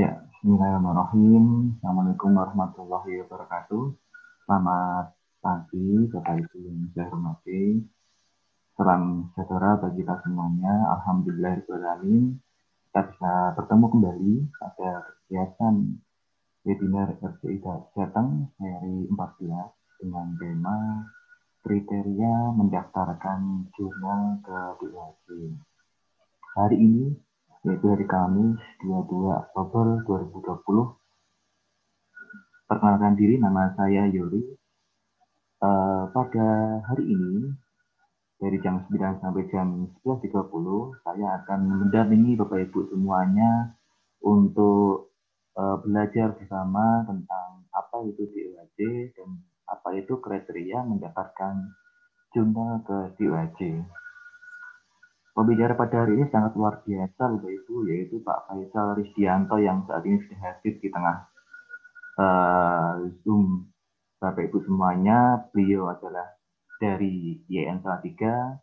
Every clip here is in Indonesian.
Ya, Bismillahirrahmanirrahim. Assalamualaikum warahmatullahi wabarakatuh. Selamat pagi, Bapak Ibu yang saya hormati. Salam sejahtera bagi kita semuanya. Alhamdulillahirrahmanirrahim. Kita bisa bertemu kembali pada kegiatan webinar RCI Jateng seri 14 dengan tema kriteria mendaftarkan jurnal ke DIHC. Hari ini yaitu hari Kamis 22 Oktober 2020. Perkenalkan diri, nama saya Yuri. Uh, pada hari ini, dari jam 9 sampai jam 11.30, saya akan mendampingi Bapak Ibu semuanya untuk uh, belajar bersama tentang apa itu DUHC dan apa itu kriteria mendapatkan jurnal ke DUHC. Pembicara pada hari ini sangat luar biasa, Bapak Ibu, yaitu Pak Faisal Rizdianto yang saat ini sudah hadir di tengah uh, Zoom Bapak Ibu semuanya. Beliau adalah dari YN Salatiga,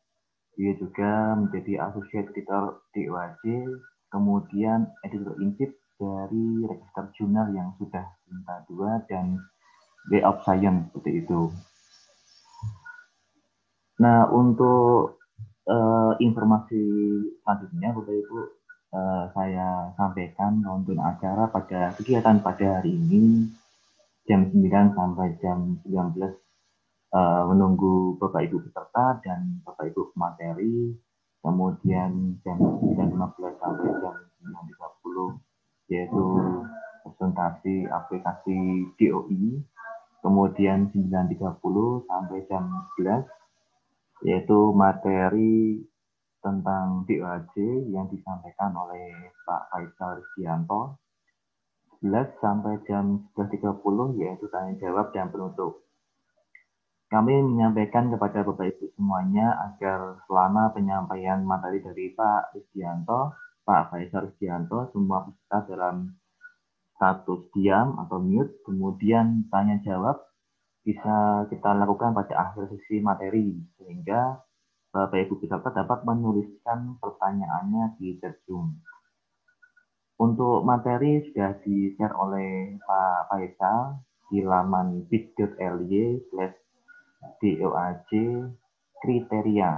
dia juga menjadi Associate Editor DOAC, kemudian Editor in dari Register Jurnal yang sudah minta dua dan Way of Science seperti itu. Nah, untuk uh, informasi selanjutnya Bapak Ibu uh, saya sampaikan untuk acara pada kegiatan pada hari ini jam 9 sampai jam 19 uh, eh, menunggu Bapak Ibu peserta dan Bapak Ibu materi kemudian jam 9.15 sampai jam 9.30 yaitu presentasi aplikasi DOI kemudian 9.30 sampai jam 11 yaitu materi tentang DOAJ yang disampaikan oleh Pak Faisal Rizkianto 11 sampai jam 11.30 yaitu tanya jawab dan penutup. Kami menyampaikan kepada Bapak Ibu semuanya agar selama penyampaian materi dari Pak Rizkianto, Pak Faisal Rizkianto, semua peserta dalam status diam atau mute, kemudian tanya jawab bisa kita lakukan pada akhir sesi materi sehingga Bapak Ibu peserta dapat menuliskan pertanyaannya di chat Zoom. Untuk materi sudah di-share oleh Pak Faisal di laman bit.ly slash DOAJ kriteria.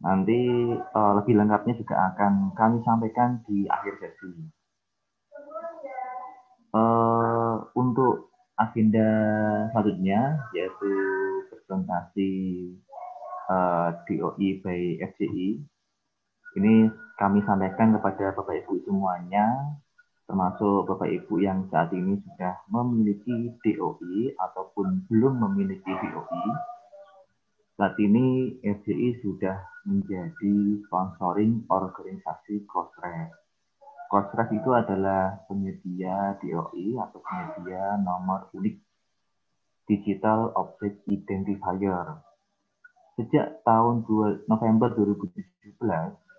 Nanti uh, lebih lengkapnya juga akan kami sampaikan di akhir sesi. Uh, untuk agenda selanjutnya yaitu presentasi uh, eh, DOI by FCI. Ini kami sampaikan kepada Bapak Ibu semuanya, termasuk Bapak Ibu yang saat ini sudah memiliki DOI ataupun belum memiliki DOI. Saat ini FCI sudah menjadi sponsoring organisasi Crossref Crossref itu adalah penyedia DOI atau penyedia nomor unik Digital Object Identifier. Sejak tahun 2, November 2017,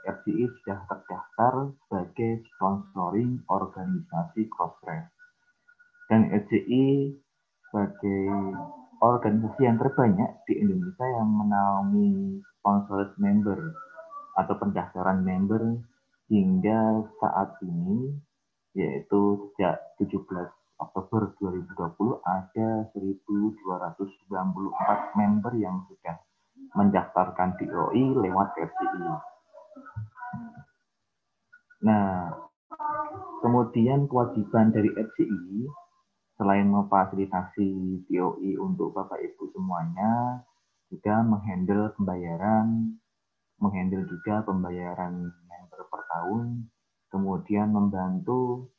RCI sudah terdaftar sebagai sponsoring organisasi Crossref. Dan RCI sebagai organisasi yang terbanyak di Indonesia yang menaungi sponsor member atau pendaftaran member hingga saat ini yaitu sejak 17 Oktober 2020 ada 1.294 member yang sudah mendaftarkan DOI lewat RCI. Nah, kemudian kewajiban dari RCI selain memfasilitasi DOI untuk Bapak Ibu semuanya, juga menghandle pembayaran, menghandle juga pembayaran per tahun, kemudian membantu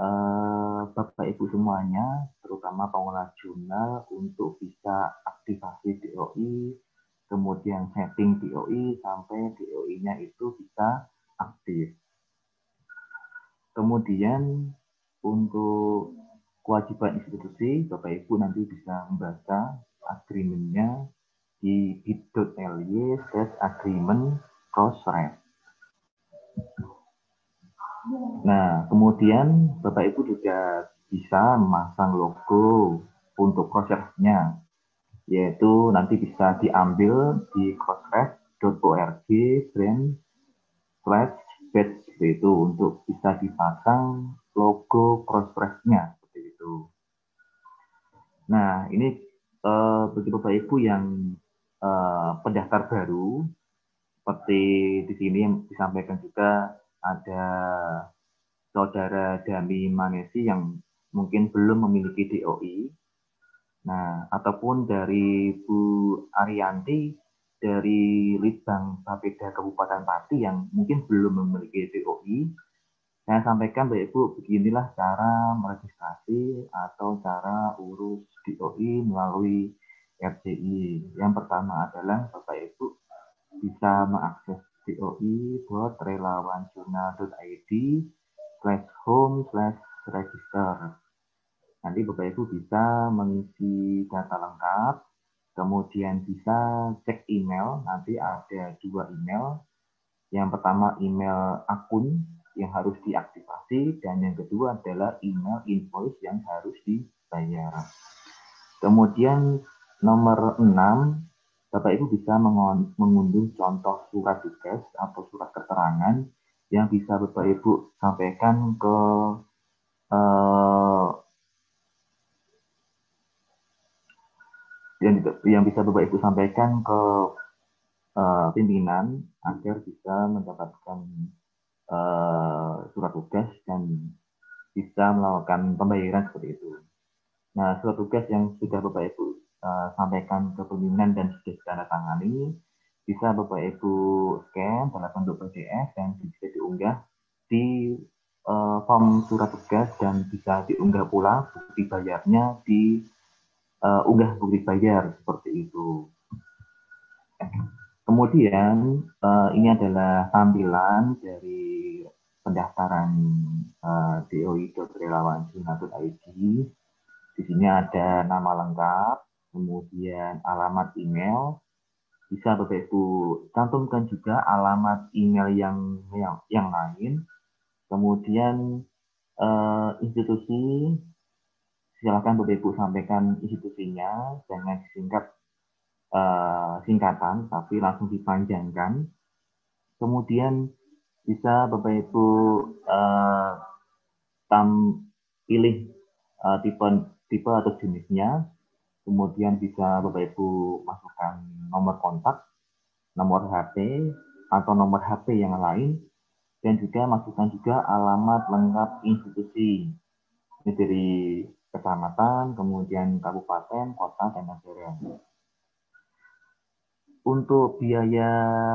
uh, Bapak Ibu semuanya, terutama pengelola jurnal untuk bisa aktivasi DOI, kemudian setting DOI sampai DOI-nya itu bisa aktif. Kemudian untuk kewajiban institusi, Bapak Ibu nanti bisa membaca agreement-nya di bit.ly slash agreement crossref. Nah, kemudian Bapak Ibu juga bisa memasang logo untuk crossref-nya, yaitu nanti bisa diambil di crossref.org brand slash batch yaitu untuk bisa dipasang logo crosspress-nya seperti itu. Nah, ini uh, bagi Bapak Ibu yang uh, pendaftar baru, seperti di sini yang disampaikan juga ada saudara Dami Manesi yang mungkin belum memiliki DOI. Nah, ataupun dari Bu Arianti dari Litbang Bapeda Kabupaten Pati yang mungkin belum memiliki DOI, saya sampaikan Bapak Ibu, beginilah cara meregistrasi atau cara urus DOI melalui RCI. Yang pertama adalah Bapak Ibu bisa mengakses doi.relawanjurnal.id slash home slash register. Nanti Bapak Ibu bisa mengisi data lengkap, kemudian bisa cek email, nanti ada dua email. Yang pertama email akun yang harus diaktifasi, dan yang kedua adalah email invoice yang harus dibayar. Kemudian nomor 6, Bapak Ibu bisa mengunduh contoh surat tugas atau surat keterangan yang bisa Bapak Ibu sampaikan ke uh, yang, yang bisa Bapak Ibu sampaikan ke uh, pimpinan agar bisa mendapatkan uh, surat tugas dan bisa melakukan pembayaran seperti itu. Nah, surat tugas yang sudah Bapak Ibu sampaikan ke pimpinan dan sudah ditandatangani bisa Bapak Ibu scan dalam bentuk PDF dan bisa diunggah di uh, form surat tugas dan bisa diunggah pula bukti bayarnya di uh, unggah bukti bayar seperti itu. Kemudian uh, ini adalah tampilan dari pendaftaran uh, doi.relawanjuna.id. Di sini ada nama lengkap, kemudian alamat email, bisa Bapak Ibu cantumkan juga alamat email yang yang, yang lain. Kemudian uh, institusi silakan Bapak Ibu sampaikan institusinya jangan singkat uh, singkatan tapi langsung dipanjangkan. Kemudian bisa Bapak Ibu uh, tam pilih uh, tipe tipe atau jenisnya kemudian bisa Bapak Ibu masukkan nomor kontak, nomor HP, atau nomor HP yang lain, dan juga masukkan juga alamat lengkap institusi. Ini dari kecamatan, kemudian kabupaten, kota, dan negara. Untuk biaya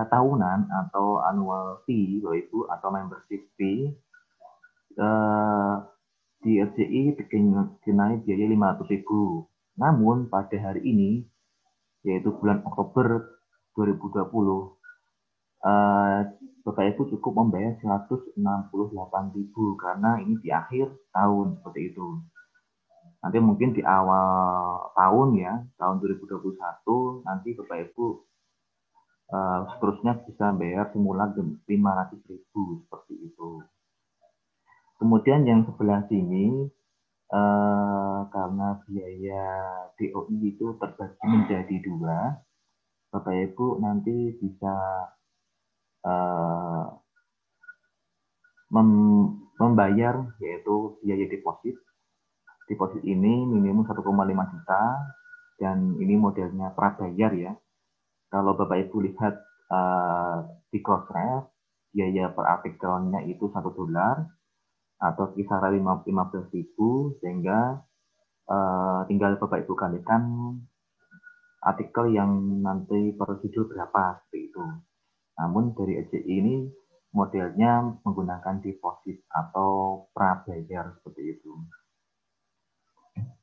tahunan atau annual fee, Bapak Ibu, atau membership fee, eh, di RCI dikenai biaya 500 ribu namun pada hari ini, yaitu bulan Oktober 2020, uh, Bapak Ibu cukup membayar 168.000 karena ini di akhir tahun seperti itu. Nanti mungkin di awal tahun ya, tahun 2021, nanti Bapak Ibu uh, seterusnya bisa bayar semula 500.000 seperti itu. Kemudian yang sebelah sini uh, karena biaya DOI itu terbagi menjadi dua, Bapak Ibu nanti bisa uh, mem membayar yaitu biaya deposit. Deposit ini minimum 1,5 juta dan ini modelnya prabayar ya. Kalau Bapak Ibu lihat uh, di Crossref, biaya per artikelnya itu satu dolar, atau kisaran 15 ribu sehingga uh, tinggal Bapak Ibu kalikan artikel yang nanti per judul berapa seperti itu. Namun dari EJI ini modelnya menggunakan deposit atau prabayar seperti itu.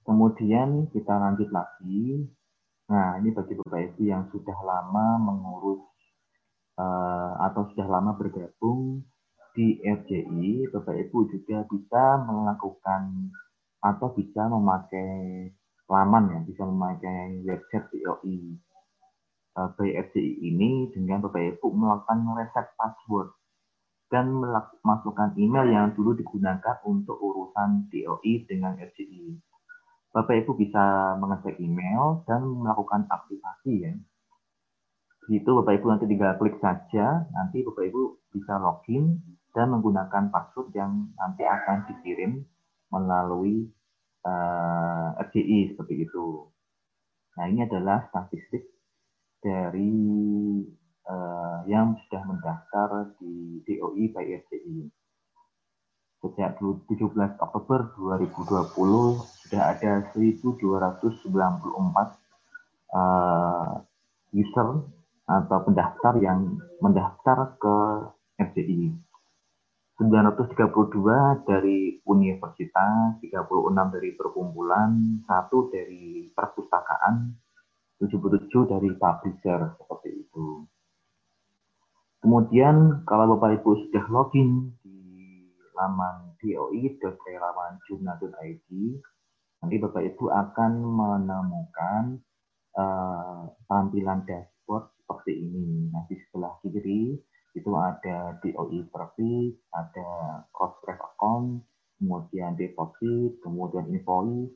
Kemudian kita lanjut lagi. Nah, ini bagi Bapak Ibu yang sudah lama mengurus uh, atau sudah lama bergabung di RJI, Bapak Ibu juga bisa melakukan atau bisa memakai laman ya, bisa memakai website DOI uh, by RJI ini dengan Bapak Ibu melakukan reset password dan masukkan email yang dulu digunakan untuk urusan DOI dengan RJI. Bapak Ibu bisa mengecek email dan melakukan aktivasi ya. Itu Bapak Ibu nanti tinggal klik saja, nanti Bapak Ibu bisa login dan menggunakan password yang nanti akan dikirim melalui uh, eh, RGI seperti itu. Nah ini adalah statistik dari uh, yang sudah mendaftar di DOI by RGI. Sejak 17 Oktober 2020 sudah ada 1.294 uh, user atau pendaftar yang mendaftar ke RCI. 932 dari universitas, 36 dari perkumpulan, satu dari perpustakaan, 77 dari publisher seperti itu. Kemudian kalau Bapak Ibu sudah login di laman doi.relawanjurnal.id, nanti Bapak Ibu akan menemukan uh, tampilan dashboard seperti ini. Nah, di sebelah kiri itu ada DOI Profit, ada cross account, kemudian deposit, kemudian invoice.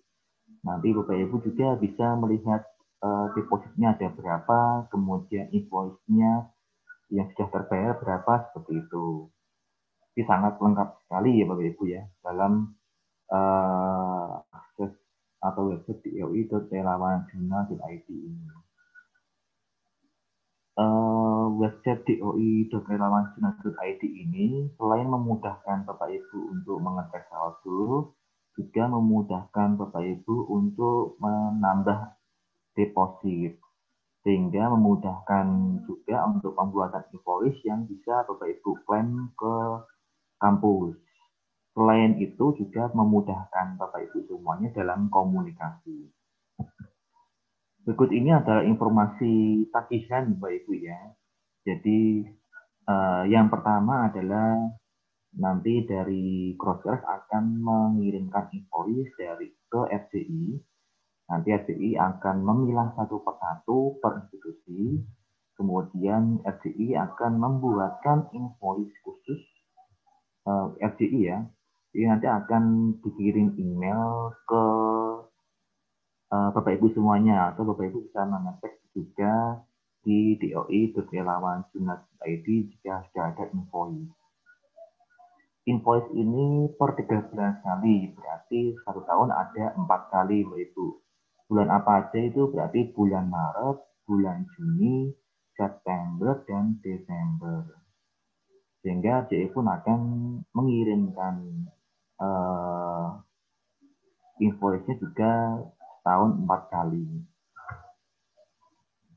Nanti Bapak Ibu juga bisa melihat uh, depositnya ada berapa, kemudian invoice-nya yang sudah terbayar berapa seperti itu. Ini sangat lengkap sekali ya Bapak Ibu ya dalam uh, akses atau website doi.relawanjurnal.id ini. Website doi.relawanjurnal.id ini selain memudahkan Bapak Ibu untuk mengecek saldo, juga memudahkan Bapak Ibu untuk menambah deposit sehingga memudahkan juga untuk pembuatan invoice yang bisa Bapak Ibu klaim ke kampus. Selain itu juga memudahkan Bapak Ibu semuanya dalam komunikasi. Berikut ini adalah informasi tagihan Bapak Ibu ya. Jadi eh, yang pertama adalah nanti dari Crossref akan mengirimkan invoice dari ke FCI. Nanti FCI akan memilah satu persatu per institusi. Kemudian FCI akan membuatkan invoice khusus eh, FCI ya jadi nanti akan dikirim email ke uh, Bapak Ibu semuanya atau Bapak Ibu bisa mengecek juga di doi.relawanjurnal.id jika sudah ada invoice. Invoice ini per 13 kali, berarti satu tahun ada empat kali Ibu. Bulan apa aja itu berarti bulan Maret, bulan Juni, September, dan Desember. Sehingga JE pun akan mengirimkan uh, invoice-nya juga tahun empat kali.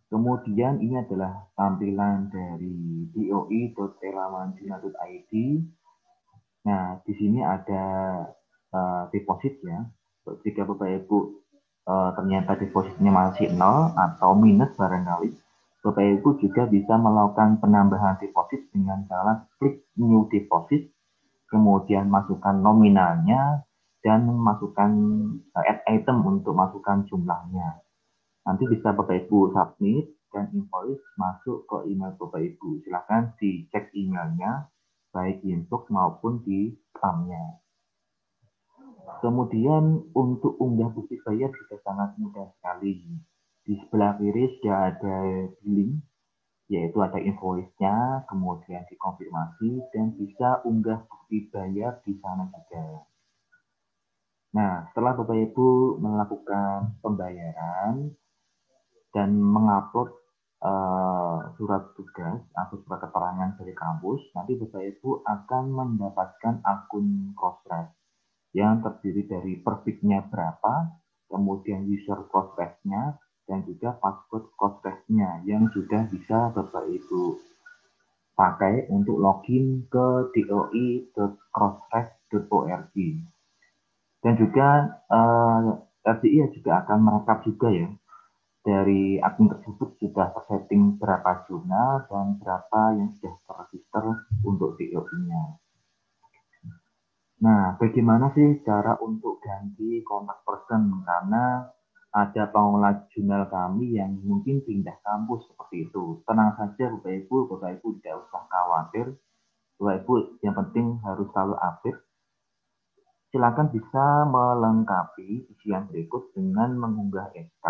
Kemudian ini adalah tampilan dari doi.telamanjina.id. Nah, di sini ada uh, deposit ya. Jika Bapak Ibu uh, ternyata depositnya masih nol atau minus barangkali, Bapak Ibu juga bisa melakukan penambahan deposit dengan cara klik new deposit kemudian masukkan nominalnya, dan masukkan uh, add item untuk masukkan jumlahnya. Nanti bisa Bapak Ibu submit dan invoice masuk ke email Bapak Ibu. Silahkan dicek emailnya, baik inbox maupun di spamnya. Kemudian untuk unggah bukti bayar juga sangat mudah sekali. Di sebelah kiri sudah ada link yaitu ada invoice-nya, kemudian dikonfirmasi, dan bisa unggah bukti bayar di sana juga. Nah, setelah Bapak Ibu melakukan pembayaran dan mengupload uh, surat tugas atau surat keterangan dari kampus, nanti Bapak Ibu akan mendapatkan akun Crossref yang terdiri dari perfitnya berapa, kemudian user Crossref-nya, dan juga password Crossref-nya yang sudah bisa Bapak Ibu pakai untuk login ke doi.crossref.org. Dan juga uh, eh, RCI juga akan merekap juga ya dari akun tersebut sudah tersetting berapa jurnal dan berapa yang sudah terregister untuk DOI-nya. Nah, bagaimana sih cara untuk ganti kontak person? Karena ada pengelola jurnal kami yang mungkin pindah kampus seperti itu. Tenang saja Bapak Ibu, Bapak Ibu tidak usah khawatir. Bapak Ibu yang penting harus selalu update. Silakan bisa melengkapi isian berikut dengan mengunggah SK,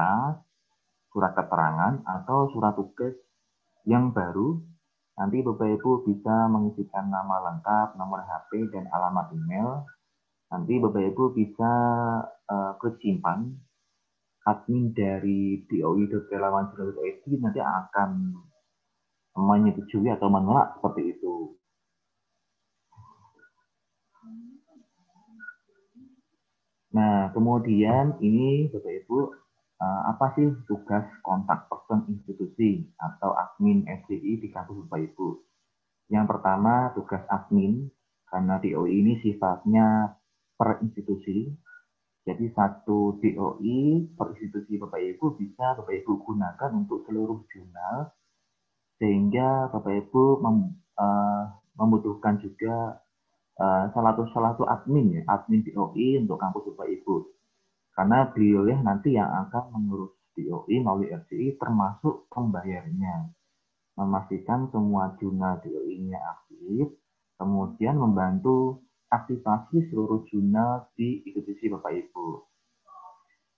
surat keterangan, atau surat tugas yang baru Nanti Bapak Ibu bisa mengisikan nama lengkap, nomor HP, dan alamat email. Nanti Bapak Ibu bisa uh, klik simpan. Admin dari doi.relawan.id nanti akan menyetujui atau menolak seperti itu. Nah, kemudian ini Bapak Ibu, apa sih tugas kontak person institusi atau admin SDI di kampus Bapak Ibu? Yang pertama, tugas admin, karena DOI ini sifatnya per institusi. Jadi satu DOI per institusi Bapak Ibu bisa Bapak Ibu gunakan untuk seluruh jurnal, sehingga Bapak Ibu mem, uh, membutuhkan juga uh, salah satu salah satu admin ya, admin DOI untuk kampus Bapak Ibu karena beliau ya nanti yang akan mengurus DOI melalui RCI termasuk pembayarnya. Memastikan semua jurnal DOI-nya aktif, kemudian membantu aktivasi seluruh jurnal di institusi Bapak Ibu.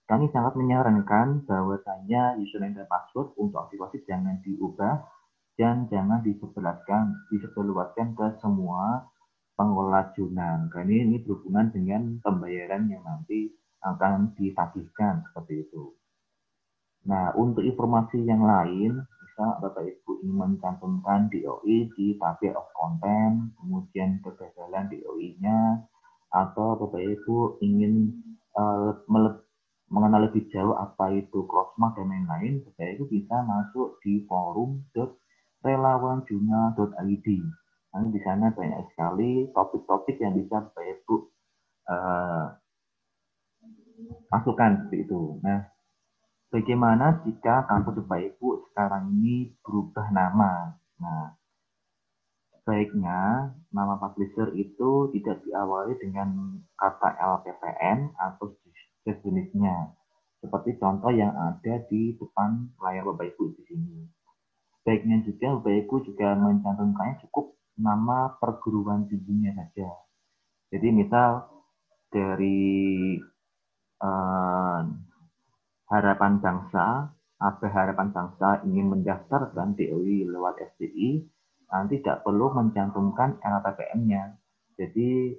Kami sangat menyarankan bahwasanya username dan password untuk aktivasi jangan diubah dan jangan disebarkan disebarluaskan ke semua pengelola jurnal. Karena ini berhubungan dengan pembayaran yang nanti akan ditagihkan seperti itu. Nah, untuk informasi yang lain, bisa Bapak Ibu ingin mencantumkan DOI di tabel of content, kemudian kegagalan DOI-nya, atau Bapak Ibu ingin uh, mengenal lebih jauh apa itu crossmark dan lain-lain, Bapak Ibu bisa masuk di forum.relawanjuna.id. Nanti di sana banyak sekali topik-topik yang bisa Bapak Ibu uh, masukan seperti itu. Nah, bagaimana jika kampus Bapak Ibu sekarang ini berubah nama? Nah, baiknya nama publisher itu tidak diawali dengan kata LPPN atau sejenisnya. Seperti contoh yang ada di depan layar Bapak Ibu di sini. Baiknya juga Bapak Ibu juga mencantumkannya cukup nama perguruan tingginya saja. Jadi misal dari harapan bangsa, ada harapan bangsa ingin mendaftarkan DOI lewat SDI, nanti tidak perlu mencantumkan LPPM-nya. Jadi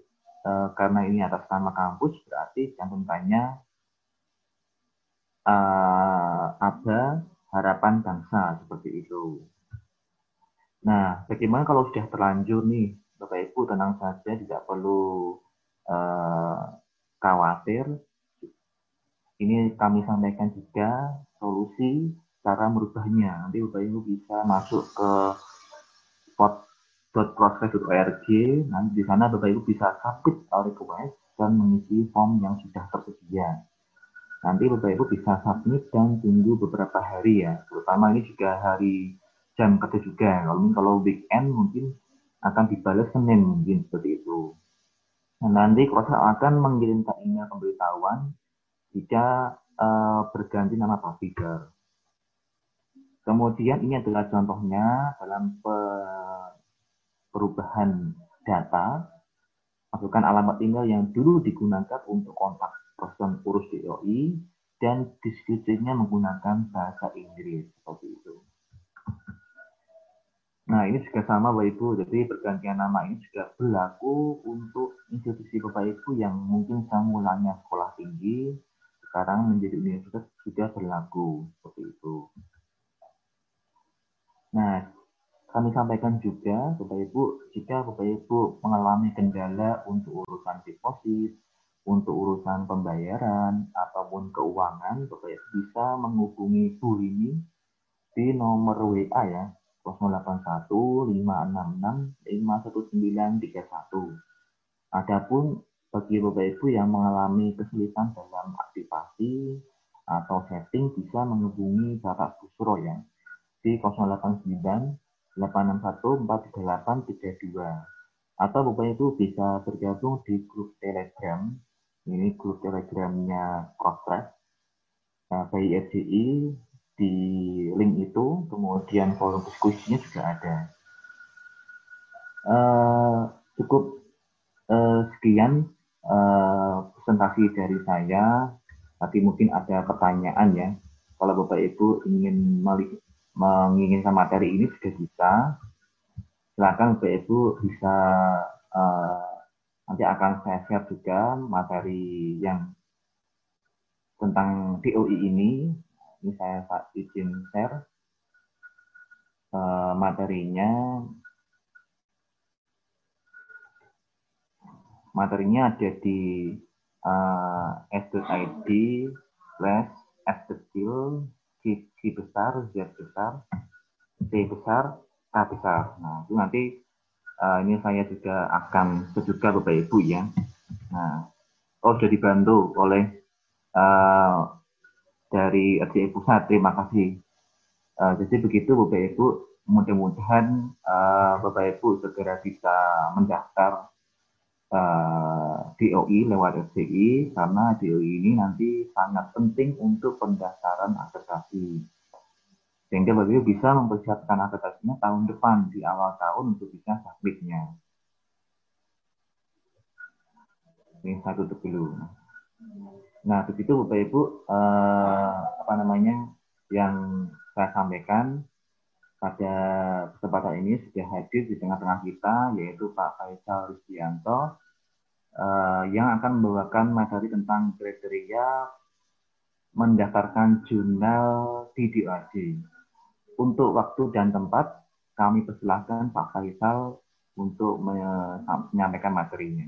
uh, karena ini atas nama kampus, berarti cantumkannya uh, ada harapan bangsa seperti itu. Nah, bagaimana kalau sudah terlanjur nih, Bapak Ibu tenang saja, tidak perlu uh, khawatir ini kami sampaikan juga solusi cara merubahnya. Nanti Bapak Ibu bisa masuk ke spot.proses.org. Nanti di sana Bapak Ibu bisa submit request dan mengisi form yang sudah tersedia. Nanti Bapak Ibu bisa submit dan tunggu beberapa hari ya. Terutama ini juga hari jam kerja juga. Kalau kalau weekend mungkin akan dibalas Senin mungkin seperti itu. Nah, nanti proses akan mengirimkan email pemberitahuan jika uh, berganti nama publisher. Kemudian ini adalah contohnya dalam perubahan data. Masukkan alamat email yang dulu digunakan untuk kontak person urus DOI dan deskripsinya menggunakan bahasa Inggris seperti itu. Nah, ini juga sama Bapak Ibu. Jadi pergantian nama ini juga berlaku untuk institusi Bapak Ibu yang mungkin semulanya sekolah tinggi sekarang menjadi universitas sudah berlaku seperti itu. Nah, kami sampaikan juga Bapak Ibu, jika Bapak Ibu mengalami kendala untuk urusan deposit, untuk urusan pembayaran ataupun keuangan, Bapak Ibu bisa menghubungi Bu Rini di nomor WA ya 081 566 51931. Adapun bagi Bapak Ibu yang mengalami kesulitan dalam aktivasi atau setting bisa menghubungi Bapak Busro ya. Di 089 861 43832 atau Bapak Ibu bisa bergabung di grup Telegram. Ini grup Telegramnya Crossref nah, RCI di link itu. Kemudian forum diskusinya juga ada. Uh, cukup uh, sekian uh, presentasi dari saya. Tapi mungkin ada pertanyaan ya. Kalau Bapak Ibu ingin menginginkan materi ini sudah bisa. silakan Bapak Ibu bisa uh, nanti akan saya share juga materi yang tentang DOI ini. Ini saya izin share uh, materinya. Materinya ada di uh, s.id slash s kecil G, G besar, Z besar, C besar, K besar. Nah, itu nanti uh, ini saya juga akan juga Bapak Ibu ya. Nah, oh sudah dibantu oleh uh, dari RCI Pusat. Terima kasih. Uh, jadi begitu Bapak Ibu, mudah-mudahan uh, Bapak Ibu segera bisa mendaftar uh, DOI lewat RCI karena DOI ini nanti sangat penting untuk pendaftaran akreditasi. Sehingga Ibu bisa mempersiapkan akreditasinya tahun depan di awal tahun untuk bisa submitnya. Ini satu dulu. Nah, begitu Bapak Ibu uh, apa namanya yang saya sampaikan pada kesempatan ini sudah hadir di tengah-tengah kita yaitu Pak Faisal Rizdianto uh, yang akan membawakan materi tentang kriteria mendaftarkan jurnal DDOAD. Untuk waktu dan tempat kami persilahkan Pak Faisal untuk menyampaikan materinya.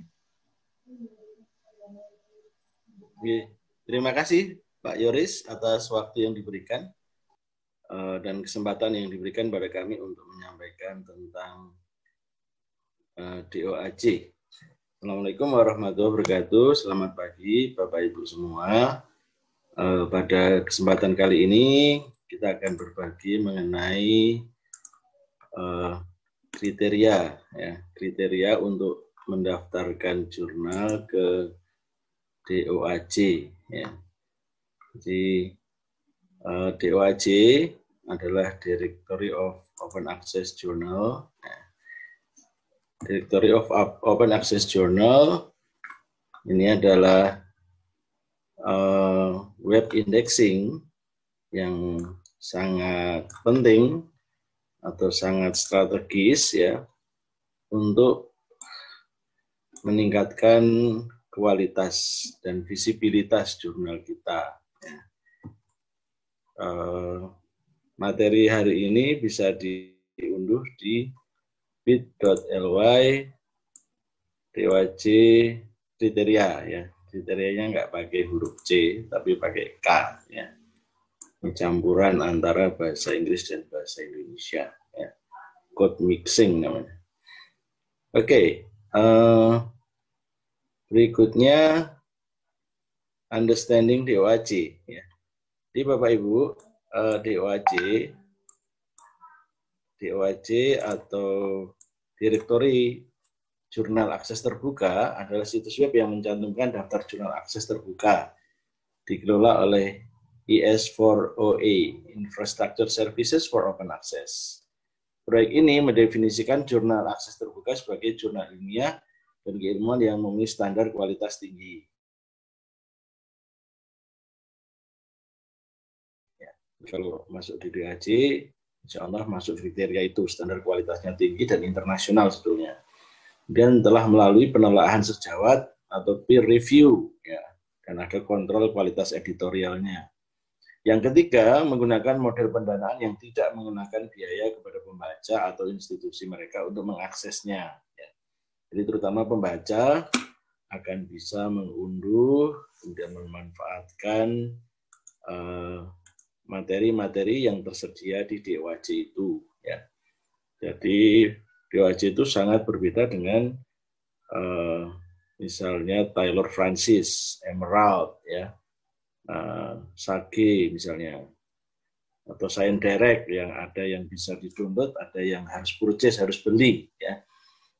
Terima kasih Pak Yoris atas waktu yang diberikan. Eh, dan kesempatan yang diberikan pada kami untuk menyampaikan tentang eh, DOAJ. Assalamualaikum warahmatullahi wabarakatuh. Selamat pagi Bapak Ibu semua. Eh, pada kesempatan kali ini kita akan berbagi mengenai kriteria ya, kriteria untuk mendaftarkan jurnal ke DOAJ ya. Jadi Uh, DOAJ adalah Directory of Open Access Journal. Directory of Open Access Journal. Ini adalah uh, web indexing yang sangat penting atau sangat strategis ya untuk meningkatkan kualitas dan visibilitas jurnal kita uh, materi hari ini bisa diunduh di bit.ly DWC kriteria ya. Kriterianya nggak pakai huruf C, tapi pakai K ya. Campuran antara bahasa Inggris dan bahasa Indonesia ya. Code mixing namanya. Oke, okay, uh, eh, berikutnya understanding DOAC ya. Di Bapak Ibu, eh, DOAJ, DOAJ atau Direktori Jurnal Akses Terbuka adalah situs web yang mencantumkan daftar jurnal akses terbuka dikelola oleh IS4OA, Infrastructure Services for Open Access. Proyek ini mendefinisikan jurnal akses terbuka sebagai jurnal ilmiah dan keilmuan yang memenuhi standar kualitas tinggi. kalau masuk di DAC, insya Allah masuk kriteria itu, standar kualitasnya tinggi dan internasional sebetulnya. Dan telah melalui penelaahan sejawat atau peer review, ya, dan ada kontrol kualitas editorialnya. Yang ketiga, menggunakan model pendanaan yang tidak menggunakan biaya kepada pembaca atau institusi mereka untuk mengaksesnya. Ya. Jadi terutama pembaca akan bisa mengunduh, kemudian memanfaatkan uh, materi-materi yang tersedia di DOAJ itu ya. Jadi DOAJ itu sangat berbeda dengan uh, misalnya Taylor Francis, Emerald ya. Uh, Sage misalnya atau Science Direct yang ada yang bisa di-download, ada yang harus purchase, harus beli ya.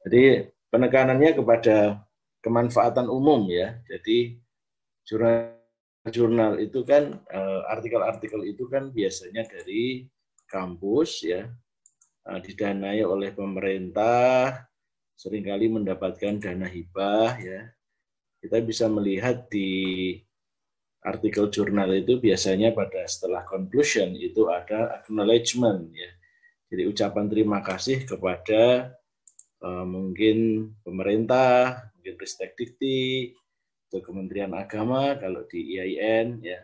Jadi penekanannya kepada kemanfaatan umum ya. Jadi jurnal jurnal itu kan eh, artikel-artikel itu kan biasanya dari kampus ya eh, didanai oleh pemerintah sering kali mendapatkan dana hibah ya. Kita bisa melihat di artikel jurnal itu biasanya pada setelah conclusion itu ada acknowledgement ya. Jadi ucapan terima kasih kepada uh, mungkin pemerintah, mungkin Ristek Dikti, atau Kementerian Agama kalau di IAIN ya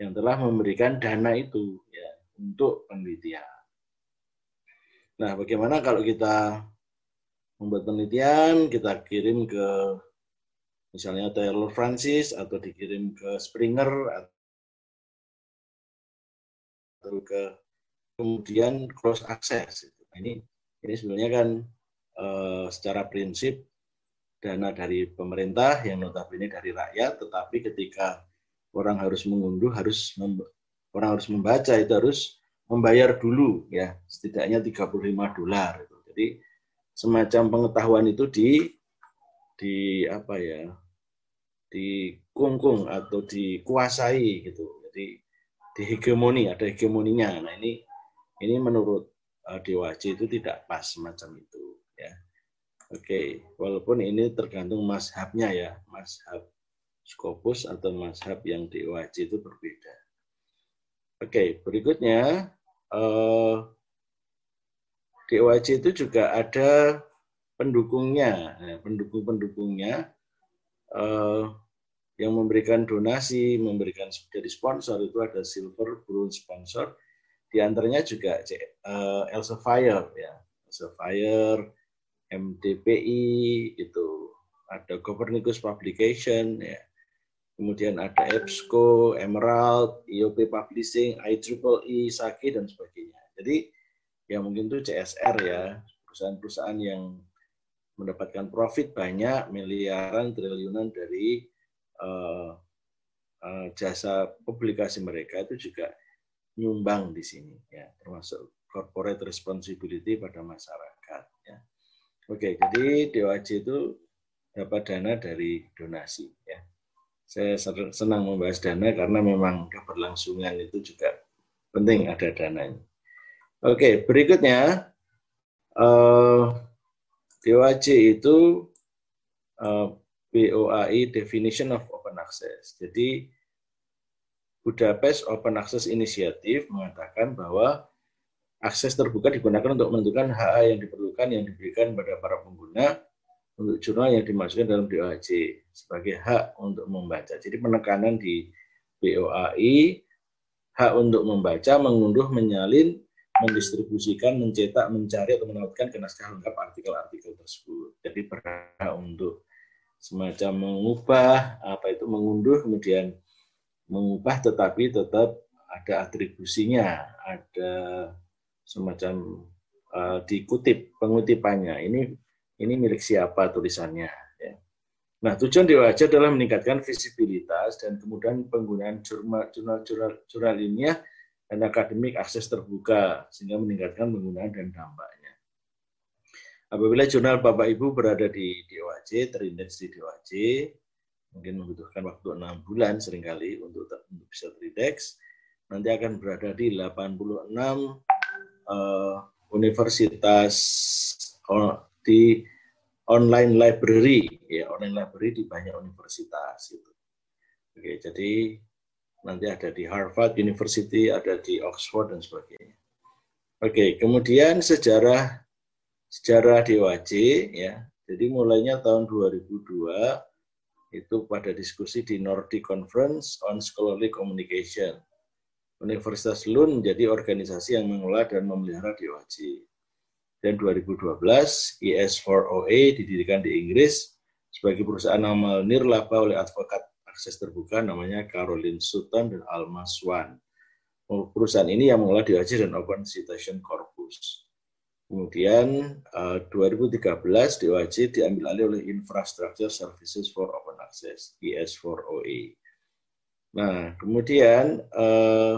yang telah memberikan dana itu ya untuk penelitian. Nah, bagaimana kalau kita membuat penelitian, kita kirim ke misalnya Taylor Francis atau dikirim ke Springer atau ke kemudian cross access. Nah, ini ini sebenarnya kan uh, secara prinsip dana dari pemerintah yang notabene dari rakyat, tetapi ketika orang harus mengunduh harus orang harus membaca itu harus membayar dulu ya. Setidaknya 35 dolar. Jadi semacam pengetahuan itu di di apa ya dikungkung atau dikuasai gitu. Jadi di hegemoni ada hegemoninya. Nah ini ini menurut uh, Dewa J itu tidak pas semacam itu ya oke walaupun ini tergantung mazhabnya ya. Mazhab Skopus atau mazhab yang J itu berbeda. Oke berikutnya uh, DOAJ itu juga ada pendukungnya, nah, pendukung-pendukungnya uh, yang memberikan donasi, memberikan jadi sponsor itu ada silver, bronze sponsor. Di antaranya juga uh, Elsevier ya, Elsevier, MDPI itu ada Copernicus Publication ya. Kemudian ada EBSCO, Emerald, IOP Publishing, IEEE, SAKI dan sebagainya. Jadi yang mungkin itu CSR ya, perusahaan-perusahaan yang mendapatkan profit banyak, miliaran, triliunan dari uh, uh, jasa publikasi mereka itu juga nyumbang di sini ya, termasuk corporate responsibility pada masyarakat ya. Oke, jadi DOAJ itu dapat dana dari donasi ya. Saya senang membahas dana karena memang keberlangsungan itu juga penting ada dananya. Oke, berikutnya uh, eh, DOAJ itu uh, eh, BOAI Definition of Open Access. Jadi Budapest Open Access Initiative mengatakan bahwa akses terbuka digunakan untuk menentukan hak yang diperlukan yang diberikan pada para pengguna untuk jurnal yang dimasukkan dalam DOAJ sebagai hak untuk membaca. Jadi penekanan di BOAI hak untuk membaca, mengunduh, menyalin, mendistribusikan, mencetak, mencari atau menautkan ke naskah lengkap artikel-artikel tersebut. Jadi berhak untuk semacam mengubah apa itu mengunduh kemudian mengubah tetapi tetap ada atribusinya, ada semacam uh, dikutip pengutipannya. Ini ini milik siapa tulisannya. Ya. Nah, tujuan diwajib adalah meningkatkan visibilitas dan kemudian penggunaan jurnal-jurnal ilmiah dan akademik akses terbuka sehingga meningkatkan penggunaan dan dampaknya. Apabila jurnal Bapak Ibu berada di DOAJ, terindeks di DOAJ, mungkin membutuhkan waktu enam bulan sering kali untuk, untuk bisa terindeks, nanti akan berada di 86 uh, universitas uh, di online library, ya online library di banyak universitas itu. Oke, jadi nanti ada di Harvard University, ada di Oxford dan sebagainya. Oke, kemudian sejarah sejarah DOAJ ya. Jadi mulainya tahun 2002 itu pada diskusi di Nordic Conference on Scholarly Communication. Universitas Lund menjadi organisasi yang mengelola dan memelihara DOAJ. Dan 2012 IS4OA didirikan di Inggris sebagai perusahaan amal nirlaba oleh advokat akses terbuka namanya Caroline Sutton dan Alma Swan. Perusahaan ini yang mengelola DOAJ dan Open Citation Corpus. Kemudian 2013 DOAJ diambil alih oleh Infrastructure Services for Open Access IS4OA. Nah, kemudian eh,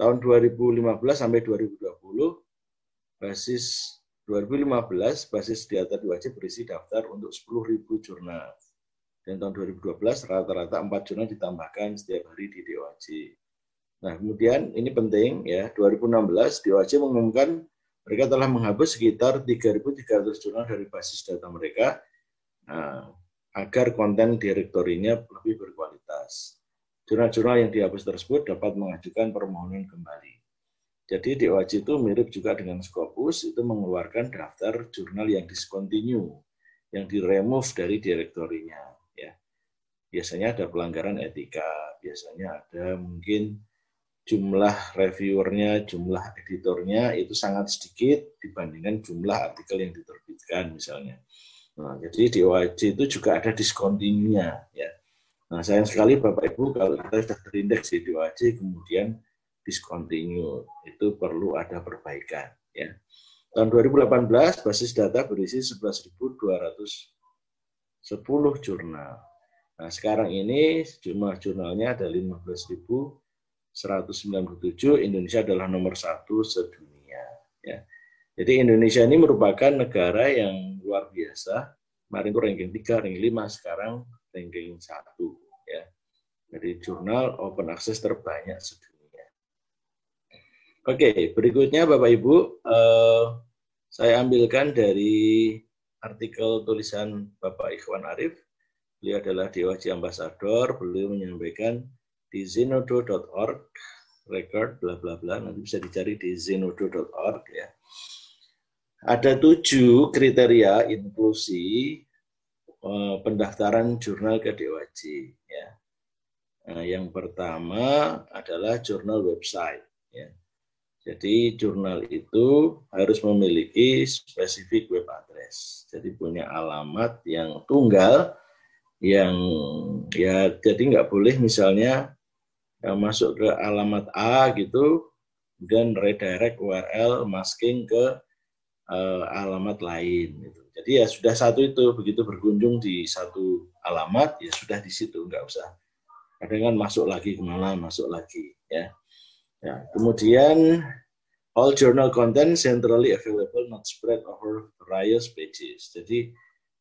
tahun 2015 sampai 2020 basis 2015 basis data DOAJ berisi daftar untuk 10.000 jurnal dan tahun 2012 rata-rata 4 jurnal ditambahkan setiap hari di DOAJ. Nah, kemudian ini penting ya, 2016 DOAJ mengumumkan mereka telah menghapus sekitar 3.300 jurnal dari basis data mereka nah, agar konten direktorinya lebih berkualitas. Jurnal-jurnal yang dihapus tersebut dapat mengajukan permohonan kembali. Jadi DOAJ itu mirip juga dengan Scopus, itu mengeluarkan daftar jurnal yang discontinue, yang diremove dari direktorinya. Ya. Biasanya ada pelanggaran etika, biasanya ada mungkin jumlah reviewernya, jumlah editornya itu sangat sedikit dibandingkan jumlah artikel yang diterbitkan misalnya. Nah, jadi DOAJ itu juga ada discontinue-nya. Ya. Nah, sayang sekali Bapak Ibu kalau kita sudah terindeks di DOAJ kemudian discontinue. Itu perlu ada perbaikan. Ya. Tahun 2018 basis data berisi 11.210 jurnal. Nah, sekarang ini jumlah jurnalnya ada 15.197. Indonesia adalah nomor satu sedunia. Ya. Jadi Indonesia ini merupakan negara yang luar biasa. Kemarin itu ranking 3, ranking 5, sekarang ranking 1. Jadi jurnal open access terbanyak sedunia. Oke, berikutnya Bapak Ibu, eh, saya ambilkan dari artikel tulisan Bapak Ikhwan Arif. Beliau adalah DOAJ Ambassador, beliau menyampaikan di zenodo.org, record, bla bla bla, nanti bisa dicari di zenodo.org ya. Ada tujuh kriteria inklusi eh, pendaftaran jurnal ke DOAJ. Nah, yang pertama adalah jurnal website. Ya jadi jurnal itu harus memiliki spesifik web address. Jadi punya alamat yang tunggal yang ya jadi nggak boleh misalnya ya, masuk ke alamat A gitu dan redirect URL masking ke uh, alamat lain gitu. Jadi ya sudah satu itu begitu berkunjung di satu alamat ya sudah di situ nggak usah kadang kan masuk lagi ke mana masuk lagi ya Ya, kemudian all journal content centrally available not spread over various pages. Jadi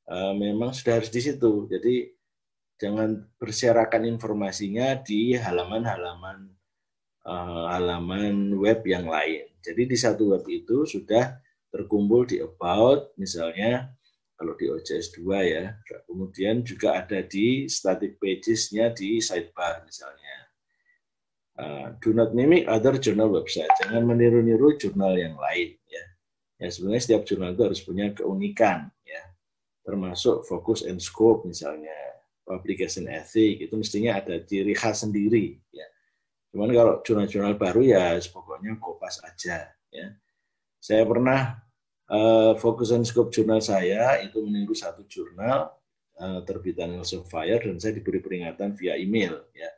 uh, memang sudah harus di situ. Jadi jangan berserakan informasinya di halaman-halaman uh, halaman web yang lain. Jadi di satu web itu sudah terkumpul di about misalnya kalau di OJS 2 ya. Kemudian juga ada di static pages-nya di sidebar misalnya. Uh, do not mimic other journal website. Jangan meniru-niru jurnal yang lain. Ya. ya sebenarnya setiap jurnal itu harus punya keunikan, ya. Termasuk fokus and scope misalnya, publication ethic itu mestinya ada ciri khas sendiri. Ya. Cuman kalau jurnal-jurnal baru ya pokoknya kopas aja. Ya. Saya pernah uh, fokus and scope jurnal saya itu meniru satu jurnal uh, terbitan Elsevier dan saya diberi peringatan via email. Ya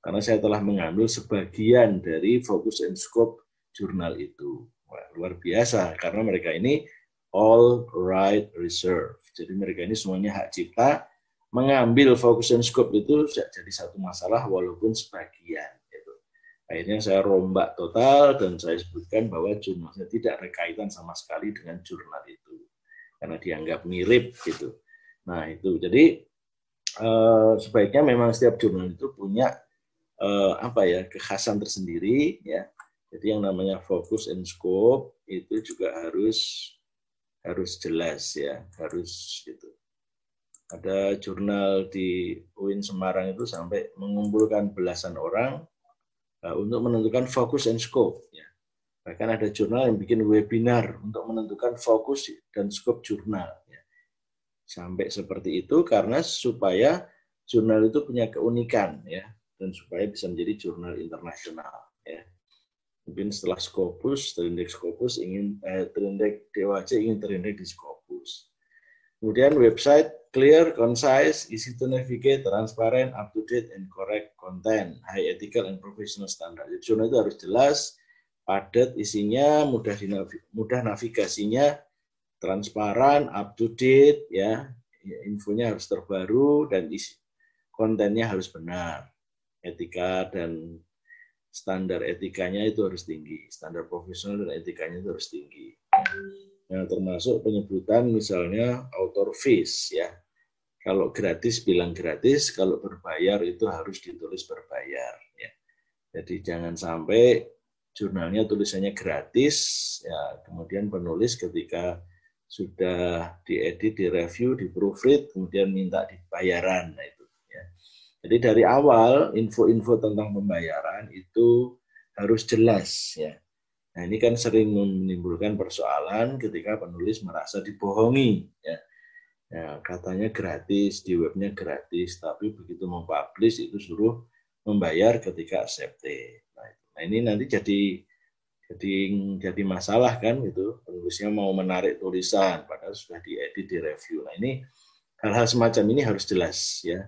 karena saya telah mengambil sebagian dari fokus and scope jurnal itu. Wah, luar biasa karena mereka ini all right reserve. Jadi mereka ini semuanya hak cipta mengambil fokus and scope itu jadi satu masalah walaupun sebagian. Akhirnya saya rombak total dan saya sebutkan bahwa jurnalnya tidak berkaitan sama sekali dengan jurnal itu karena dianggap mirip gitu. Nah itu jadi eh, sebaiknya memang setiap jurnal itu punya uh, apa ya kekhasan tersendiri ya. Jadi yang namanya fokus and scope itu juga harus harus jelas ya, harus gitu. Ada jurnal di UIN Semarang itu sampai mengumpulkan belasan orang untuk menentukan fokus and scope ya. Bahkan ada jurnal yang bikin webinar untuk menentukan fokus dan scope jurnal ya. Sampai seperti itu karena supaya jurnal itu punya keunikan ya dan supaya bisa menjadi jurnal internasional ya mungkin setelah Scopus terindeks Scopus ingin eh, terindeks DOAC ingin terindeks di Scopus kemudian website clear concise easy to navigate transparent up to date and correct content. High ethical and professional standard. Jadi jurnal itu harus jelas padat isinya mudah mudah navigasinya transparan up to date ya infonya harus terbaru dan isi kontennya harus benar. Etika dan standar etikanya itu harus tinggi, standar profesional dan etikanya itu harus tinggi. Nah, termasuk penyebutan misalnya author fees ya. Kalau gratis bilang gratis, kalau berbayar itu harus ditulis berbayar ya. Jadi jangan sampai jurnalnya tulisannya gratis ya, kemudian penulis ketika sudah diedit, direview, di proofread, kemudian minta dibayaran. Nah, itu jadi dari awal info-info tentang pembayaran itu harus jelas ya. Nah ini kan sering menimbulkan persoalan ketika penulis merasa dibohongi. Ya. ya katanya gratis di webnya gratis, tapi begitu mau publish itu suruh membayar ketika accepted. Nah, nah ini nanti jadi jadi jadi masalah kan gitu penulisnya mau menarik tulisan padahal sudah diedit di review. Nah ini hal-hal semacam ini harus jelas ya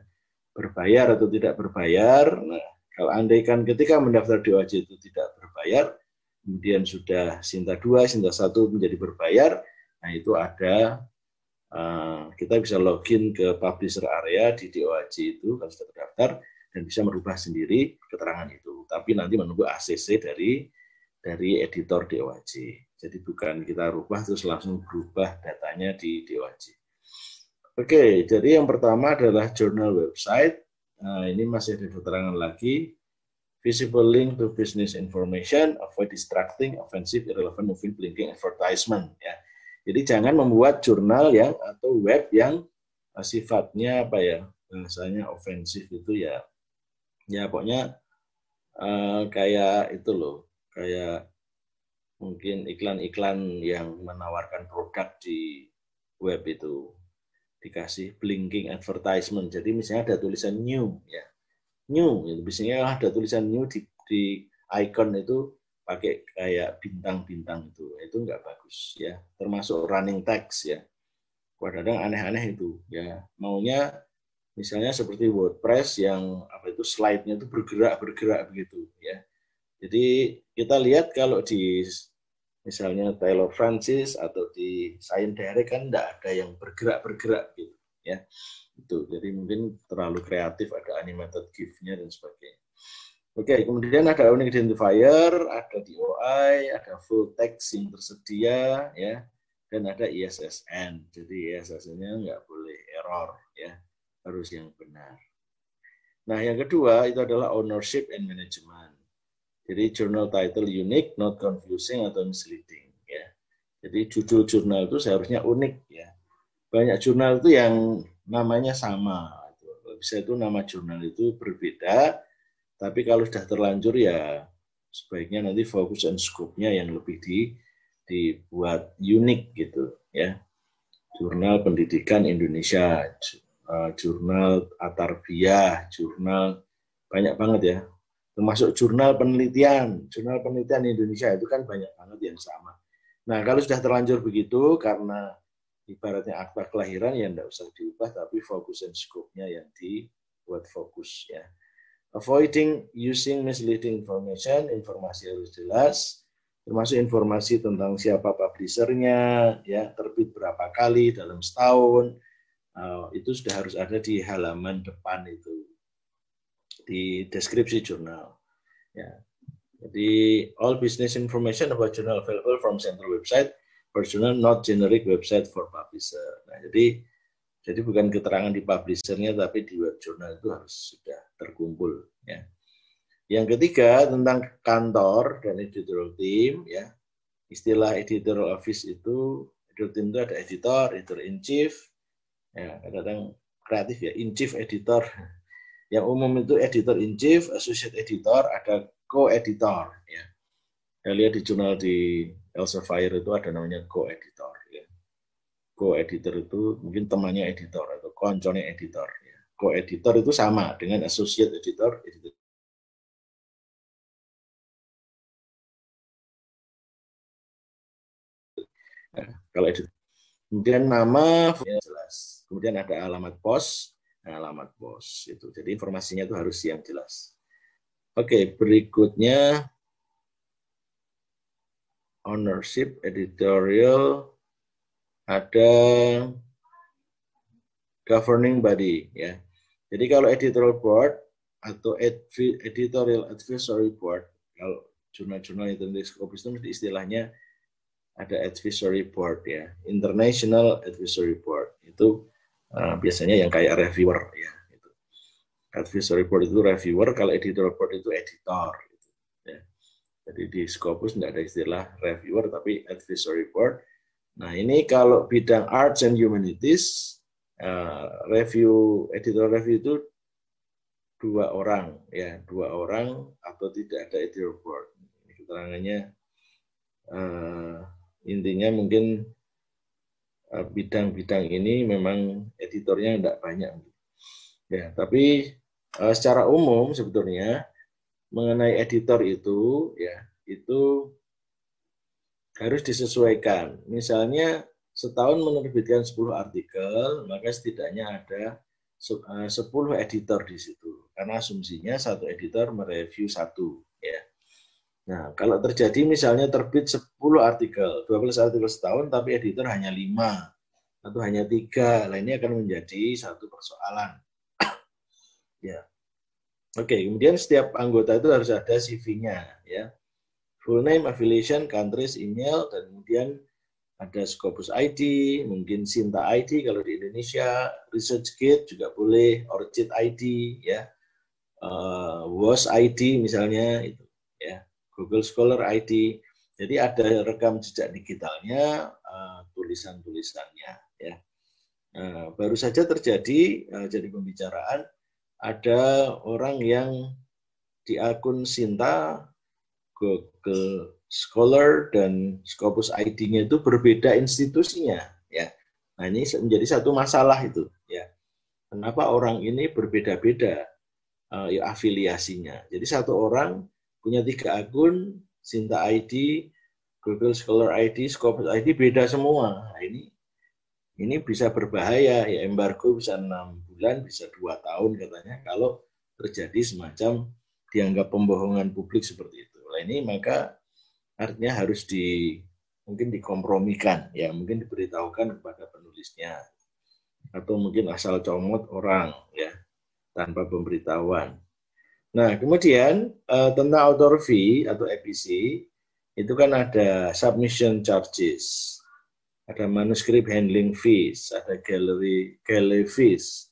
berbayar atau tidak berbayar. Nah kalau andaikan ketika mendaftar di OAJ itu tidak berbayar, kemudian sudah Sinta 2, Sinta 1 menjadi berbayar, nah itu ada uh, kita bisa login ke publisher area di DOAJ itu kalau sudah terdaftar dan bisa merubah sendiri keterangan itu. Tapi nanti menunggu ACC dari dari editor DOAJ. Jadi bukan kita rubah terus langsung berubah datanya di DOAJ. Oke, jadi yang pertama adalah jurnal website. Nah, ini masih ada keterangan lagi visible link to business information, avoid distracting, offensive, irrelevant, moving, blinking advertisement. Ya. Jadi jangan membuat jurnal yang atau web yang uh, sifatnya apa ya bahasanya ofensif itu ya ya pokoknya uh, kayak itu loh kayak mungkin iklan-iklan yang menawarkan produk di web itu dikasih blinking advertisement jadi misalnya ada tulisan new ya new gitu. Biasanya ada tulisan new di, di icon itu pakai kayak bintang-bintang itu. Itu nggak bagus ya. Termasuk running text ya. Kadang aneh-aneh itu ya. Maunya misalnya seperti WordPress yang apa itu slide-nya itu bergerak-bergerak begitu ya. Jadi kita lihat kalau di misalnya Taylor Francis atau di Science Direct kan tidak ada yang bergerak-bergerak gitu ya itu jadi mungkin terlalu kreatif ada animated gif-nya dan sebagainya. Oke kemudian ada unique identifier ada DOI ada full text yang tersedia ya. Dan ada ISSN jadi ISSN-nya nggak boleh error ya. Harus yang benar. Nah yang kedua itu adalah ownership and management. Jadi journal title unique not confusing atau misleading ya. Jadi judul jurnal itu seharusnya unik ya. Banyak jurnal itu yang namanya sama. Bisa itu nama jurnal itu berbeda, tapi kalau sudah terlanjur ya sebaiknya nanti fokus dan scope-nya yang lebih di, dibuat unik gitu ya. Jurnal Pendidikan Indonesia, eh, jurnal Atarbiyah, jurnal banyak banget ya. Termasuk jurnal penelitian, jurnal penelitian Indonesia itu kan banyak banget yang sama. Nah, kalau sudah terlanjur begitu karena ibaratnya akta kelahiran yang tidak usah diubah tapi fokus dan scope-nya yang dibuat fokus ya. Avoiding using misleading information, informasi harus jelas, termasuk informasi tentang siapa publishernya, ya terbit berapa kali dalam setahun, uh, itu sudah harus ada di halaman depan itu, di deskripsi jurnal. Ya. Jadi all business information about journal available from central website personal not generic website for publisher. Nah, jadi jadi bukan keterangan di publishernya tapi di web jurnal itu harus sudah terkumpul ya. Yang ketiga tentang kantor dan editorial team ya. Istilah editorial office itu editorial team itu ada editor, editor in chief, ya kadang kreatif ya, in chief editor. Yang umum itu editor in chief, associate editor, ada co-editor ya. Saya lihat di jurnal di Elsevier itu ada namanya co-editor. Ya. Co-editor itu mungkin temannya editor atau konconnya editor. Ya. Co-editor itu sama dengan associate editor. editor. Nah, kalau editor. Kemudian nama ya jelas. Kemudian ada alamat pos, nah, alamat pos itu. Jadi informasinya itu harus yang jelas. Oke, berikutnya ownership, editorial, ada governing body ya. Jadi kalau editorial board atau editorial advisory board, kalau jurnal-jurnal itu itu istilahnya ada advisory board ya, international advisory board itu uh, biasanya yang kayak reviewer ya. Itu. Advisory board itu reviewer, kalau editorial board itu editor. Jadi di Scopus tidak ada istilah reviewer, tapi advisory board. Nah ini kalau bidang arts and humanities, uh, review editor review itu dua orang, ya dua orang atau tidak ada editor board. Ini keterangannya uh, intinya mungkin uh, bidang-bidang ini memang editornya tidak banyak. Ya, tapi uh, secara umum sebetulnya mengenai editor itu ya itu harus disesuaikan. Misalnya setahun menerbitkan 10 artikel, maka setidaknya ada 10 eh, editor di situ. Karena asumsinya satu editor mereview satu. Ya. Nah, kalau terjadi misalnya terbit 10 artikel, 12 artikel setahun, tapi editor hanya 5 atau hanya tiga, nah ini akan menjadi satu persoalan. ya. Oke, kemudian setiap anggota itu harus ada CV-nya, ya. Full name, affiliation, countries, email, dan kemudian ada Scopus ID, mungkin Sinta ID kalau di Indonesia, ResearchGate juga boleh, Orchid ID, ya, uh, WOS ID misalnya itu, ya, Google Scholar ID. Jadi ada rekam jejak digitalnya, uh, tulisan-tulisannya, ya. Uh, baru saja terjadi uh, jadi pembicaraan ada orang yang di akun Sinta Google Scholar dan Scopus ID-nya itu berbeda institusinya ya. Nah, ini menjadi satu masalah itu ya. Kenapa orang ini berbeda-beda uh, ya, afiliasinya. Jadi satu orang punya tiga akun, Sinta ID, Google Scholar ID, Scopus ID beda semua. Nah, ini ini bisa berbahaya ya embargo bisa enam bulan, bisa dua tahun katanya kalau terjadi semacam dianggap pembohongan publik seperti itu. Nah ini maka artinya harus di mungkin dikompromikan ya mungkin diberitahukan kepada penulisnya atau mungkin asal comot orang ya tanpa pemberitahuan. Nah kemudian uh, tentang author fee atau EPC itu kan ada submission charges, ada manuscript handling fees, ada gallery gallery fees,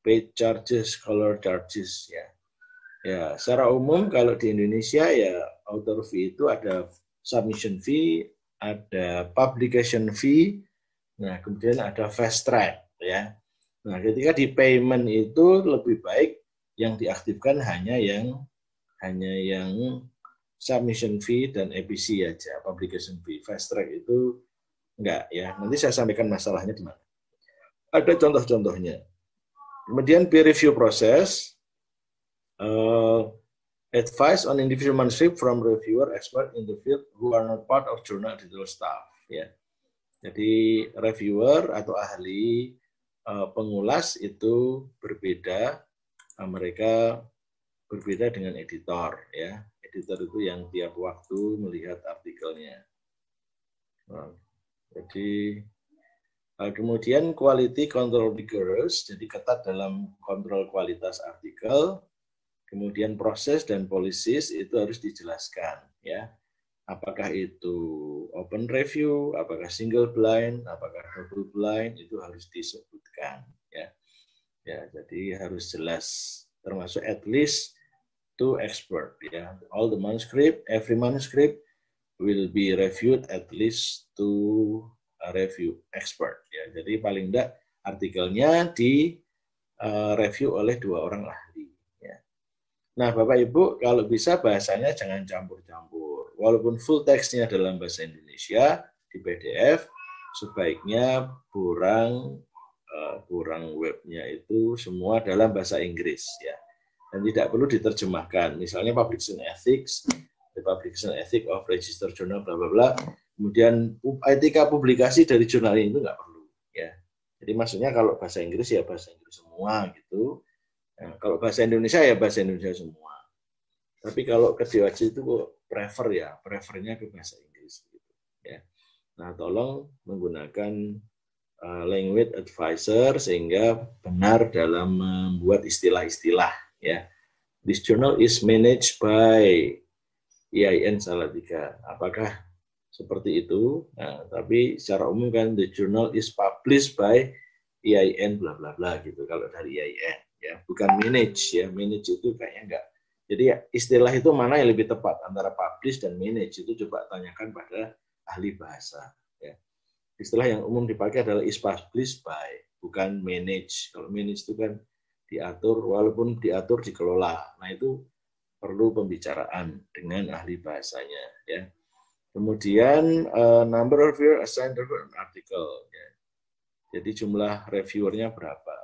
paid charges, color charges ya. Ya, secara umum kalau di Indonesia ya author fee itu ada submission fee, ada publication fee, nah kemudian ada fast track ya. Nah, ketika di payment itu lebih baik yang diaktifkan hanya yang hanya yang submission fee dan EPC aja, publication fee. Fast track itu enggak ya. Nanti saya sampaikan masalahnya di mana. Ada contoh-contohnya. Kemudian peer review proses uh, advice on individual manuscript from reviewer expert in the field who are not part of journal editorial staff ya. Jadi reviewer atau ahli uh, pengulas itu berbeda uh, mereka berbeda dengan editor ya. Editor itu yang tiap waktu melihat artikelnya. Nah, jadi kemudian quality control rigorous jadi ketat dalam kontrol kualitas artikel Kemudian proses dan policies itu harus dijelaskan ya. Apakah itu open review, apakah single blind, apakah double blind itu harus disebutkan ya. Ya, jadi harus jelas termasuk at least two expert ya. All the manuscript, every manuscript will be reviewed at least two review expert ya. Jadi paling tidak artikelnya di uh, review oleh dua orang ahli Nah, Bapak Ibu, kalau bisa bahasanya jangan campur-campur. Walaupun full teksnya dalam bahasa Indonesia di PDF, sebaiknya kurang uh, kurang webnya itu semua dalam bahasa Inggris ya. Dan tidak perlu diterjemahkan. Misalnya publication ethics, the publication ethics of register journal bla bla bla. Kemudian etika publikasi dari jurnal ini itu nggak perlu ya. Jadi maksudnya kalau bahasa Inggris ya bahasa Inggris semua gitu Ya, kalau bahasa Indonesia ya bahasa Indonesia semua. Tapi kalau ke DOJ itu kok prefer ya, prefernya ke bahasa Inggris gitu. Ya. Nah, tolong menggunakan uh, language advisor sehingga benar dalam membuat istilah-istilah ya. This journal is managed by IAIN Salatiga. Apakah seperti itu? Nah, tapi secara umum kan the journal is published by IAIN bla bla bla gitu. Kalau dari IAIN ya. Bukan manage ya. Manage itu kayaknya enggak. Jadi ya, istilah itu mana yang lebih tepat antara publish dan manage? Itu coba tanyakan pada ahli bahasa ya. Istilah yang umum dipakai adalah is published by bukan manage. Kalau manage itu kan diatur walaupun diatur dikelola. Nah itu perlu pembicaraan dengan ahli bahasanya ya Kemudian uh, number of reviewer assigned to an article. Ya. Jadi jumlah reviewernya berapa?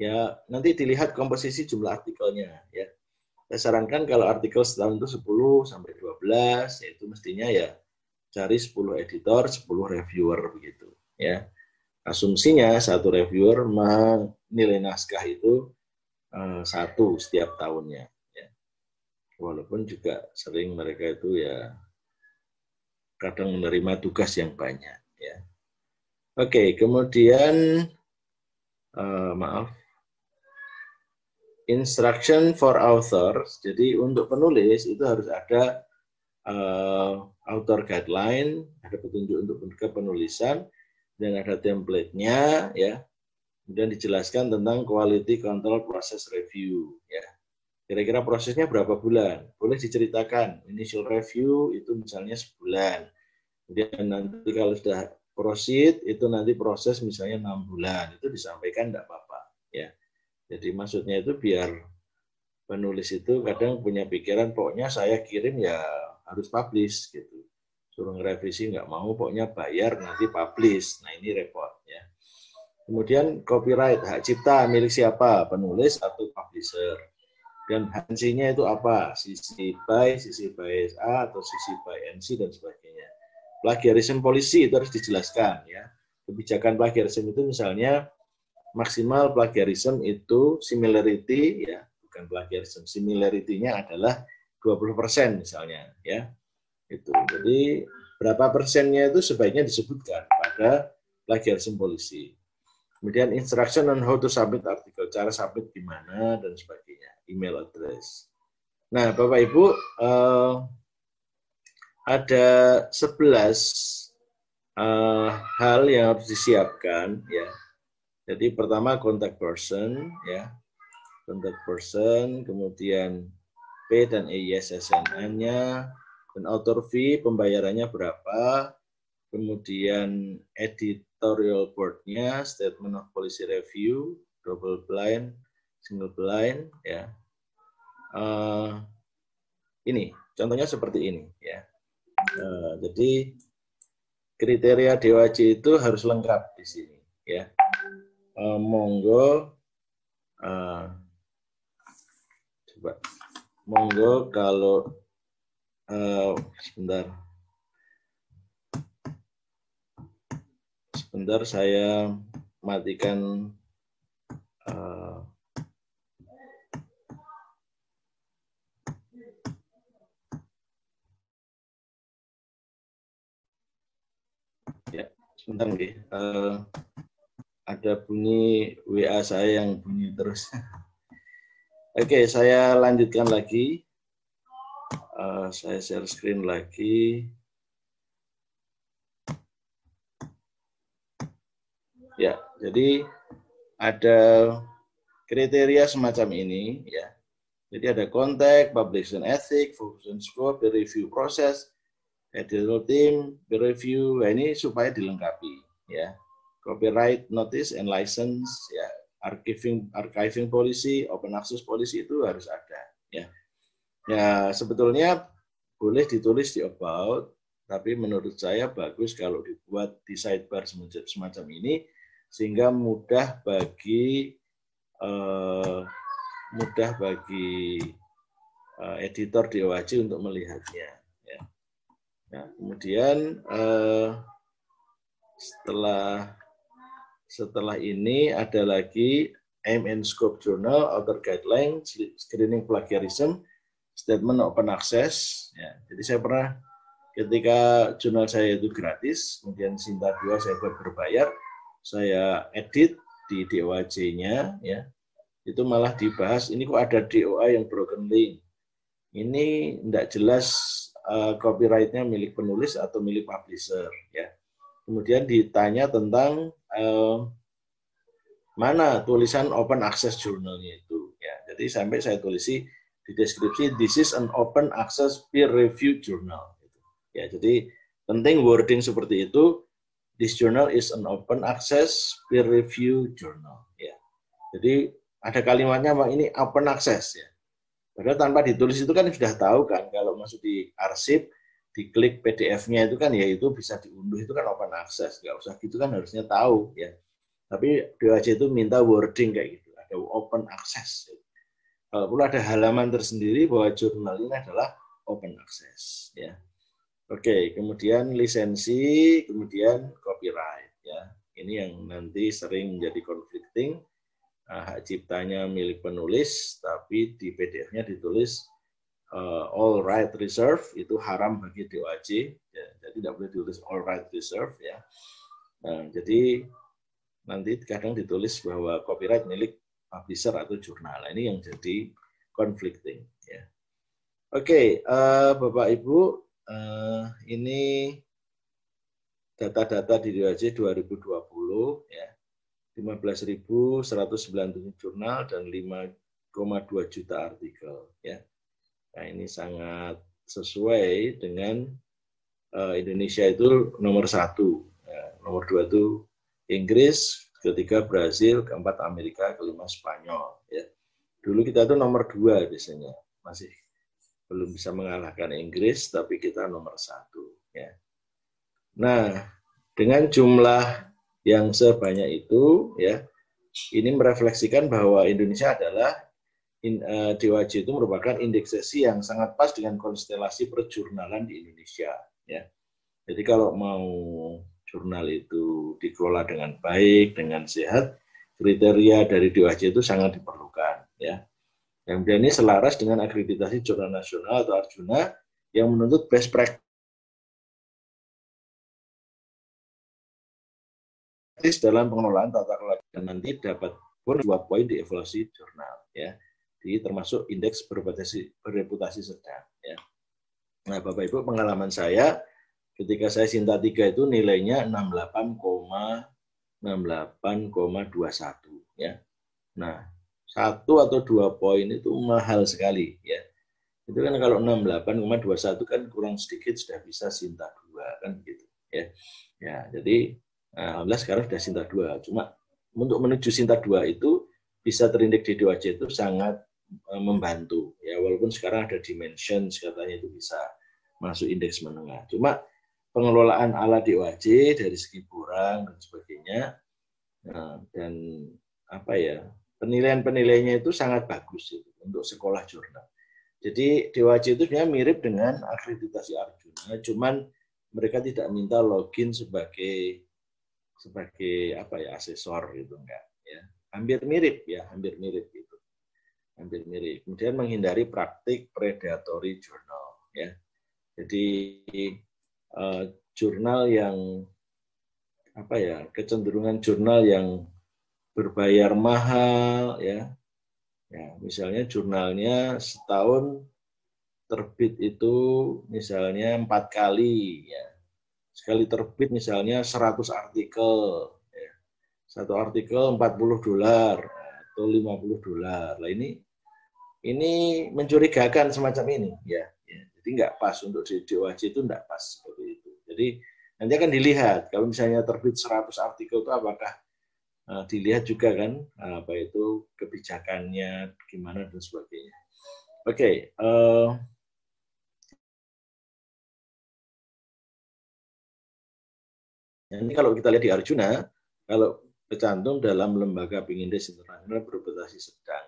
Ya nanti dilihat komposisi jumlah artikelnya. Ya, saya sarankan kalau artikel setahun itu 10 sampai 12, yaitu mestinya ya cari 10 editor, 10 reviewer begitu. Ya, asumsinya satu reviewer menilai naskah itu uh, satu setiap tahunnya. Ya. Walaupun juga sering mereka itu ya kadang menerima tugas yang banyak. Ya. Oke, kemudian uh, maaf, instruction for authors. Jadi untuk penulis itu harus ada uh, author guideline, ada petunjuk untuk kepenulisan, dan ada template-nya, ya. Kemudian dijelaskan tentang quality control process review, ya. Kira-kira prosesnya berapa bulan? Boleh diceritakan. Initial review itu misalnya sebulan. Kemudian nanti kalau sudah proceed itu nanti proses misalnya enam bulan. Itu disampaikan tidak apa-apa. Ya. Jadi maksudnya itu biar penulis itu kadang punya pikiran pokoknya saya kirim ya harus publish gitu. Suruh ngerevisi nggak mau pokoknya bayar nanti publish. Nah ini repot ya. Kemudian copyright hak cipta milik siapa? Penulis atau publisher dan hansinya itu apa? Sisi by sisi by A atau sisi by NC dan sebagainya. Plagiarism policy itu harus dijelaskan ya. Kebijakan plagiarism itu misalnya maksimal plagiarism itu similarity ya. Bukan plagiarism similarity-nya adalah 20% misalnya ya. Itu. Jadi berapa persennya itu sebaiknya disebutkan pada plagiarism policy. Kemudian instruction on how to submit artikel cara submit gimana dan sebagainya email address. Nah, Bapak Ibu, uh, ada 11 uh, eh, hal yang harus disiapkan ya. Jadi pertama contact person ya. Contact person, kemudian P dan EISSN-nya, dan author fee pembayarannya berapa, kemudian editorial board-nya, statement of policy review, double blind, single blind, ya, uh, ini contohnya seperti ini ya. Uh, jadi kriteria DWC itu harus lengkap di sini ya. Uh, monggo uh, coba monggo kalau uh, sebentar sebentar saya matikan uh, sebentar nih. Uh, ada bunyi WA saya yang bunyi terus. Oke, okay, saya lanjutkan lagi. Uh, saya share screen lagi. Ya, jadi ada kriteria semacam ini ya. Jadi ada kontak, publication ethic, function scope, review proses, editorial team, peer review, nah ini supaya dilengkapi ya. Copyright notice and license ya, archiving archiving policy, open access policy itu harus ada ya. Ya sebetulnya boleh ditulis di about, tapi menurut saya bagus kalau dibuat di sidebar semacam ini sehingga mudah bagi uh, mudah bagi uh, editor DOAJ untuk melihatnya. Ya, kemudian eh, setelah setelah ini ada lagi and scope journal, author guideline, screening plagiarism, statement open access. Ya, jadi saya pernah ketika jurnal saya itu gratis, kemudian Sinta 2 saya buat berbayar, saya edit di DOAJ-nya, ya, itu malah dibahas, ini kok ada DOA yang broken link. Ini tidak jelas uh, copyrightnya milik penulis atau milik publisher ya. Kemudian ditanya tentang uh, mana tulisan open access journalnya itu ya. Jadi sampai saya tulisi di deskripsi this is an open access peer review journal ya jadi penting wording seperti itu this journal is an open access peer review journal ya. Jadi ada kalimatnya ini open access ya Padahal tanpa ditulis itu kan sudah tahu kan kalau masuk di arsip diklik PDF-nya itu kan ya itu bisa diunduh itu kan open access. Nggak usah gitu kan harusnya tahu ya. Tapi DOAJ itu minta wording kayak gitu ada open access. Kalau perlu ada halaman tersendiri bahwa jurnal ini adalah open access ya. Oke kemudian lisensi kemudian copyright ya. Ini yang nanti sering menjadi conflicting hak ciptanya milik penulis tapi di PDF-nya ditulis uh, all right reserve itu haram bagi DOAJ, ya, jadi tidak boleh ditulis all right reserve ya. Nah, jadi nanti kadang ditulis bahwa copyright milik publisher atau jurnal. Nah, ini yang jadi conflicting ya. Oke, okay, uh, Bapak Ibu, uh, ini data-data di DOAJ 2020 ya. 15.197 jurnal dan 5,2 juta artikel ya. Nah, ini sangat sesuai dengan uh, Indonesia itu nomor satu. Ya, nomor dua itu Inggris, ketiga Brazil, keempat Amerika, kelima Spanyol. Ya. Dulu kita itu nomor dua biasanya, masih belum bisa mengalahkan Inggris, tapi kita nomor satu. Ya. Nah, dengan jumlah yang sebanyak itu, ya, ini merefleksikan bahwa Indonesia adalah in, uh, itu merupakan indeksasi yang sangat pas dengan konstelasi perjurnalan di Indonesia. Ya. Jadi kalau mau jurnal itu dikelola dengan baik, dengan sehat, kriteria dari DOAJ itu sangat diperlukan. Ya. Kemudian ini selaras dengan akreditasi jurnal nasional atau Arjuna yang menuntut best practice dalam pengelolaan tata kelola dan nanti dapat pun dua poin di evaluasi jurnal ya di termasuk indeks bereputasi, bereputasi sedang. Ya. Nah, Bapak Ibu, pengalaman saya ketika saya Sinta 3 itu nilainya 68,68,21 ya. Nah, satu atau dua poin itu mahal sekali ya. Itu kan kalau 68,21 kan kurang sedikit sudah bisa Sinta 2 kan gitu ya. Ya, jadi alhamdulillah sekarang sudah Sinta 2. Cuma untuk menuju Sinta 2 itu bisa terindeks di 2C itu sangat Eh, membantu. Ya walaupun sekarang ada dimension katanya itu bisa masuk indeks menengah. Cuma pengelolaan ala DOAJ dari segi kurang dan sebagainya nah, dan apa ya penilaian-penilaiannya itu sangat bagus itu untuk sekolah jurnal. Jadi DOAJ itu sebenarnya mirip dengan akreditasi Arjuna cuman mereka tidak minta login sebagai sebagai apa ya asesor gitu enggak ya hampir mirip ya hampir mirip gitu hampir mirip. Kemudian menghindari praktik predatory journal. Ya. Jadi uh, jurnal yang apa ya kecenderungan jurnal yang berbayar mahal ya ya misalnya jurnalnya setahun terbit itu misalnya empat kali ya sekali terbit misalnya 100 artikel ya. satu artikel 40 dolar atau 50 dolar lah ini ini mencurigakan semacam ini ya, ya. jadi nggak pas untuk di DOAJ itu nggak pas seperti itu jadi nanti akan dilihat kalau misalnya terbit 100 artikel itu apakah uh, dilihat juga kan apa itu kebijakannya gimana dan sebagainya oke okay, uh, ini kalau kita lihat di Arjuna kalau tercantum dalam lembaga pengindeks internasional berputasi sedang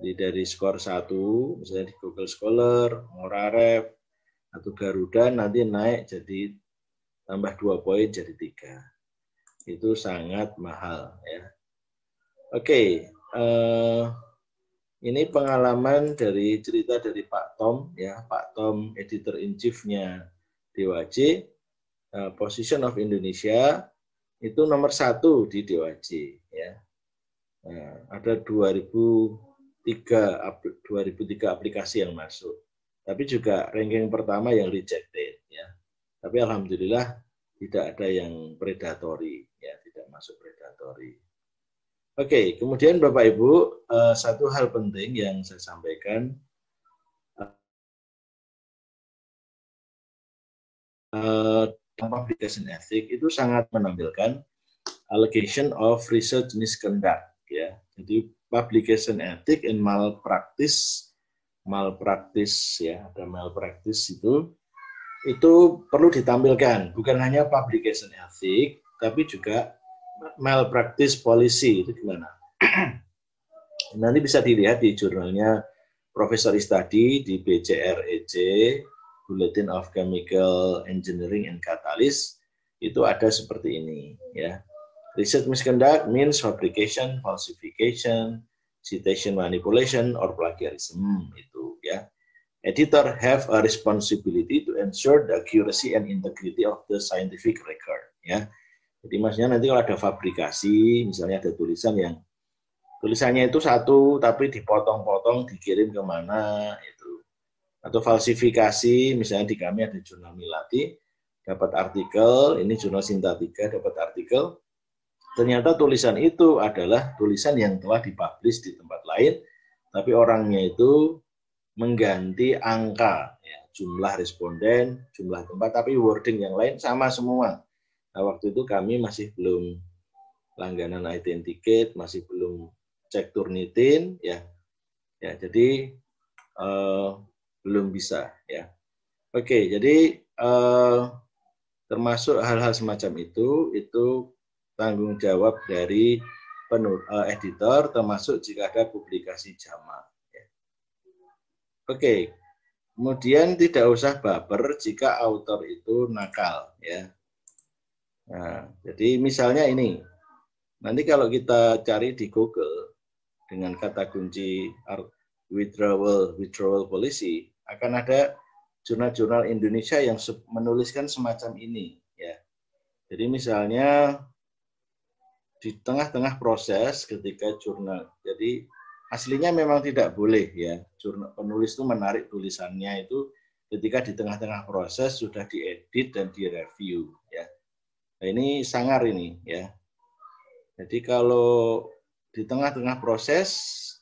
jadi dari skor satu, misalnya di Google Scholar, Moraref, atau Garuda nanti naik jadi tambah dua poin jadi tiga. Itu sangat mahal ya. Oke, uh, ini pengalaman dari cerita dari Pak Tom ya, Pak Tom editor in chiefnya DWJ, uh, Position of Indonesia itu nomor satu di DWJ ya. Nah, ada 2000 tiga 2003 aplikasi yang masuk. Tapi juga ranking pertama yang rejected ya. Tapi alhamdulillah tidak ada yang predatory ya, tidak masuk predatory. Oke, kemudian Bapak Ibu, eh, satu hal penting yang saya sampaikan uh, publication ethic itu sangat menampilkan allegation of research misconduct ya. Jadi publication ethic and malpractice malpractice ya ada malpractice itu itu perlu ditampilkan, bukan hanya publication ethic, tapi juga malpractice policy itu gimana? Nanti bisa dilihat di jurnalnya Profesor Istadi di BCREC, Bulletin of Chemical Engineering and Catalyst, itu ada seperti ini ya. Research misconduct means fabrication, falsification, citation manipulation, or plagiarism itu ya. Editor have a responsibility to ensure the accuracy and integrity of the scientific record ya. Jadi maksudnya nanti kalau ada fabrikasi, misalnya ada tulisan yang tulisannya itu satu tapi dipotong-potong dikirim ke mana itu atau falsifikasi misalnya di kami ada jurnal Milati dapat artikel ini jurnal Sintatika dapat artikel. Ternyata tulisan itu adalah tulisan yang telah dipublish di tempat lain tapi orangnya itu mengganti angka ya, jumlah responden jumlah tempat tapi wording yang lain sama semua. Nah waktu itu kami masih belum langganan identikate masih belum cek turnitin ya. Ya jadi uh, belum bisa ya oke jadi uh, termasuk hal-hal semacam itu itu tanggung jawab dari penur, uh, editor termasuk jika ada publikasi jama ya. oke kemudian tidak usah baper jika autor itu nakal ya nah jadi misalnya ini nanti kalau kita cari di Google dengan kata kunci withdrawal withdrawal policy akan ada jurnal-jurnal Indonesia yang menuliskan semacam ini ya. Jadi misalnya di tengah-tengah proses ketika jurnal. Jadi aslinya memang tidak boleh ya. Jurnal penulis itu menarik tulisannya itu ketika di tengah-tengah proses sudah diedit dan direview ya. Nah, ini sangar ini ya. Jadi kalau di tengah-tengah proses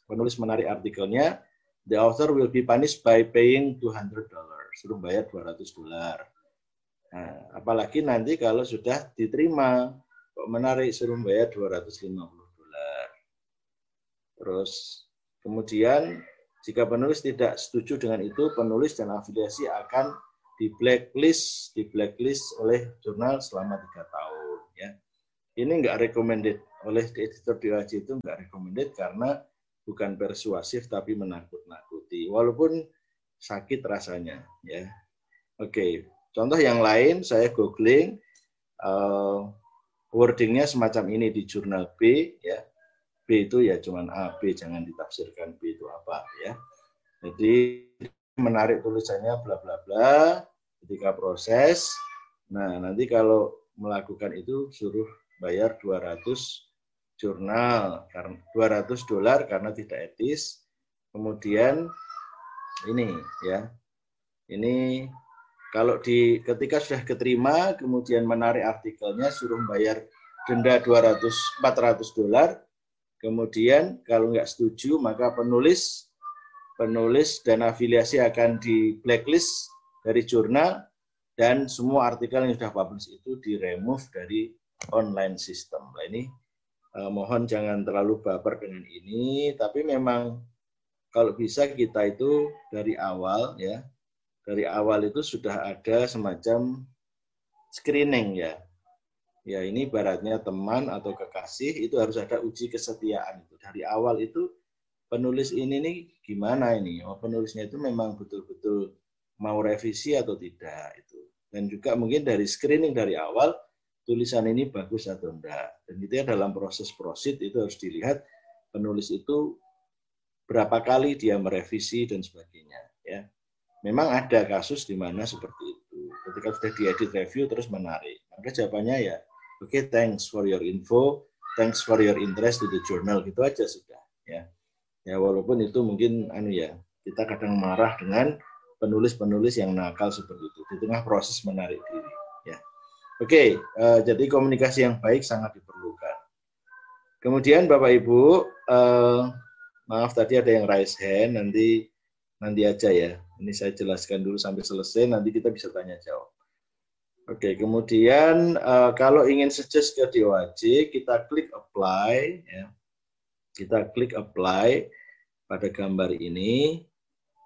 penulis menarik artikelnya, the author will be punished by paying 200 dollars, suruh bayar 200 dolar. Nah, apalagi nanti kalau sudah diterima, kok menarik suruh bayar 250 dolar. Terus kemudian jika penulis tidak setuju dengan itu, penulis dan afiliasi akan di blacklist, di blacklist oleh jurnal selama tiga tahun. Ya, ini enggak recommended oleh editor DOAJ itu enggak recommended karena bukan persuasif tapi menakut-nakuti. Walaupun sakit rasanya, ya. Oke, contoh yang lain saya googling uh, wordingnya semacam ini di jurnal B, ya. B itu ya cuman A, B jangan ditafsirkan B itu apa, ya. Jadi menarik tulisannya bla bla bla ketika proses. Nah, nanti kalau melakukan itu suruh bayar 200 jurnal karena 200 dolar karena tidak etis. Kemudian ini ya. Ini kalau di ketika sudah keterima kemudian menarik artikelnya suruh bayar denda 200 400 dolar. Kemudian kalau nggak setuju maka penulis penulis dan afiliasi akan di blacklist dari jurnal dan semua artikel yang sudah publish itu di remove dari online system. Nah, ini eh, mohon jangan terlalu baper dengan ini, tapi memang kalau bisa kita itu dari awal ya, dari awal itu sudah ada semacam screening ya. Ya ini baratnya teman atau kekasih itu harus ada uji kesetiaan itu. Dari awal itu penulis ini nih gimana ini? Oh, penulisnya itu memang betul-betul mau revisi atau tidak itu. Dan juga mungkin dari screening dari awal tulisan ini bagus atau enggak. Dan itu ya dalam proses prosit itu harus dilihat penulis itu berapa kali dia merevisi dan sebagainya. Ya, memang ada kasus di mana seperti itu. Ketika sudah diedit review terus menarik. Maka jawabannya ya, oke okay, thanks for your info, thanks for your interest to the journal gitu aja sudah. Ya, ya walaupun itu mungkin anu ya kita kadang marah dengan penulis-penulis yang nakal seperti itu di tengah proses menarik diri. Oke, uh, jadi komunikasi yang baik sangat diperlukan. Kemudian Bapak Ibu, uh, maaf tadi ada yang raise hand, nanti nanti aja ya. Ini saya jelaskan dulu sampai selesai, nanti kita bisa tanya jawab. Oke, kemudian uh, kalau ingin suggest ke DOAJ, kita klik apply, ya. kita klik apply pada gambar ini,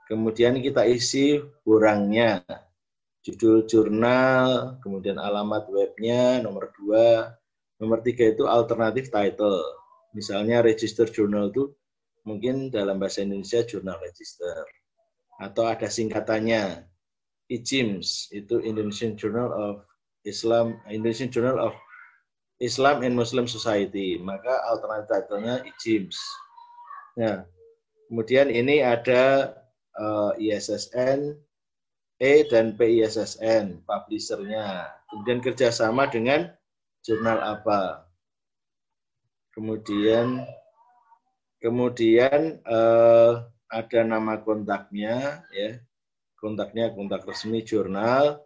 kemudian kita isi borangnya, judul jurnal, kemudian alamat webnya, nomor dua, nomor tiga itu alternatif title. Misalnya register journal itu mungkin dalam bahasa Indonesia jurnal register. Atau ada singkatannya, IJIMS, itu Indonesian Journal of Islam, Indonesian Journal of Islam and Muslim Society. Maka alternatif title-nya IJIMS. Nah, kemudian ini ada uh, eh, ISSN, E dan PISSN, publishernya. Kemudian kerjasama dengan jurnal apa. Kemudian kemudian eh, ada nama kontaknya, ya kontaknya kontak resmi jurnal.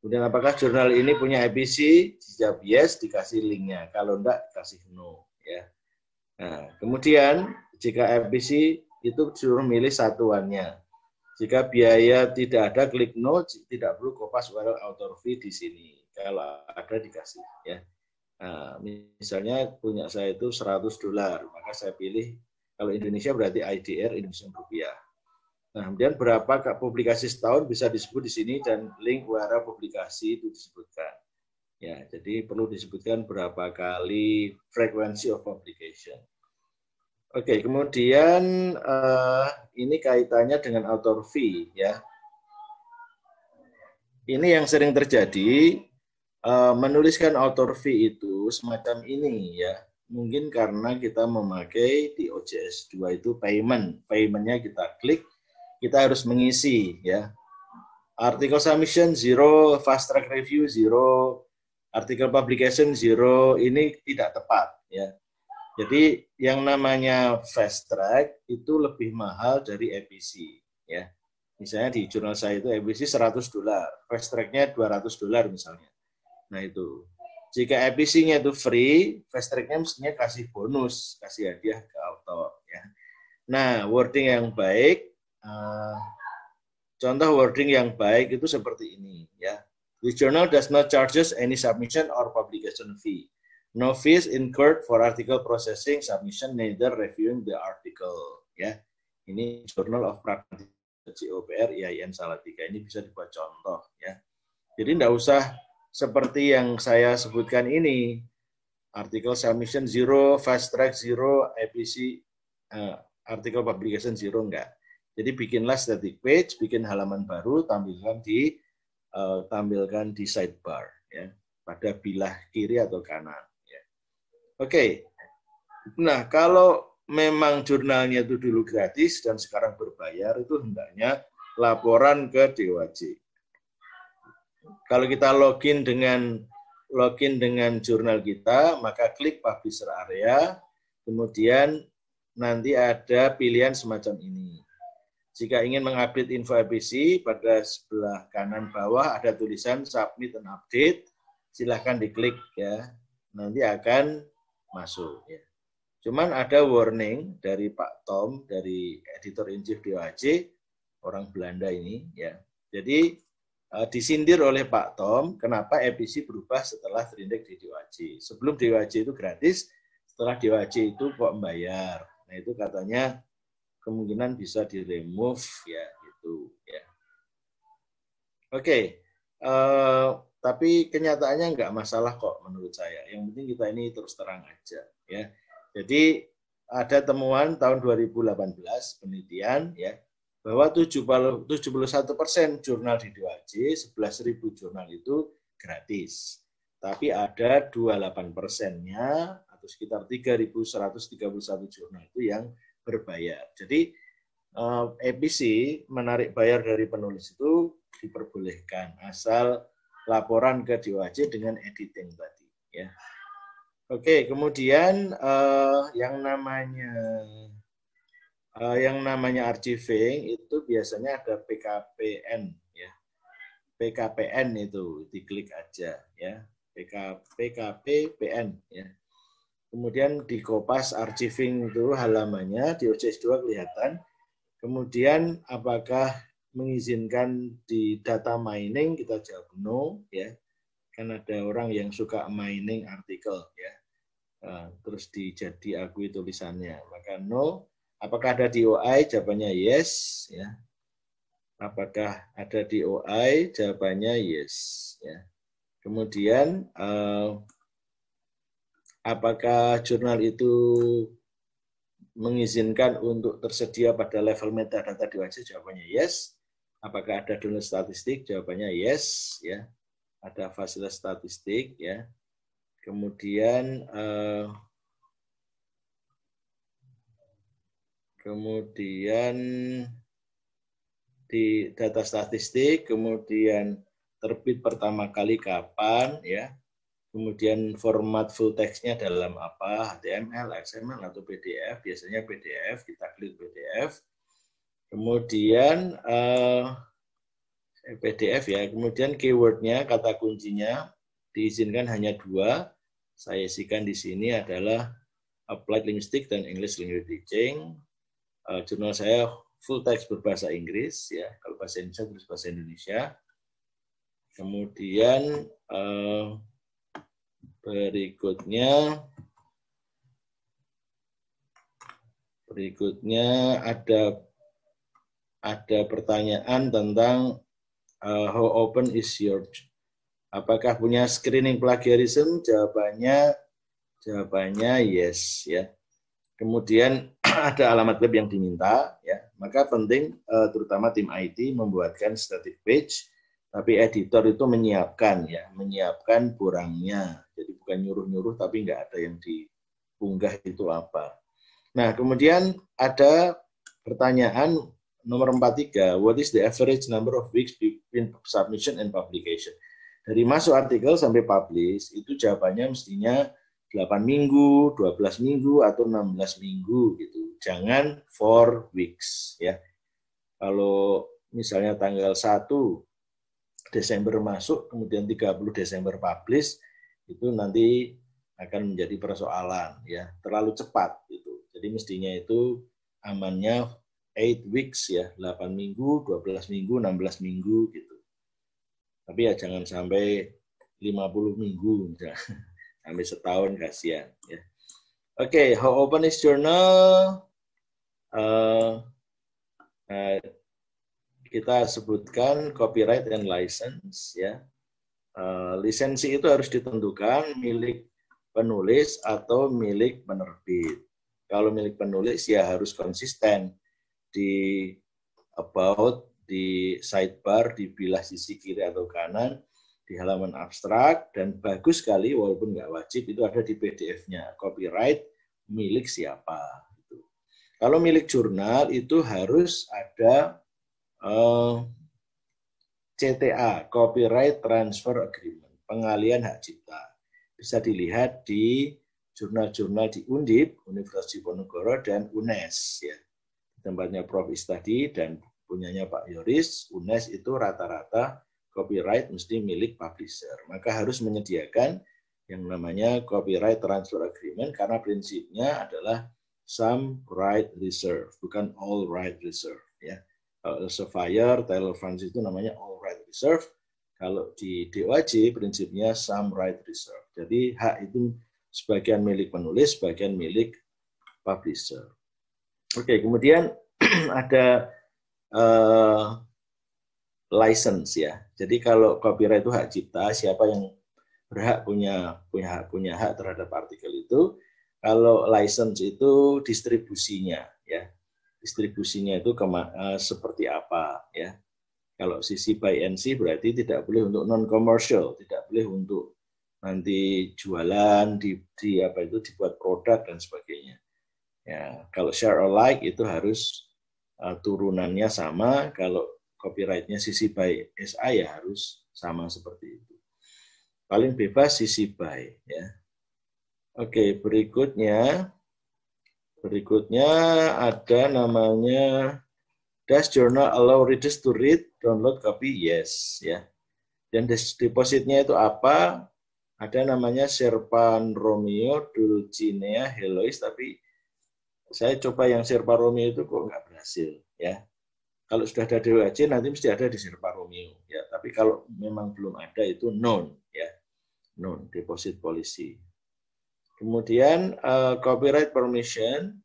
Kemudian apakah jurnal ini punya EPC? Jika yes, dikasih linknya. Kalau enggak, kasih no. Ya. Nah, kemudian jika EPC itu suruh milih satuannya. Jika biaya tidak ada, klik no, tidak perlu kopas URL author fee di sini. Kalau ada dikasih ya. Nah, misalnya punya saya itu 100 dolar, maka saya pilih kalau Indonesia berarti IDR Indonesia rupiah. Nah, kemudian berapa publikasi setahun bisa disebut di sini dan link URL publikasi itu disebutkan. Ya, jadi perlu disebutkan berapa kali frequency of publication. Oke, kemudian uh, ini kaitannya dengan author fee ya. Ini yang sering terjadi uh, menuliskan author fee itu semacam ini ya. Mungkin karena kita memakai di OJS 2 itu payment. Paymentnya kita klik, kita harus mengisi ya. Artikel submission zero, fast track review zero, artikel publication zero, ini tidak tepat ya jadi yang namanya fast track itu lebih mahal dari EPC ya. Misalnya di jurnal saya itu EPC 100 dolar, fast tracknya 200 dolar misalnya. Nah itu. Jika EPC-nya itu free, fast track-nya mestinya kasih bonus, kasih hadiah ke author ya. Nah, wording yang baik uh, contoh wording yang baik itu seperti ini ya. The journal does not charges any submission or publication fee no fees incurred for article processing, submission, neither reviewing the article. Ya, ini Journal of Practice COPR IAIN Salatiga. Ini bisa dibuat contoh. Ya, jadi tidak usah seperti yang saya sebutkan ini. Artikel submission zero, fast track zero, EPC, uh, artikel publication zero enggak. Jadi bikinlah static page, bikin halaman baru, tampilkan di uh, tampilkan di sidebar ya pada bilah kiri atau kanan. Oke. Nah, kalau memang jurnalnya itu dulu gratis dan sekarang berbayar, itu hendaknya laporan ke DWJ. Kalau kita login dengan login dengan jurnal kita, maka klik publisher area, kemudian nanti ada pilihan semacam ini. Jika ingin mengupdate info EPC, pada sebelah kanan bawah ada tulisan submit and update. Silahkan diklik ya. Nanti akan masuk. Ya. Cuman ada warning dari Pak Tom, dari editor in chief DOAJ, orang Belanda ini, ya. Jadi uh, disindir oleh Pak Tom, kenapa EPC berubah setelah terindeks di DOAJ. Sebelum DOAJ itu gratis, setelah DOAJ itu kok membayar. Nah itu katanya kemungkinan bisa di remove ya gitu ya. Oke, okay. uh, tapi kenyataannya nggak masalah kok menurut saya. Yang penting kita ini terus terang aja ya. Jadi ada temuan tahun 2018 penelitian ya bahwa 71 persen jurnal di 2J, 11.000 jurnal itu gratis. Tapi ada 28 persennya atau sekitar 3.131 jurnal itu yang berbayar. Jadi EPC eh, menarik bayar dari penulis itu diperbolehkan asal laporan ke DOAJ dengan editing tadi ya. Oke, kemudian uh, yang namanya uh, yang namanya archiving itu biasanya ada PKPN ya. PKPN itu diklik aja ya. PK, PKPPN ya. Kemudian di Kopas archiving itu halamannya di OCS 2 kelihatan. Kemudian apakah mengizinkan di data mining kita jawab no ya kan ada orang yang suka mining artikel ya uh, terus dijadi akui tulisannya maka no apakah ada di OI jawabannya yes ya apakah ada di OI? Jawabannya yes. Ya. Kemudian uh, apakah jurnal itu mengizinkan untuk tersedia pada level metadata di wajib? Jawabannya yes. Apakah ada download statistik? Jawabannya yes. Ya, ada fasilitas statistik. Ya. Kemudian uh, kemudian di data statistik, kemudian terbit pertama kali kapan, ya, kemudian format full textnya dalam apa, HTML, XML, atau PDF, biasanya PDF, kita klik PDF, kemudian eh, PDF ya, kemudian keywordnya, kata kuncinya diizinkan hanya dua, saya isikan di sini adalah Applied Linguistics dan English Language Teaching. Uh, jurnal saya full text berbahasa Inggris ya. Kalau bahasa Indonesia tulis bahasa Indonesia. Kemudian eh, berikutnya berikutnya ada ada pertanyaan tentang uh, how open is your apakah punya screening plagiarism jawabannya jawabannya yes ya kemudian ada alamat web yang diminta ya maka penting uh, terutama tim IT membuatkan static page, tapi editor itu menyiapkan ya, menyiapkan borangnya. Jadi bukan nyuruh-nyuruh tapi nggak ada yang diunggah itu apa. Nah, kemudian ada pertanyaan nomor 43, what is the average number of weeks between submission and publication? Dari masuk artikel sampai publish, itu jawabannya mestinya 8 minggu, 12 minggu, atau 16 minggu gitu jangan four weeks ya. Kalau misalnya tanggal 1 Desember masuk, kemudian 30 Desember publish, itu nanti akan menjadi persoalan ya, terlalu cepat itu. Jadi mestinya itu amannya 8 weeks ya, 8 minggu, 12 minggu, 16 minggu gitu. Tapi ya jangan sampai 50 minggu, sampai setahun kasihan ya. Oke, okay, how open is journal? uh, uh, kita sebutkan copyright and license ya. Uh, lisensi itu harus ditentukan milik penulis atau milik penerbit. Kalau milik penulis ya harus konsisten di about di sidebar di bilah sisi kiri atau kanan di halaman abstrak dan bagus sekali walaupun nggak wajib itu ada di PDF-nya copyright milik siapa kalau milik jurnal itu harus ada uh, eh, CTA, Copyright Transfer Agreement, pengalian hak cipta. Bisa dilihat di jurnal-jurnal di Undip, Universitas Diponegoro, dan UNES. Ya. Tempatnya Prof. Istadi dan punyanya Pak Yoris, UNES itu rata-rata copyright mesti milik publisher. Maka harus menyediakan yang namanya copyright transfer agreement karena prinsipnya adalah some right reserve, bukan all right reserve. Ya. Kalau Elsevier, Taylor France itu namanya all right reserve. Kalau di DOAJ prinsipnya some right reserve. Jadi hak itu sebagian milik penulis, sebagian milik publisher. Oke, kemudian ada uh, license ya. Jadi kalau copyright itu hak cipta, siapa yang berhak punya punya hak punya hak terhadap artikel itu kalau license itu distribusinya, ya, distribusinya itu kema uh, seperti apa, ya. Kalau sisi and see berarti tidak boleh untuk non commercial, tidak boleh untuk nanti jualan di, di apa itu dibuat produk dan sebagainya. Ya, kalau share alike itu harus uh, turunannya sama, kalau copyrightnya sisi buy SA ya harus sama seperti itu. Paling bebas sisi buy ya. Oke, berikutnya berikutnya ada namanya Does journal allow readers to read, download copy? Yes, ya. Dan depositnya itu apa? Ada namanya Serpan Romeo, Dulcinea, Helois, tapi saya coba yang Serpa Romeo itu kok nggak berhasil, ya. Kalau sudah ada DWAC nanti mesti ada di Serpa Romeo, ya. Tapi kalau memang belum ada itu non, ya, non deposit polisi. Kemudian uh, copyright permission,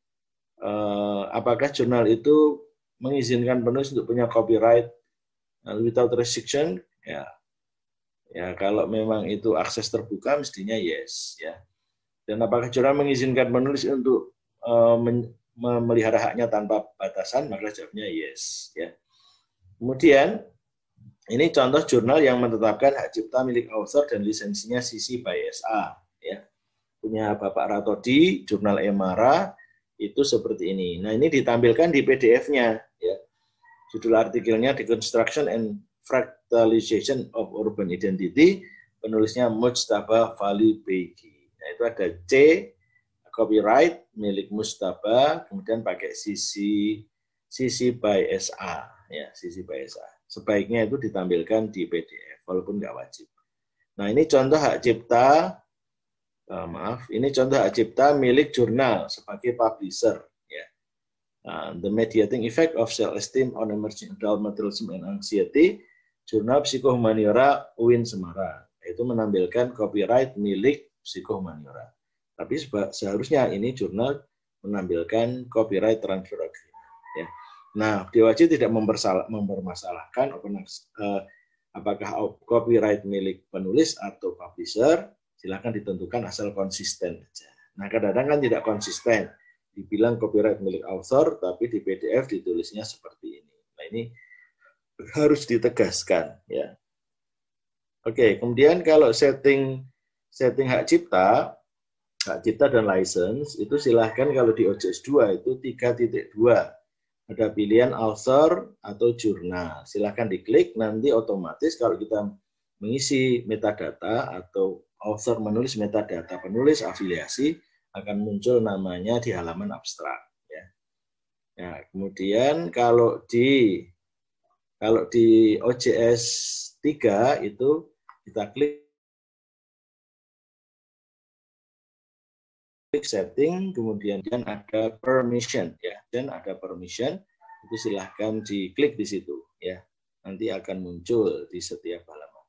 uh, apakah jurnal itu mengizinkan penulis untuk punya copyright without restriction ya ya kalau memang itu akses terbuka mestinya yes ya dan apakah jurnal mengizinkan penulis untuk uh, memelihara haknya tanpa batasan maka jawabnya yes ya. Kemudian ini contoh jurnal yang menetapkan hak cipta milik author dan lisensinya CC by SA ya. Punya Bapak Ratodi jurnal Emara itu seperti ini. Nah ini ditampilkan di PDF-nya ya. Judul artikelnya Deconstruction and Fractalization of Urban Identity, penulisnya Mujtaba Fali Begi. Nah, itu ada C, copyright milik Mustaba, kemudian pakai sisi sisi by SA, ya sisi by SA. Sebaiknya itu ditampilkan di PDF, walaupun nggak wajib. Nah ini contoh hak cipta, uh, maaf, ini contoh hak cipta milik jurnal sebagai publisher. Uh, the mediating effect of self-esteem on emerging adult materialism and anxiety, jurnal psikohumaniora UIN Semarang. Itu menampilkan copyright milik psikohumaniora. Tapi seharusnya ini jurnal menampilkan copyright transfer agreement. Ya. Nah, DOAJ tidak mempermasalahkan uh, apakah copyright milik penulis atau publisher, silakan ditentukan asal konsisten Nah, kadang-kadang kan tidak konsisten dibilang copyright milik author, tapi di PDF ditulisnya seperti ini. Nah ini harus ditegaskan ya. Oke, kemudian kalau setting setting hak cipta, hak cipta dan license itu silahkan kalau di OJS 2 itu 3.2 ada pilihan author atau jurnal. Silahkan diklik, nanti otomatis kalau kita mengisi metadata atau author menulis metadata penulis afiliasi, akan muncul namanya di halaman abstrak. Ya. Nah, kemudian kalau di kalau di OJS 3 itu kita klik klik setting, kemudian dan ada permission ya, dan ada permission itu silahkan diklik di situ ya. Nanti akan muncul di setiap halaman.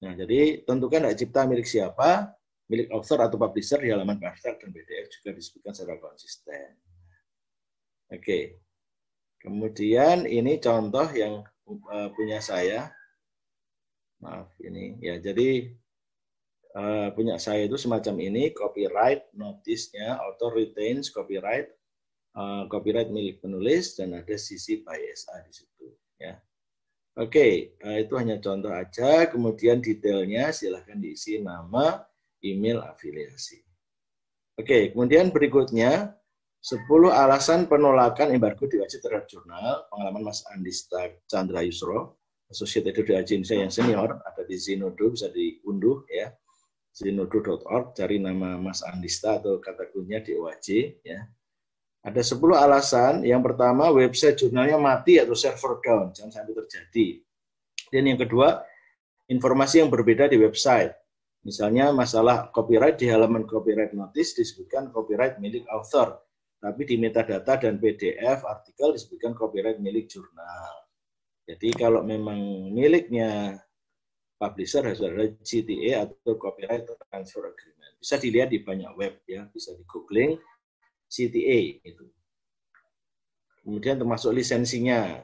Nah, jadi tentukan hak cipta milik siapa, milik author atau publisher di halaman abstrak dan PDF juga disebutkan secara konsisten. Oke. Kemudian ini contoh yang uh, punya saya. Maaf ini ya. Jadi uh, punya saya itu semacam ini copyright notice-nya author retains copyright uh, copyright milik penulis dan ada sisi by SA di situ ya. Oke, uh, itu hanya contoh aja. Kemudian detailnya silahkan diisi nama, email afiliasi. Oke, kemudian berikutnya 10 alasan penolakan embargo diwajib terhadap jurnal pengalaman Mas Andista Chandra Yusro, Associate Editor Agensi yang senior, ada di Zinodo, bisa diunduh ya, zinodo.org, cari nama Mas Andista atau kata kuncinya di OAJ ya. Ada 10 alasan, yang pertama website jurnalnya mati atau server down, jangan sampai terjadi. Dan yang kedua, informasi yang berbeda di website. Misalnya masalah copyright di halaman copyright notice disebutkan copyright milik author, tapi di metadata dan PDF artikel disebutkan copyright milik jurnal. Jadi kalau memang miliknya publisher harus ada CTA atau copyright transfer agreement. Bisa dilihat di banyak web ya, bisa di googling CTA itu. Kemudian termasuk lisensinya.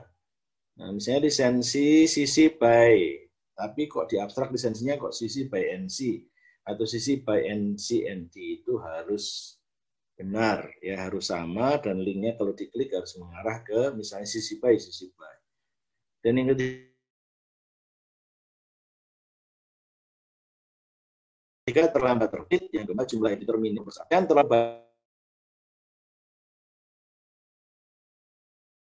Nah, misalnya lisensi CC by tapi kok di abstrak lisensinya kok sisi by NC atau sisi by NCND itu harus benar ya harus sama dan linknya kalau diklik harus mengarah ke misalnya sisi by sisi by dan yang ketiga terlambat terbit yang kedua jumlah editor minim dan terlambat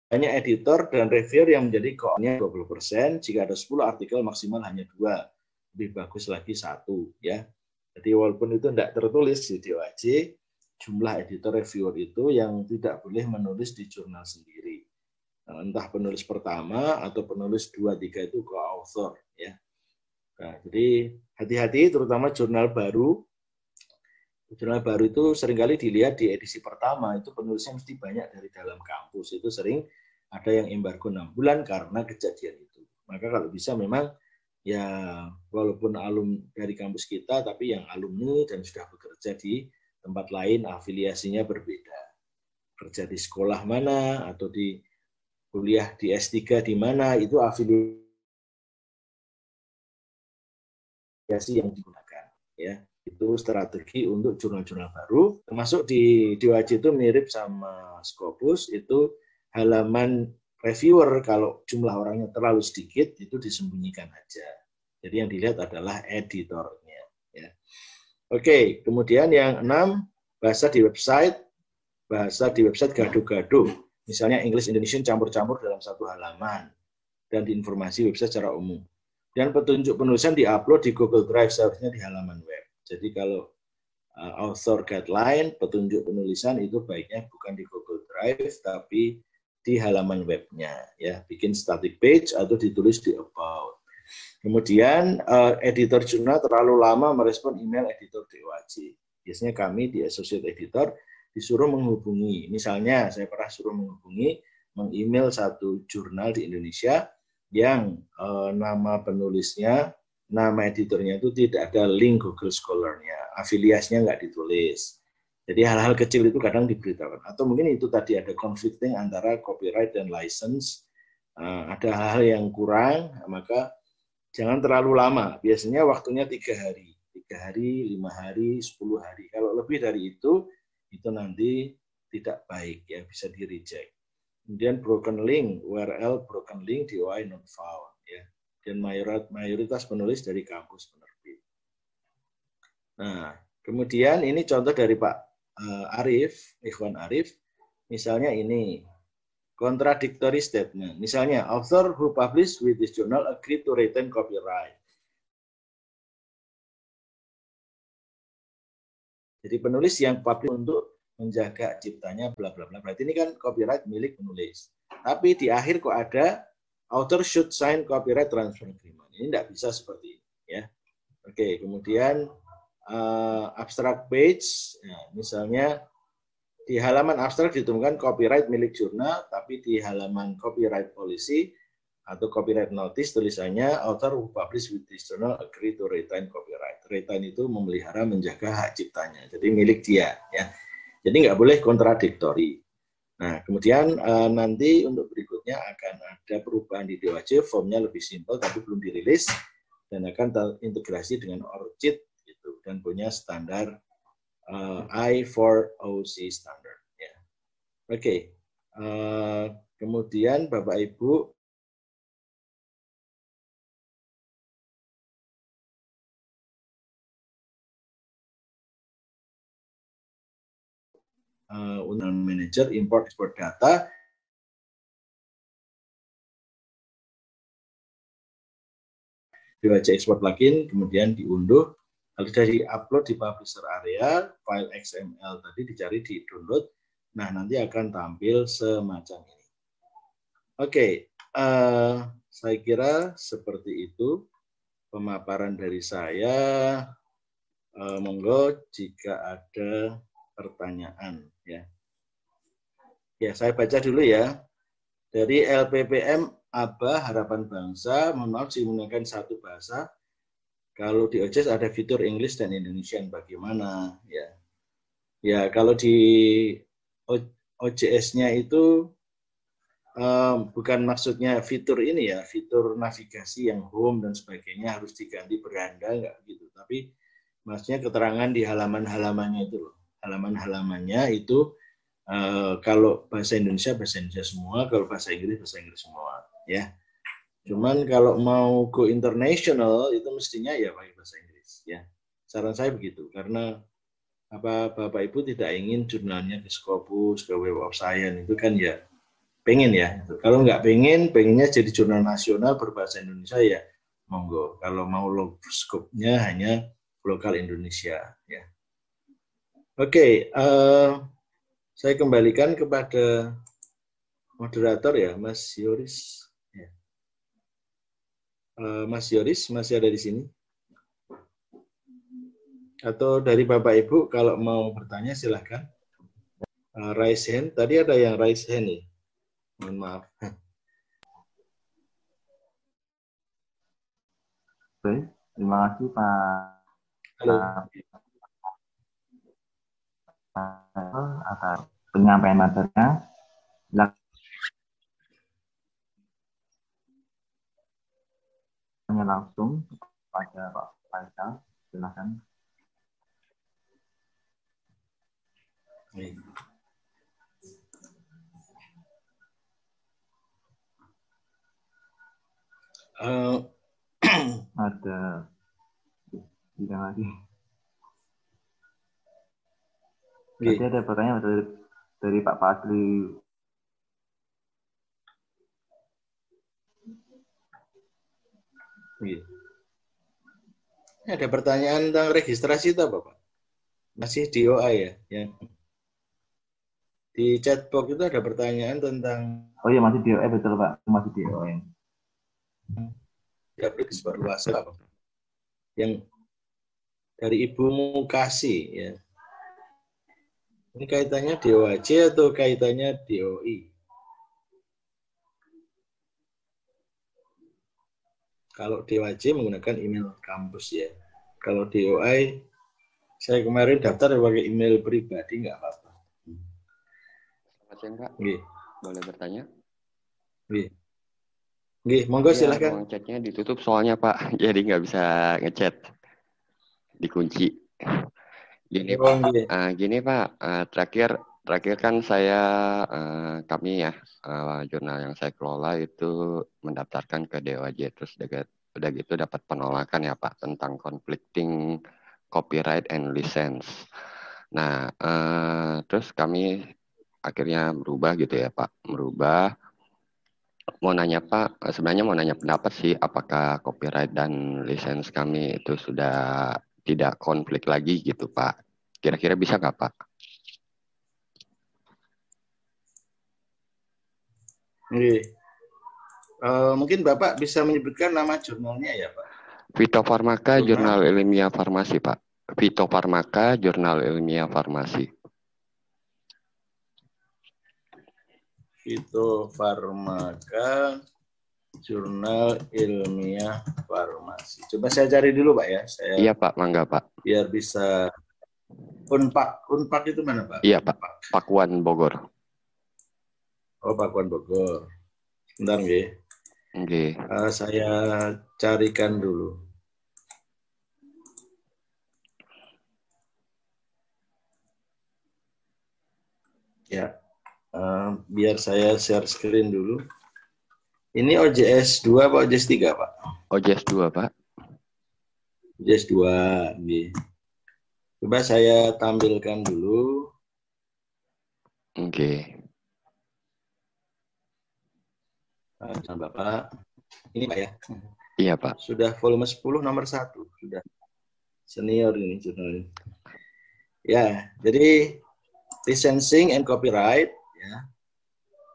banyak editor dan reviewer yang menjadi koonnya 20%, jika ada 10 artikel maksimal hanya dua, lebih bagus lagi satu ya. Jadi walaupun itu tidak tertulis di DOAJ, jumlah editor reviewer itu yang tidak boleh menulis di jurnal sendiri. Nah, entah penulis pertama atau penulis dua tiga itu co-author ya. Nah, jadi hati-hati terutama jurnal baru. Jurnal baru itu sering kali dilihat di edisi pertama itu penulisnya mesti banyak dari dalam kampus. Itu sering ada yang embargo enam bulan karena kejadian itu. Maka kalau bisa memang ya walaupun alum dari kampus kita, tapi yang alumni dan sudah bekerja di tempat lain afiliasinya berbeda. Kerja di sekolah mana atau di kuliah di S3 di mana itu afiliasi variasi yang digunakan. Ya, itu strategi untuk jurnal-jurnal baru. Termasuk di DWAJ itu mirip sama Scopus, itu halaman reviewer kalau jumlah orangnya terlalu sedikit itu disembunyikan aja. Jadi yang dilihat adalah editornya. Ya. Oke, kemudian yang enam bahasa di website, bahasa di website gaduh-gaduh. Misalnya English Indonesian campur-campur dalam satu halaman dan di informasi website secara umum. Dan petunjuk penulisan diupload di Google Drive seharusnya di halaman web. Jadi kalau uh, author guideline, petunjuk penulisan itu baiknya bukan di Google Drive tapi di halaman webnya ya. Bikin static page atau ditulis di about. Kemudian uh, editor jurnal terlalu lama merespon email editor DOAJ biasanya kami di associate editor disuruh menghubungi. Misalnya saya pernah suruh menghubungi mengemail satu jurnal di Indonesia yang uh, nama penulisnya nama editornya itu tidak ada link Google Scholar-nya afiliasinya nggak ditulis jadi hal-hal kecil itu kadang diberitakan. Atau mungkin itu tadi ada conflicting antara copyright dan license. Uh, ada hal-hal yang kurang, maka jangan terlalu lama. Biasanya waktunya tiga hari. Tiga hari, lima hari, sepuluh hari. Kalau lebih dari itu, itu nanti tidak baik, ya bisa di reject. Kemudian broken link, URL broken link, DOI not found. Ya. Dan mayoritas penulis dari kampus penerbit. Nah, kemudian ini contoh dari Pak uh, Arif, Ikhwan Arif, misalnya ini, contradictory statement. Misalnya, author who published with this journal agreed to retain copyright. Jadi penulis yang publish untuk menjaga ciptanya bla bla bla. Berarti ini kan copyright milik penulis. Tapi di akhir kok ada author should sign copyright transfer agreement. Ini tidak bisa seperti ini ya. Oke, kemudian uh, abstract page, ya, misalnya di halaman abstrak ditemukan copyright milik jurnal, tapi di halaman copyright policy atau copyright notice tulisannya author who publish with this journal agree to retain copyright. Retain itu memelihara menjaga hak ciptanya, jadi milik dia ya. Jadi nggak boleh kontradiktori. Nah, kemudian uh, nanti untuk berikutnya akan ada perubahan di DOAJ, formnya lebih simpel tapi belum dirilis dan akan terintegrasi dengan ORCID dan punya standar uh, I4OC standard. Ya. Oke, okay. uh, kemudian Bapak Ibu uh, manager import export data dibaca export plugin kemudian diunduh Lalu dari upload di publisher area, file XML tadi dicari di download. Nah, nanti akan tampil semacam ini. Oke, okay, uh, eh, saya kira seperti itu pemaparan dari saya. Uh, monggo jika ada pertanyaan ya. Ya, saya baca dulu ya. Dari LPPM ABA Harapan Bangsa, mohon maaf menggunakan satu bahasa kalau di OJS ada fitur English dan Indonesian bagaimana ya? Ya kalau di OJS-nya itu um, bukan maksudnya fitur ini ya, fitur navigasi yang home dan sebagainya harus diganti beranda enggak gitu. Tapi maksudnya keterangan di halaman-halamannya itu loh. Halaman-halamannya itu uh, kalau bahasa Indonesia bahasa Indonesia semua, kalau bahasa Inggris bahasa Inggris semua ya. Cuman kalau mau go international itu mestinya ya pakai bahasa Inggris ya. Saran saya begitu karena apa Bapak Ibu tidak ingin jurnalnya ke Scopus, ke Web of Science itu kan ya pengen ya. Kalau nggak pengen, pengennya jadi jurnal nasional berbahasa Indonesia ya monggo. Kalau mau skopnya hanya lokal Indonesia ya. Oke, okay, uh, eh, saya kembalikan kepada moderator ya, Mas Yoris. Eh, Mas Yoris masih ada di sini? Atau dari Bapak Ibu kalau mau bertanya silahkan. Uh, raise hand. Tadi ada yang raise hand nih. Mohon maaf. Oke, terima kasih Pak. Halo. Atas penyampaian materinya. langsung kepada Pak Faisal. Silakan. Uh, ada tidak lagi. Jadi ada pertanyaan dari, dari Pak Pasli. Ada pertanyaan tentang registrasi itu apa Pak? Masih di OA ya? ya. Di chatbox itu ada pertanyaan tentang... Oh iya masih di OA betul Pak, masih di OA. Ya, luas Pak. Yang dari Ibu Mukasi ya. Ini kaitannya DOAJ atau kaitannya DOI? Kalau DOAJ menggunakan email kampus ya. Kalau DOI, saya kemarin daftar pakai email pribadi nggak apa-apa. Selamat siang Pak. Nggih. Boleh bertanya? Nggih. Nggih, monggo Ya, silahkan. chatnya ditutup soalnya Pak, jadi nggak bisa ngechat. Dikunci. Gini Oh, Pak, nggih. Ah, gini Pak, Ah, terakhir terakhir kan saya eh, kami ya eh, jurnal yang saya kelola itu mendaftarkan ke DOAJ terus udah, udah gitu dapat penolakan ya Pak tentang conflicting copyright and license. Nah, eh, terus kami akhirnya berubah gitu ya Pak, merubah. Mau nanya Pak, eh, sebenarnya mau nanya pendapat sih, apakah copyright dan lisensi kami itu sudah tidak konflik lagi gitu Pak? Kira-kira bisa nggak Pak? Nggih. Eh, mungkin Bapak bisa menyebutkan nama jurnalnya ya, Pak? Fitofarmaka Jurnal. Jurnal Ilmiah Farmasi Pak. Fitofarmaka Jurnal Ilmiah Farmasi. Fitofarmaka Jurnal Ilmiah Farmasi. Coba saya cari dulu, Pak ya. Saya Iya Pak, mangga Pak. biar bisa Unpak. Unpak itu mana, Pak? Iya, Pak. Unpak. Pakuan Bogor. Oh, Pakuan Bogor. Bentar, nggih. Oke. Eh, saya carikan dulu. Ya, eh, biar saya share screen dulu. Ini OJS 2 apa OJS 3, Pak? OJS 2 Pak. OJS 2. nggih. Coba saya tampilkan dulu. Oke. Nah, Bapak. Ini Pak ya. Iya Pak. Sudah volume 10 nomor 1. Sudah senior ini jurnal ini. Ya, jadi licensing and copyright ya.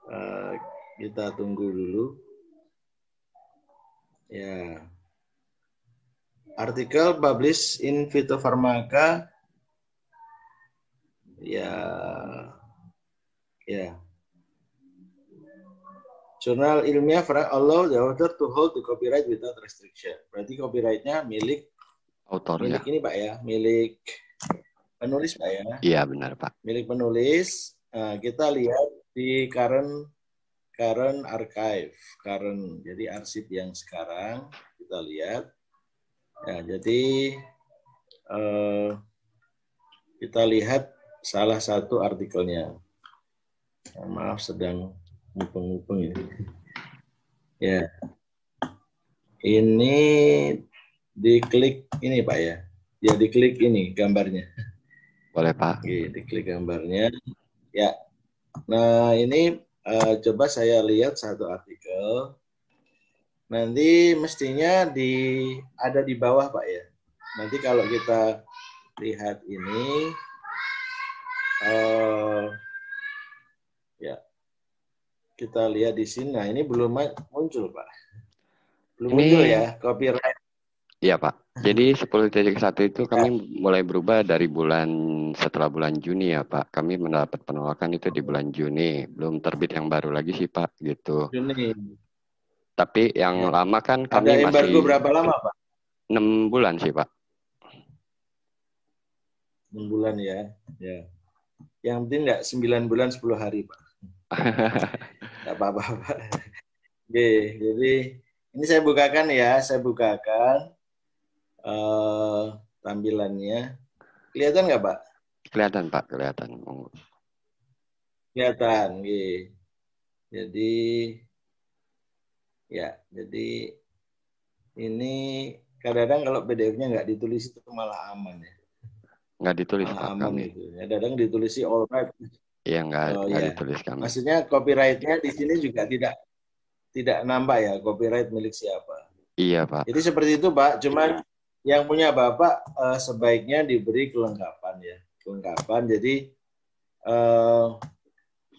Eh, kita tunggu dulu. Ya. Artikel published in Phytopharmaca ya ya Jurnal ilmiah for allow the author to hold the copyright without restriction. Berarti copyrightnya milik Autor ya. milik ini Pak ya, milik penulis Pak ya, Iya benar Pak. milik penulis. Nah, kita lihat di current current archive, current jadi arsip yang sekarang kita lihat. Ya, jadi eh, kita lihat salah satu artikelnya. Ya, maaf sedang mupeng-mupeng ini. Ya. Ini diklik ini Pak ya. Ya diklik ini gambarnya. Boleh Pak. Oke, diklik gambarnya. Ya. Nah, ini eh, coba saya lihat satu artikel. Nanti mestinya di ada di bawah, Pak ya. Nanti kalau kita lihat ini eh ya. Kita lihat di sini. Nah, ini belum muncul, Pak. Belum Ini- muncul ya copyright. Iya Pak. Jadi 10.1 itu kami mulai berubah dari bulan setelah bulan Juni ya Pak. Kami mendapat penolakan itu di bulan Juni. Belum terbit yang baru lagi sih Pak gitu. Juni. Tapi yang Ya. lama kan Ada kami embargo masih berapa lama, Pak? 6 bulan sih Pak. 6 bulan ya. Ya. Yang penting nggak 9 bulan 10 hari, Pak. Nggak apa-apa, Pak. Oke, jadi ini saya bukakan ya, saya bukakan. Uh, tampilannya. Kelihatan nggak Pak? Kelihatan Pak, kelihatan. Kelihatan, gitu. Jadi ya, jadi ini kadang-kadang kalau PDF-nya nggak ditulis itu malah aman ya. Nggak ditulis malah aman kami. itu. Kadang-kadang ditulis all right. Iya nggak, oh, nggak ya. ditulis kami. Maksudnya copyright-nya di sini juga tidak tidak nampak ya copyright milik siapa. Iya Pak. Jadi seperti itu Pak. Cuman ya. Yang punya Bapak uh, sebaiknya diberi kelengkapan ya, kelengkapan. Jadi uh,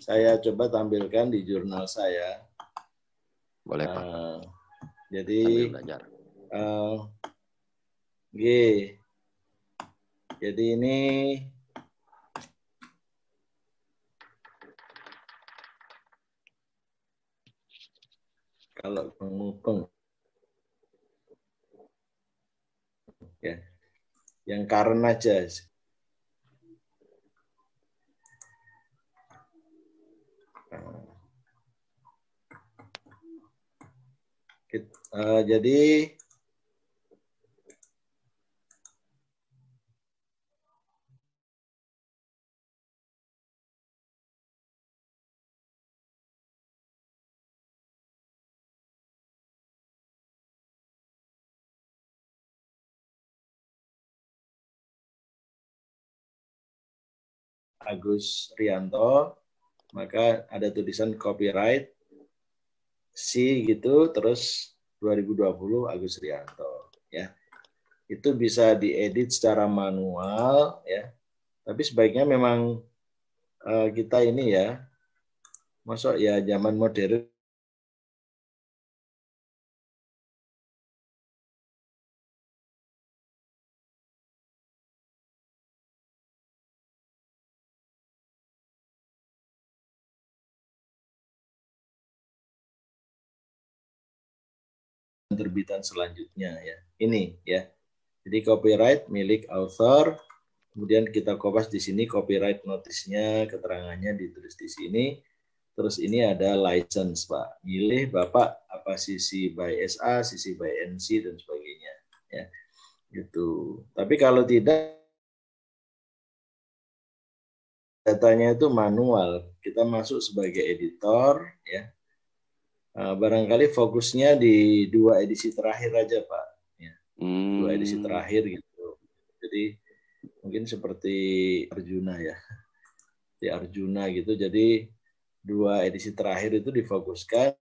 saya coba tampilkan di jurnal saya. Boleh Pak. Uh, jadi Uh, G. Jadi ini kalau pengupeng ya. Yang karena aja Uh, jadi Agus Rianto, maka ada tulisan copyright C gitu, terus 2020 Agus Rianto ya. Itu bisa diedit secara manual ya. Tapi sebaiknya memang uh, kita ini ya masuk ya zaman modern terbitan selanjutnya ya. Ini ya. Jadi copyright milik author, kemudian kita kopas di sini copyright notisnya, keterangannya ditulis di sini. Terus ini ada license, Pak. Milih Bapak apa sisi by SA, sisi by NC dan sebagainya, ya. Gitu. Tapi kalau tidak datanya itu manual, kita masuk sebagai editor, ya Uh, barangkali fokusnya di dua edisi terakhir aja Pak. Ya. Hmm. Dua edisi terakhir gitu. Jadi mungkin seperti Arjuna ya. Di Arjuna gitu. Jadi dua edisi terakhir itu difokuskan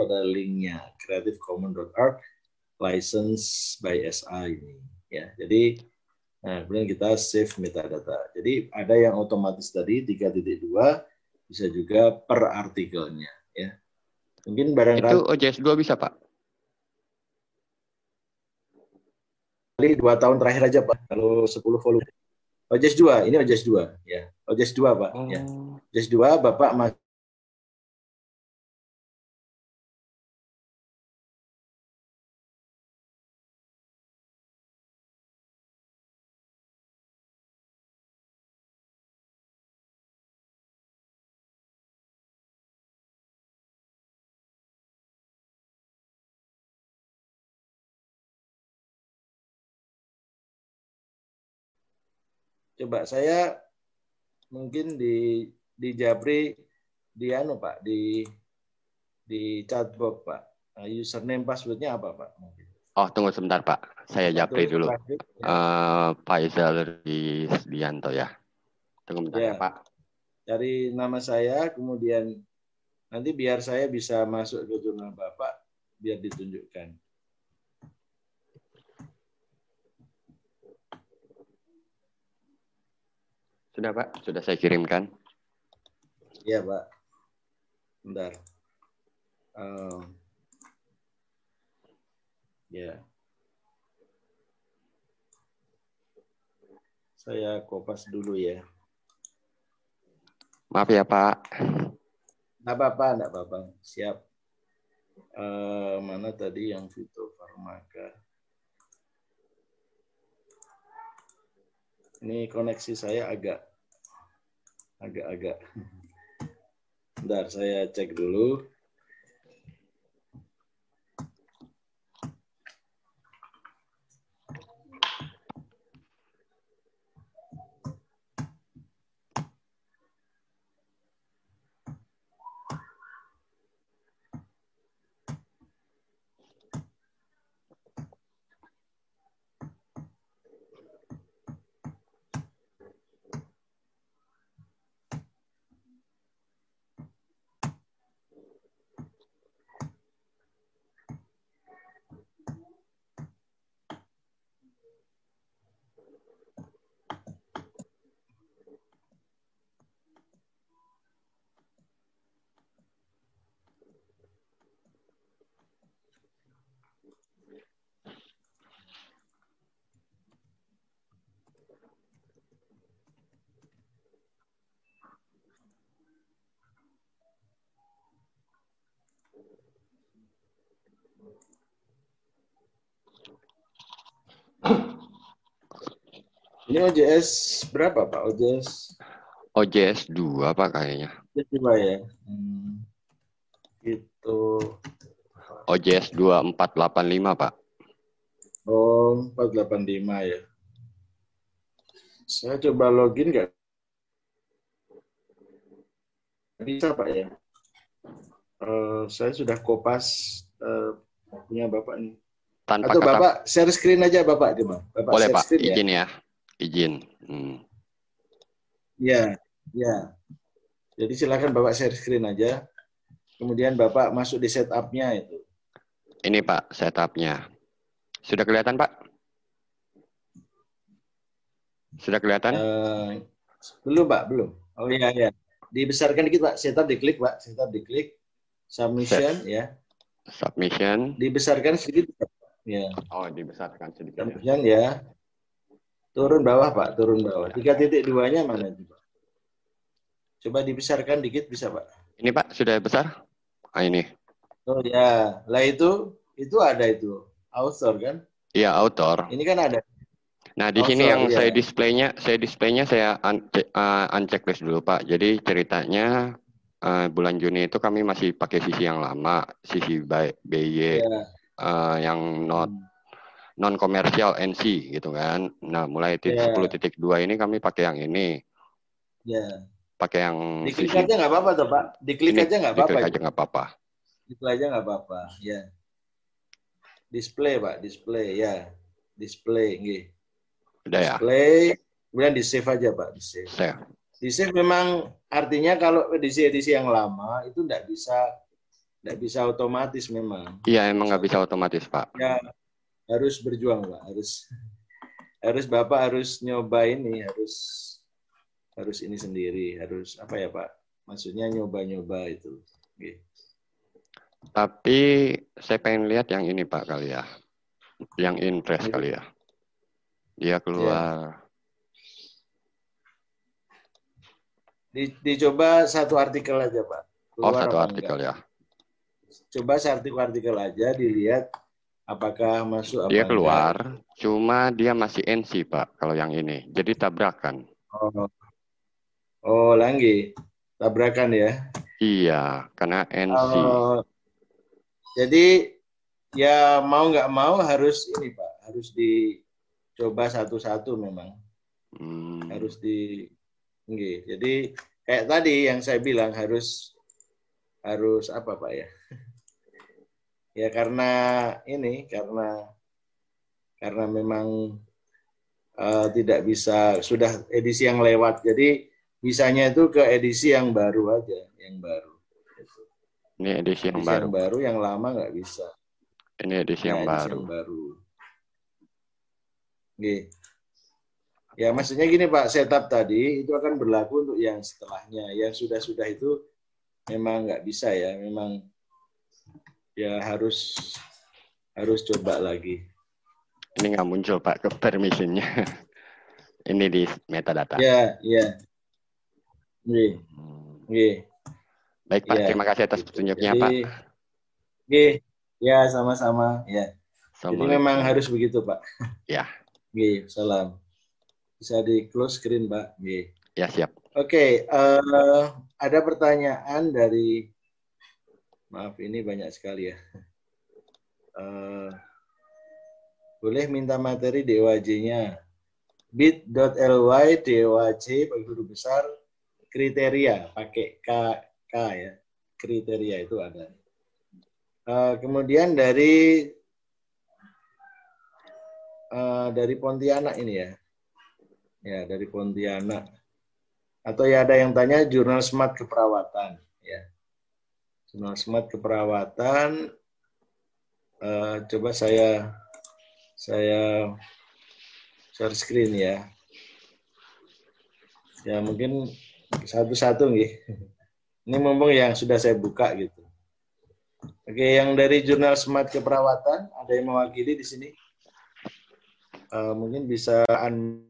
pada linknya creativecommons.org license by SA ini ya. Jadi nah kemudian kita save metadata. Jadi ada yang otomatis tadi 3.2 bisa juga per artikelnya ya. Mungkin barangkali itu OJS 2 bisa pak? Kali dua tahun terakhir aja pak. Kalau 10 volume. OJS 2 ini OJS 2 ya. OJS 2 pak ya. oh. ya OJS 2 bapak masih Coba saya mungkin di di Japri di anu Pak di di chatbot Pak. Nah, username passwordnya apa Pak? Mungkin. Oh tunggu sebentar Pak, saya Japri dulu. Ya. Uh, Faisal Dianto ya. Tunggu sebentar ya. ya Pak. Cari nama saya, kemudian nanti biar saya bisa masuk ke jurnal Bapak, biar ditunjukkan. Sudah Pak, sudah saya kirimkan. Iya Pak. Bentar. Um, ya. Saya kopas dulu ya. Maaf ya Pak. Tidak apa-apa, tidak apa-apa. Siap. uh, mana tadi yang fitofarmaka? Ini koneksi saya agak agak-agak. Bentar, saya cek dulu. Ini OJS berapa Pak? OJS? OJS 2 Pak kayaknya. OJS 2 ya. Hmm. Itu. OJS 2485 Pak. Oh, 485 ya. Saya coba login nggak? Bisa Pak ya. Uh, saya sudah kopas uh, punya Bapak nih. Tanpa Atau kata... Bapak share screen aja Bapak, Bapak Boleh Pak, screen, izin ya. ya izin. Hmm. Ya, ya. Jadi silakan Bapak share screen aja. Kemudian Bapak masuk di setupnya itu. Ini Pak, setupnya. Sudah kelihatan Pak? Sudah kelihatan? Uh, belum Pak, belum. Oh iya, iya. Dibesarkan dikit Pak, setup diklik Pak, setup diklik. Submission Set. ya. Submission. Dibesarkan sedikit Pak. Ya. Oh, dibesarkan sedikit. Ya. Submission ya. ya. Turun bawah Pak, turun bawah. Tiga titik duanya mana itu Pak? Coba dibesarkan dikit bisa Pak. Ini Pak, sudah besar? Ah ini. Oh ya, lah itu, itu ada itu. Author kan? Iya, author. Ini kan ada. Nah, di author, sini yang ya. saya displaynya, saya displaynya saya un uh, unchecklist dulu Pak. Jadi ceritanya uh, bulan Juni itu kami masih pakai sisi yang lama, sisi BY ya. uh, yang not hmm non komersial NC gitu kan. Nah, mulai titik yeah. 10 titik dua ini kami pakai yang ini. Ya. Yeah. Pakai yang Diklik aja nggak apa-apa tuh, Pak. Diklik ini, aja nggak apa-apa. Diklik aja nggak apa-apa. Diklik aja nggak apa-apa, ya. Display, Pak, display ya. Display nggih. Udah ya. Display, kemudian di save aja, Pak, di save. Save. Di save memang artinya kalau edisi-edisi yang lama itu nggak bisa nggak bisa otomatis memang. Iya, emang nggak bisa otomatis, Pak. Ya, harus berjuang pak harus harus bapak harus nyoba ini harus harus ini sendiri harus apa ya pak maksudnya nyoba-nyoba itu okay. tapi saya pengen lihat yang ini pak kali ya yang interest ya. kali ya dia keluar ya. Di, dicoba satu artikel aja pak oh, keluar oh satu artikel enggak. ya coba satu artikel aja dilihat Apakah masuk? Apa dia keluar, enggak? cuma dia masih NC Pak. Kalau yang ini, jadi tabrakan. Oh, oh lagi tabrakan ya? Iya, karena NC. Oh, jadi ya mau nggak mau harus ini Pak, harus dicoba satu-satu memang. Hmm. Harus di, jadi kayak tadi yang saya bilang harus harus apa Pak ya? Ya karena ini karena karena memang uh, tidak bisa sudah edisi yang lewat. Jadi bisanya itu ke edisi yang baru aja yang baru. Ini edisi yang edisi baru yang baru. yang lama nggak bisa. Ini edisi yang edisi baru. yang baru. Oke. Ya maksudnya gini Pak, setup tadi itu akan berlaku untuk yang setelahnya. Yang sudah-sudah itu memang nggak bisa ya, memang ya harus harus coba lagi. Ini nggak muncul Pak ke permissionnya. Ini di metadata. Ya, ya. Iya. Iya. Baik Pak, ya. terima kasih atas petunjuknya Jadi, Pak. Oke, ya sama-sama ya. Jadi memang harus begitu Pak. Ya. Oke, salam. Bisa di close screen Pak. Oke. Ya siap. Oke, uh, ada pertanyaan dari maaf ini banyak sekali ya. Uh, boleh minta materi DWJ-nya bit.ly DWJ bagi guru besar kriteria pakai K K ya kriteria itu ada. Uh, kemudian dari uh, dari Pontianak ini ya, ya dari Pontianak. Atau ya ada yang tanya jurnal smart keperawatan, ya. Jurnal smart keperawatan. Uh, coba saya saya share screen ya. Ya mungkin satu-satu nih. Ini mumpung yang sudah saya buka gitu. Oke, yang dari jurnal Smart Keperawatan ada yang mewakili di sini? Uh, mungkin bisa unmute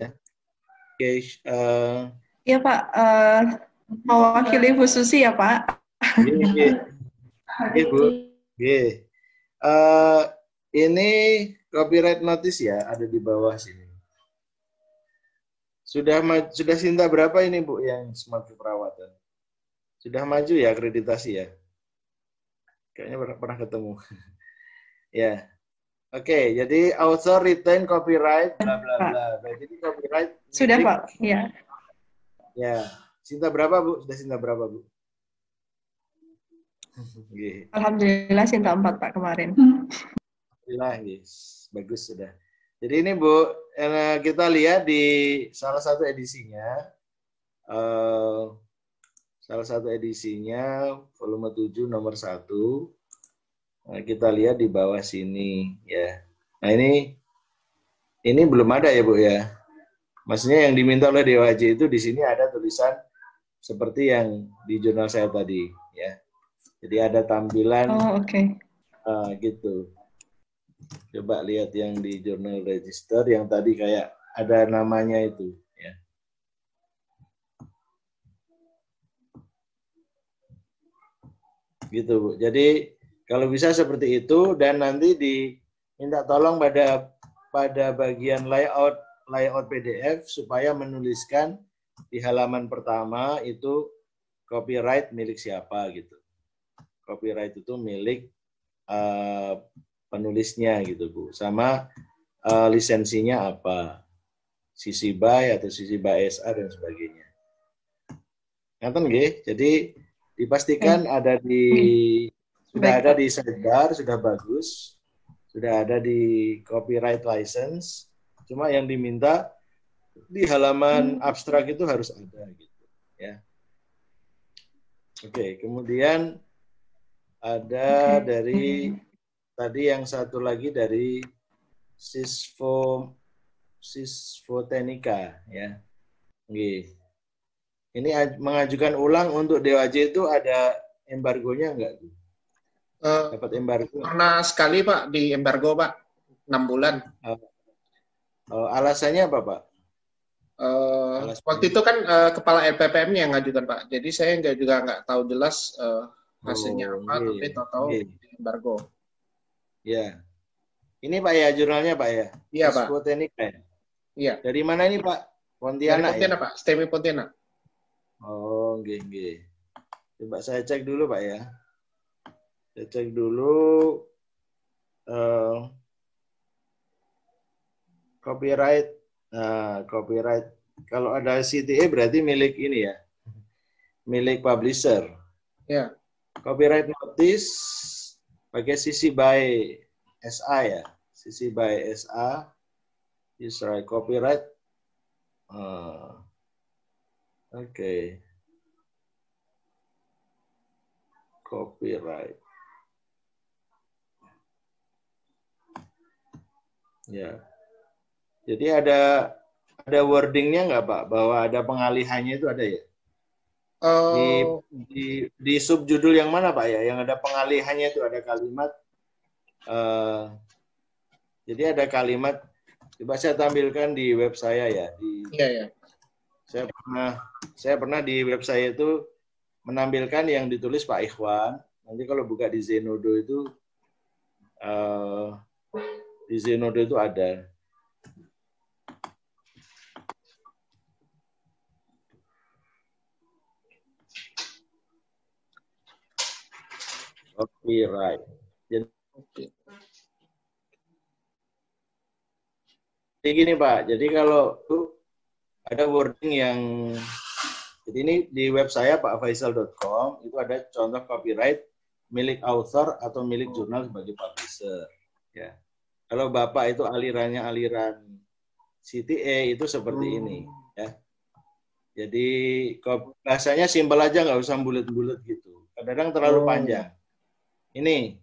ya. Oke, uh, Iya Pak, uh, mewakili Bu Susi ya Pak. Iya, iya. Bu. Iya. Uh, ini copyright notice ya, ada di bawah sini. Sudah sudah cinta berapa ini Bu yang smart perawatan? Sudah maju ya akreditasi ya? Kayaknya pernah, pernah ketemu. ya. Oke, okay, jadi author retain copyright bla bla bla. Jadi copyright Sudah, Pak. Ya. Ya. Cinta berapa, Bu? Sudah cinta berapa, Bu? Alhamdulillah cinta empat Pak kemarin. Alhamdulillah, yes. bagus sudah. Jadi ini Bu, eh, kita lihat di salah satu edisinya, uh, salah satu edisinya volume 7 nomor 1, nah, kita lihat di bawah sini ya. Nah ini ini belum ada ya Bu ya. Maksudnya yang diminta oleh DWJ itu di sini ada tulisan seperti yang di jurnal saya tadi ya. Jadi ada tampilan oh, okay. uh, gitu. Coba lihat yang di jurnal register yang tadi kayak ada namanya itu ya. Gitu Bu. Jadi kalau bisa seperti itu dan nanti diminta tolong pada pada bagian layout layout PDF supaya menuliskan di halaman pertama itu copyright milik siapa gitu. Copyright itu milik uh, penulisnya gitu Bu. Sama uh, lisensinya apa. Sisi BY atau sisi BY SA dan sebagainya. Ngaten nggih? Jadi dipastikan hmm. ada di sudah Baik. ada di sidebar, sudah bagus. Sudah ada di copyright license. Cuma yang diminta di halaman hmm. abstrak itu harus ada gitu ya. Oke, kemudian ada okay. dari Tadi yang satu lagi dari Sisfo Sisfotenika ya. Nggih. Ini mengajukan ulang untuk DWJ itu ada embargonya enggak? Uh, Dapat embargo? Pernah sekali Pak di embargo Pak, enam bulan. Uh, uh, alasannya apa Pak? Uh, waktu itu kan uh, kepala LPPM yang ngajukan Pak, jadi saya nggak juga nggak tahu jelas uh, hasilnya oh, apa, okay. tapi tahu-tahu embargo. Ya. Ini Pak ya jurnalnya Pak ya? Iya Pak. Botanika ya? Iya. Dari mana ini Pak? Pontianak Dari Pontianak ya? Pak, STEMI Pontianak. Oh, nggih nggih. Coba saya cek dulu Pak ya. Saya cek dulu uh, copyright. Nah, copyright. Kalau ada CTA berarti milik ini ya. Milik publisher. Ya. Copyright notice pakai sisi by SA ya, sisi by SA, Israel copyright. Uh, Oke. Okay. Copyright. Ya. Jadi ada ada wordingnya nggak Pak bahwa ada pengalihannya itu ada ya? Di, oh. di di subjudul yang mana Pak ya? Yang ada pengalihannya itu ada kalimat uh, jadi ada kalimat coba saya tampilkan di web saya ya di Iya ya. Saya pernah saya pernah di web saya itu menampilkan yang ditulis Pak Ikhwan. Nanti kalau buka di Zenodo itu uh, di Zenodo itu ada. Copyright. Jadi, jadi gini Pak, jadi kalau ada wording yang jadi ini di web saya pakfaisal.com itu ada contoh copyright milik author atau milik jurnal sebagai publisher. Ya. Kalau Bapak itu alirannya aliran CTA itu seperti hmm. ini. Ya. Jadi bahasanya simpel aja nggak usah bulat-bulat gitu. Kadang-kadang terlalu oh. panjang. Ini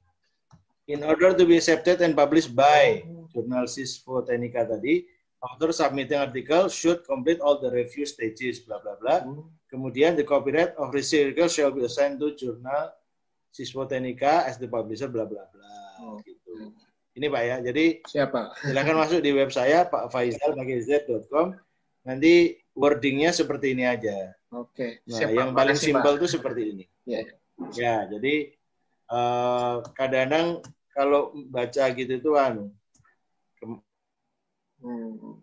in order to be accepted and published by jurnal Sisfo Teknika tadi, author submitting article should complete all the review stages, bla bla bla. Hmm. Kemudian the copyright of receipt article shall be assigned to journal Siswo Teknika as the publisher, bla bla bla. Oh. Gitu. Ini Pak ya. Jadi siapa? Silakan masuk di web saya Pak z.com. Nanti wordingnya seperti ini aja. Oke. Okay. Nah, Siapa? yang paling simpel itu seperti ini. Ya. Ya, jadi uh, kadang-kadang kalau baca gitu itu anu hmm.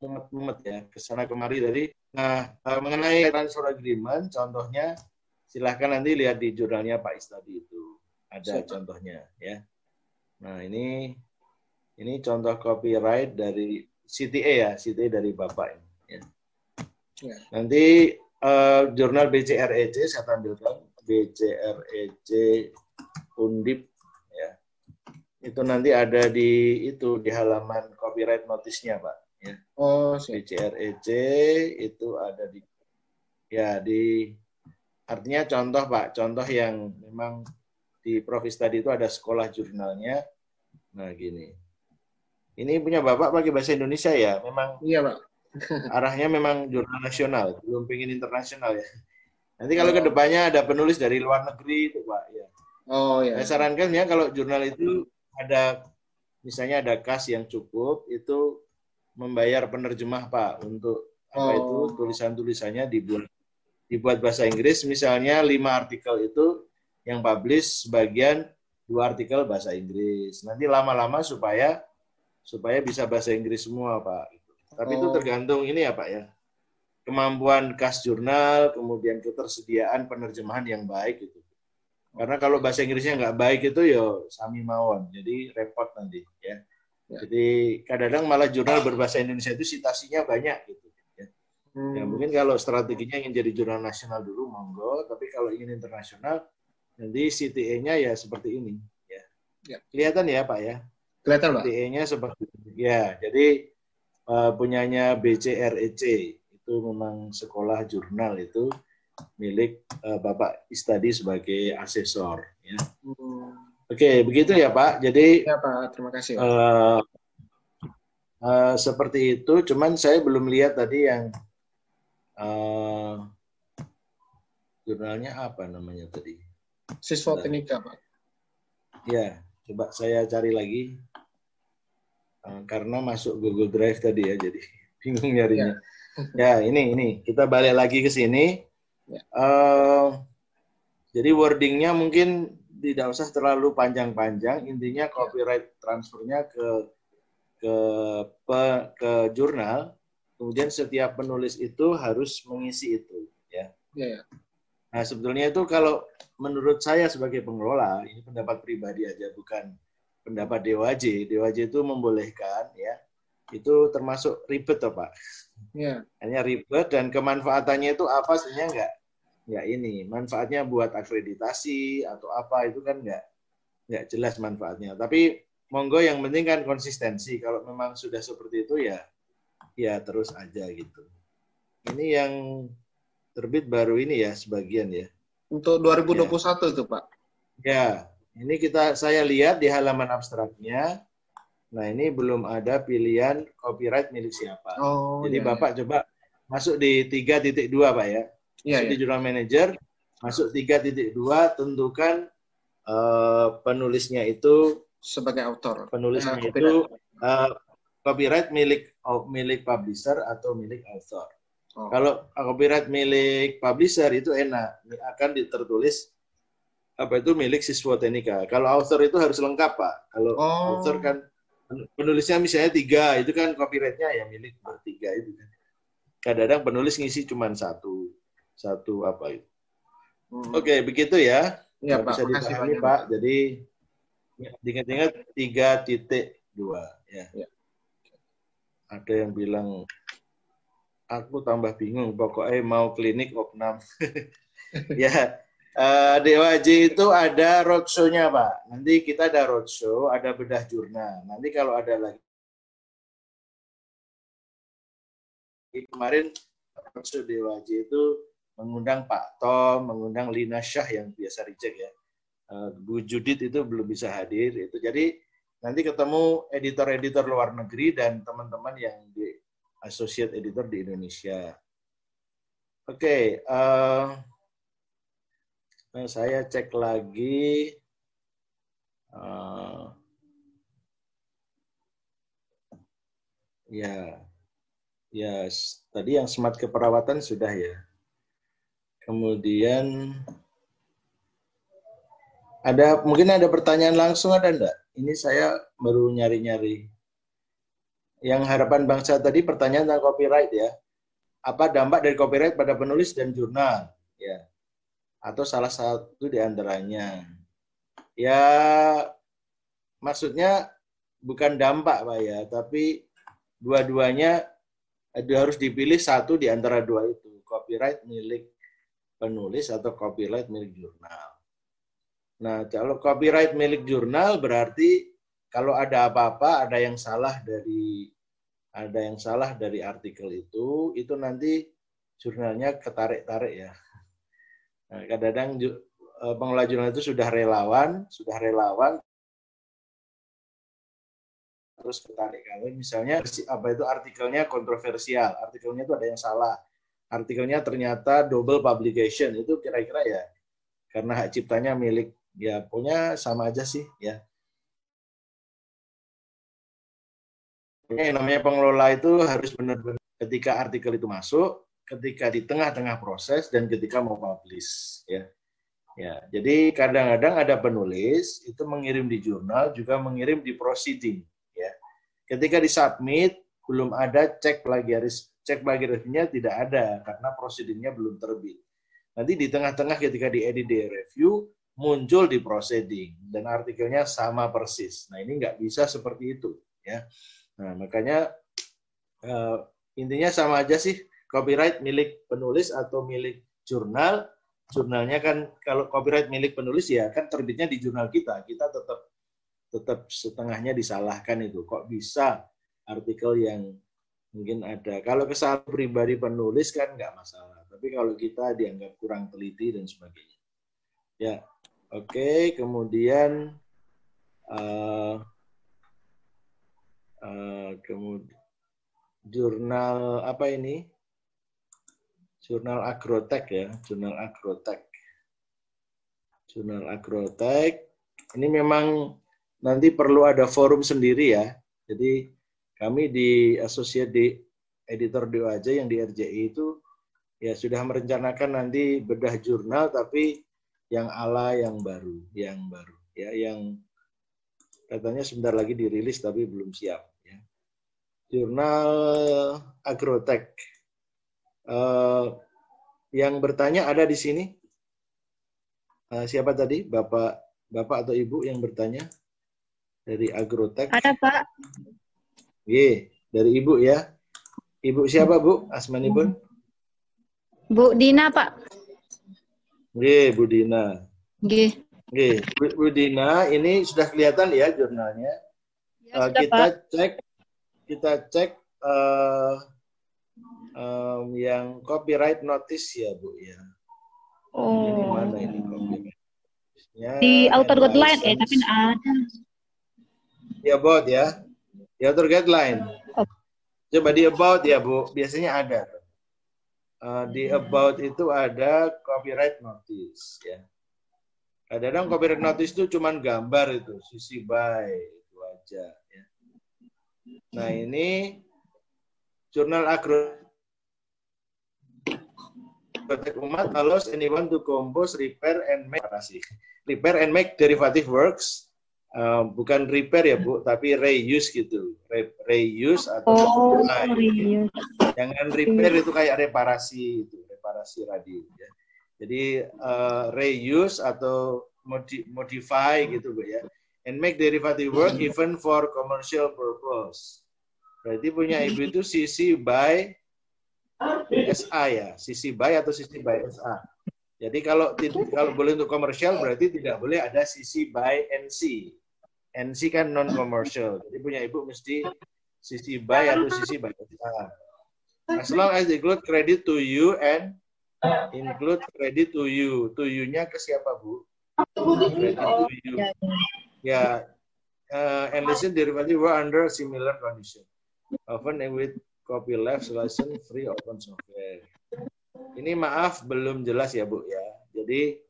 mumet-mumet ya ke sana kemari dari nah eh, mengenai transfer agreement contohnya silahkan nanti lihat di jurnalnya Pak Istadi itu ada contohnya ya nah ini ini contoh copyright dari CTA ya CTA dari Bapak ini ya. ya. nanti uh, jurnal BCREC saya tampilkan BCREC Undip itu nanti ada di itu di halaman copyright notisnya pak ya. Oh BCREC itu ada di ya di artinya contoh pak contoh yang memang di Profis tadi itu ada sekolah jurnalnya. Nah gini. Ini punya bapak pakai bahasa Indonesia ya? Memang iya pak arahnya memang jurnal nasional belum pengen internasional ya nanti kalau oh. ke depannya ada penulis dari luar negeri itu pak ya Oh ya. Saya sarankan ya kalau jurnal itu ada misalnya ada kas yang cukup itu membayar penerjemah Pak untuk apa itu oh. tulisan-tulisannya dibuat dibuat bahasa Inggris misalnya lima artikel itu yang publish sebagian dua artikel bahasa Inggris nanti lama-lama supaya supaya bisa bahasa Inggris semua Pak tapi oh. itu tergantung ini ya Pak ya kemampuan kas jurnal kemudian ketersediaan penerjemahan yang baik itu karena kalau bahasa Inggrisnya nggak baik itu ya sami mawon, jadi repot nanti ya. ya. Jadi kadang-kadang malah jurnal berbahasa Indonesia itu citasinya banyak gitu. Ya. Hmm. ya mungkin kalau strateginya ingin jadi jurnal nasional dulu monggo, tapi kalau ingin internasional nanti CTA-nya ya seperti ini. Ya. ya. Kelihatan ya Pak ya? Kelihatan Pak. CTA-nya seperti ini. Ya, jadi uh, punyanya BCREC itu memang sekolah jurnal itu milik uh, Bapak Istadi sebagai asesor. Ya. Hmm. Oke, begitu ya Pak. Jadi ya Pak, terima kasih. Uh, uh, seperti itu. Cuman saya belum lihat tadi yang uh, jurnalnya apa namanya tadi? Siswa Teknika Pak. Ya, coba saya cari lagi. Uh, karena masuk Google Drive tadi ya, jadi bingung nyarinya. Ya. ya, ini ini kita balik lagi ke sini. Uh, jadi wordingnya mungkin tidak usah terlalu panjang-panjang. Intinya copyright transfernya ke ke pe, ke jurnal. Kemudian setiap penulis itu harus mengisi itu, ya. Yeah. Nah sebetulnya itu kalau menurut saya sebagai pengelola ini pendapat pribadi aja bukan pendapat DWJ. DWJ itu membolehkan, ya. Itu termasuk ribet, toh, Pak. Yeah. Hanya ribet dan kemanfaatannya itu apa sebenarnya enggak nggak ini manfaatnya buat akreditasi atau apa itu kan nggak nggak jelas manfaatnya tapi monggo yang penting kan konsistensi kalau memang sudah seperti itu ya ya terus aja gitu ini yang terbit baru ini ya sebagian ya untuk 2021 ya. itu pak ya ini kita saya lihat di halaman abstraknya nah ini belum ada pilihan copyright milik siapa oh, jadi ya, bapak ya. coba masuk di 3.2 pak ya ya, di ya. jurnal manager masuk 3.2 tentukan uh, penulisnya itu sebagai autor. Penulisnya ya, itu uh, copyright milik milik publisher atau milik author. Oh. Kalau copyright milik publisher itu enak, akan tertulis apa itu milik siswa teknika. Kalau author itu harus lengkap pak. Kalau oh. author kan penulisnya misalnya tiga, itu kan copyrightnya ya milik bertiga itu kan. Kadang-kadang penulis ngisi cuma satu, satu apa itu. Hmm. Oke, okay, begitu ya. Ya, Pak. Bisa dipahami Pak. Jadi ingat-ingat tiga titik dua ya. ya. Ada yang bilang aku tambah bingung pokoknya mau klinik opnam ya uh, Dewa J itu ada roadshow-nya Pak. Nanti kita ada roadshow ada bedah jurnal. Nanti kalau ada lagi kemarin roadshow Dewa J itu mengundang Pak Tom mengundang Lina Syah yang biasa reject ya. Uh, Bu Judit itu belum bisa hadir itu. Jadi nanti ketemu editor-editor luar negeri dan teman-teman yang di associate editor di Indonesia. Oke, okay, uh, eh, saya cek lagi. Uh, ya, ya tadi yang smart keperawatan sudah ya. Kemudian ada mungkin ada pertanyaan langsung ada enggak? Ini saya baru nyari-nyari yang harapan bangsa tadi pertanyaan tentang copyright ya. Apa dampak dari copyright pada penulis dan jurnal? Ya. Atau salah satu di antaranya. Ya maksudnya bukan dampak Pak ya, tapi dua-duanya harus dipilih satu di antara dua itu. Copyright milik penulis atau copyright milik jurnal. Nah, kalau copyright milik jurnal berarti kalau ada apa-apa, ada yang salah dari ada yang salah dari artikel itu, itu nanti jurnalnya ketarik-tarik ya. Nah, kadang-kadang eh, pengelola jurnal itu sudah relawan, sudah relawan, terus ketarik kalau misalnya apa itu artikelnya kontroversial, artikelnya itu ada yang salah, artikelnya ternyata double publication itu kira-kira ya karena hak ciptanya milik ya punya sama aja sih ya. Yang namanya pengelola itu harus benar-benar ketika artikel itu masuk, ketika di tengah-tengah proses dan ketika mau publish ya. Ya, jadi kadang-kadang ada penulis itu mengirim di jurnal juga mengirim di proceeding ya. Ketika disubmit belum ada cek plagiaris cek plagiarisnya tidak ada karena proceedingnya belum terbit. Nanti di tengah-tengah ketika di edit di review muncul di proceeding dan artikelnya sama persis. Nah ini nggak bisa seperti itu ya. Nah, makanya uh, intinya sama aja sih copyright milik penulis atau milik jurnal. Jurnalnya kan kalau copyright milik penulis ya kan terbitnya di jurnal kita. Kita tetap tetap setengahnya disalahkan itu. Kok bisa artikel yang mungkin ada. Kalau kesalahan pribadi penulis kan nggak masalah. Tapi kalau kita dianggap kurang teliti dan sebagainya. Ya, oke. Okay. Kemudian uh, Eh, kemudian jurnal apa ini? Jurnal Agrotek ya, jurnal Agrotek. Jurnal Agrotek. Ini memang nanti perlu ada forum sendiri ya. Jadi kami di Associate di editor aja yang di RJI itu ya sudah merencanakan nanti bedah jurnal tapi yang ala yang baru, yang baru ya, yang katanya sebentar lagi dirilis tapi belum siap. Ya. Jurnal Agrotech. Uh, yang bertanya ada di sini. Uh, siapa tadi? Bapak, Bapak atau Ibu yang bertanya dari Agrotech? Ada Pak. Ye, dari Ibu ya. Ibu siapa Bu? Asmani Bun? Bu Dina Pak. Ye, Bu Dina. Oke. Oke, Bu Dina, ini sudah kelihatan ya jurnalnya. Ya, uh, kita Pak. cek, kita cek uh, um, yang copyright notice ya Bu ya. Oh. Ini mana ini copyright? Di author guideline eh tapi ada. Di about ya. Di author guideline. Oh. Coba di about ya Bu, biasanya ada. Uh, di about itu ada copyright notice ya. Kadang-kadang copyright notice itu cuma gambar itu, sisi by itu aja. Ya. Nah ini jurnal agro bibliotek umat allows anyone to compose, repair, and make repair and make derivative works. Uh, bukan repair ya Bu, tapi reuse gitu. Re reuse atau oh, reuse. Jangan repair itu kayak reparasi itu, reparasi radio ya. Jadi uh, reuse atau modi modify gitu Bu ya. And make derivative work even for commercial purpose. Berarti punya Ibu itu CC by SA ya, CC by atau CC by SA. Jadi kalau kalau boleh untuk komersial berarti tidak boleh ada CC by NC. NC kan non commercial. Jadi punya ibu mesti CC by atau CC by SA. As long as include credit to you and include credit to you. To you-nya ke siapa, Bu? Credit to you. Ya, uh, and listen derivative were under similar condition. Often with copyleft license free open software. Ini maaf belum jelas ya Bu ya. Jadi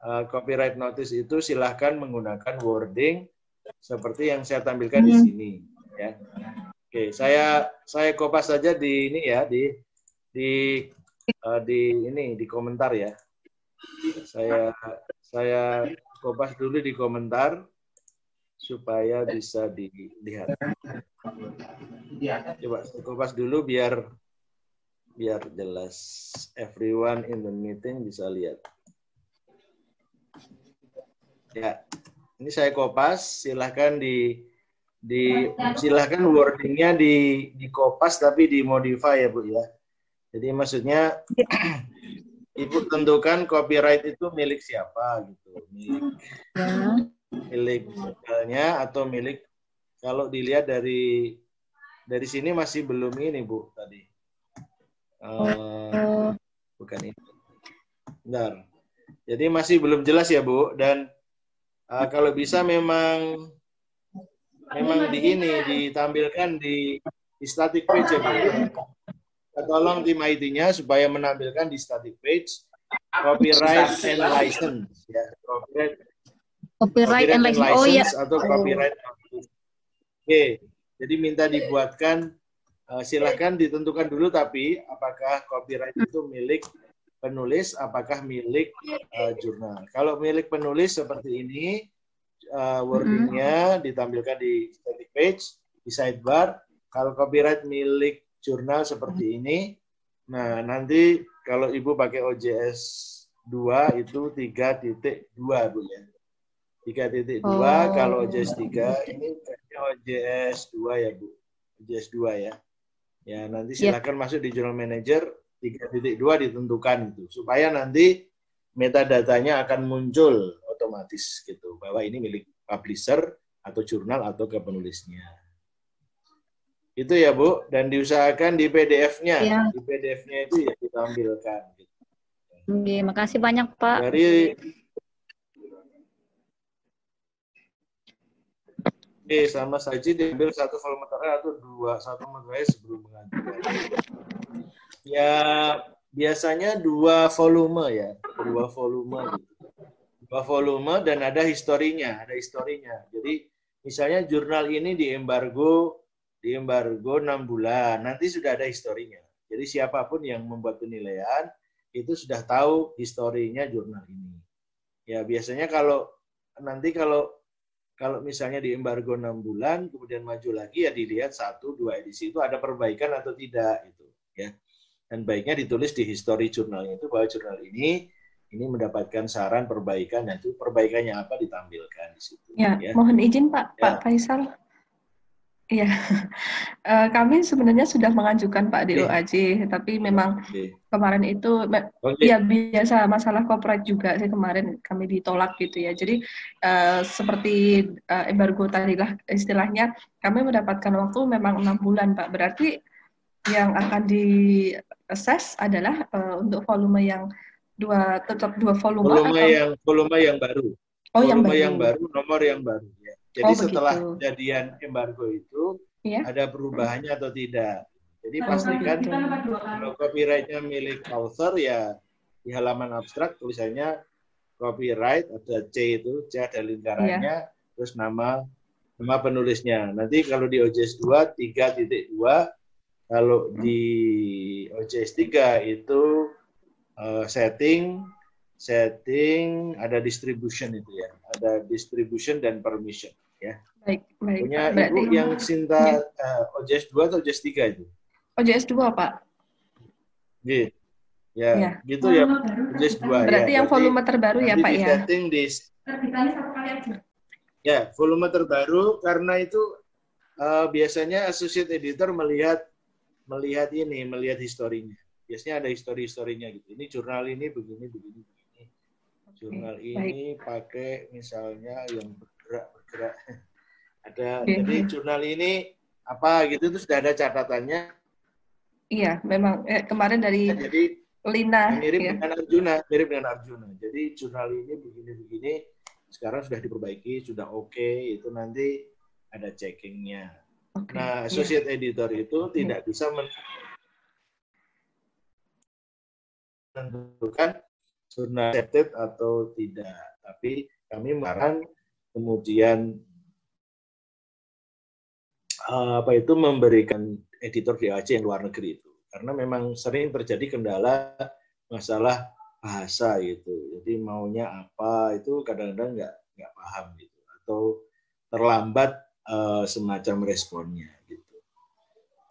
uh, copyright notice itu silahkan menggunakan wording seperti yang saya tampilkan di hmm. sini ya. Oke, saya saya kopas saja di ini ya di di uh, di ini di komentar ya. Saya saya kopas dulu di komentar supaya bisa dilihat. Coba kupas dulu biar biar jelas. Everyone in the meeting bisa lihat. Ya, ini saya kopas. Silahkan di di silahkan wordingnya di di kopas tapi dimodify ya bu ya. Jadi maksudnya ibu tentukan copyright itu milik siapa gitu, milik milik misalnya atau milik kalau dilihat dari dari sini masih belum ini Bu tadi. Uh, bukan ini. Benar. Jadi masih belum jelas ya Bu dan uh, kalau bisa memang memang di ini ditampilkan di, di static page ya Bu. Tolong tim IT-nya supaya menampilkan di static page copyright and license ya. Copyright, copyright, and, and license, oh, ya. atau copyright Oke, jadi minta dibuatkan, uh, silahkan ditentukan dulu tapi apakah copyright itu milik penulis, apakah milik uh, jurnal. Kalau milik penulis seperti ini, uh, wordingnya ditampilkan di static page, di sidebar. Kalau copyright milik jurnal seperti ini, nah nanti kalau ibu pakai OJS 2 itu 3.2 Bu ya. 3.2 oh. kalau OJS 3 ini OJS 2 ya Bu. OJS 2 ya. Ya, nanti iya. silakan yeah. masuk di Journal Manager 3.2 ditentukan itu supaya nanti metadatanya akan muncul otomatis gitu bahwa ini milik publisher atau jurnal atau ke penulisnya. Itu ya Bu, dan diusahakan di PDF-nya, yeah. di PDF-nya itu ya ditampilkan. Gitu. Oke, makasih banyak Pak. Dari Oke, sama saja diambil satu volume terakhir atau dua satu materai sebelum mengajukan. Ya, biasanya dua volume ya, dua volume. Dua volume dan ada historinya, ada historinya. Jadi misalnya jurnal ini di embargo di embargo enam bulan, nanti sudah ada historinya. Jadi siapa pun yang membuat penilaian itu sudah tahu historinya jurnal ini. Ya biasanya kalau nanti kalau kalau misalnya di embargo enam bulan, kemudian maju lagi ya dilihat satu dua edisi itu ada perbaikan atau tidak itu ya. Dan baiknya ditulis di history jurnalnya itu bahwa jurnal ini ini mendapatkan saran perbaikan dan itu perbaikannya apa ditampilkan di situ. Ya, ya. mohon izin Pak ya. Pak Faisal. Iya, uh, kami sebenarnya sudah mengajukan Pak DOAJ, okay. tapi memang okay. kemarin itu okay. ya biasa masalah copyright juga sih kemarin kami ditolak gitu ya. Jadi uh, seperti uh, embargo tadi lah istilahnya, kami mendapatkan waktu memang enam bulan Pak. Berarti yang akan di assess adalah uh, untuk volume yang dua tetap dua volume. Volume atau... yang volume yang baru. Oh, volume yang baru. yang baru, nomor yang baru. Ya. Jadi oh, setelah begitu. kejadian embargo itu ya. ada perubahannya atau tidak. Jadi pastikan kalau copyrightnya milik author ya di halaman abstrak tulisannya copyright ada C itu C ada lingkarannya ya. terus nama nama penulisnya. Nanti kalau di OJS 2 3.2 kalau di OJS 3 itu uh, setting, setting, ada distribution itu ya, ada distribution dan permission ya. Baik, baik. Punya Ibu yang cinta ya. uh, OJS 2 atau OJS 3 itu? OJS 2, Pak. Gitu. Ya, ya, gitu ya. OJS 2 Berarti ya. yang volume terbaru ya, Pak ya. Setting di Ya, volume terbaru karena itu uh, biasanya associate editor melihat melihat ini, melihat historinya. Biasanya ada histori-historinya gitu. Ini jurnal ini begini, begini, begini. Jurnal okay, ini baik. pakai misalnya yang bergerak, bergerak. ada okay. jadi jurnal ini apa gitu itu sudah ada catatannya. Iya, memang eh, kemarin dari nah, jadi Lina mirip ya. dengan Arjuna, mirip dengan Arjuna. Jadi jurnal ini begini-begini sekarang sudah diperbaiki, sudah oke, okay, itu nanti ada checkingnya. Okay. Nah, associate yeah. editor itu okay. tidak bisa menentukan jurnal accepted atau tidak, tapi kami mengarang kemudian uh, apa itu memberikan editor DAC yang luar negeri itu, karena memang sering terjadi kendala masalah bahasa gitu, jadi maunya apa itu kadang-kadang nggak nggak paham gitu, atau terlambat uh, semacam responnya gitu.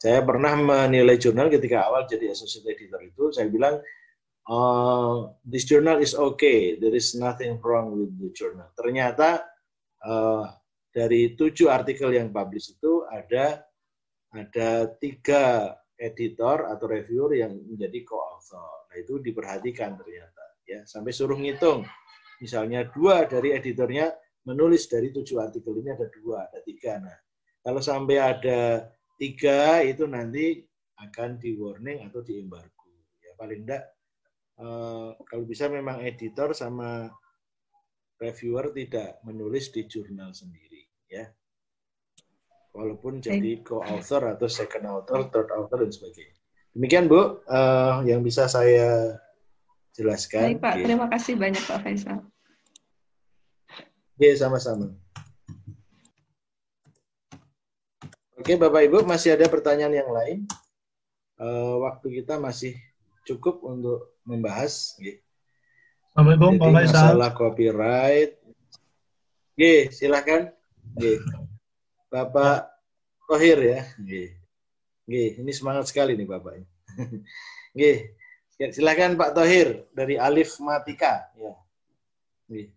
Saya pernah menilai jurnal ketika awal jadi associate editor itu, saya bilang uh, this journal is okay, there is nothing wrong with the journal. Ternyata uh, dari tujuh artikel yang publish itu ada ada tiga editor atau reviewer yang menjadi co-author. Nah itu diperhatikan ternyata ya sampai suruh ngitung. Misalnya dua dari editornya menulis dari tujuh artikel ini ada dua, ada tiga. Nah, kalau sampai ada tiga itu nanti akan di warning atau di embargo. Ya paling enggak uh, kalau bisa memang editor sama reviewer tidak menulis di jurnal sendiri, ya. Walaupun jadi co-author atau second author, third author dan sebagainya. Demikian Bu, uh, yang bisa saya jelaskan. Baik Pak, terima kasih banyak Pak Faisal. Oke, sama-sama. Oke, Bapak Ibu, masih ada pertanyaan yang lain? Uh, waktu kita masih cukup untuk membahas. Assalamualaikum, Pak Faisal. Masalah copyright. Oke, silakan. Oke. Bapak Tohir ya. Oke. Oke, ini semangat sekali nih Bapak. Oke. Silakan Pak Tohir dari Alif Matika. Ya. Oke.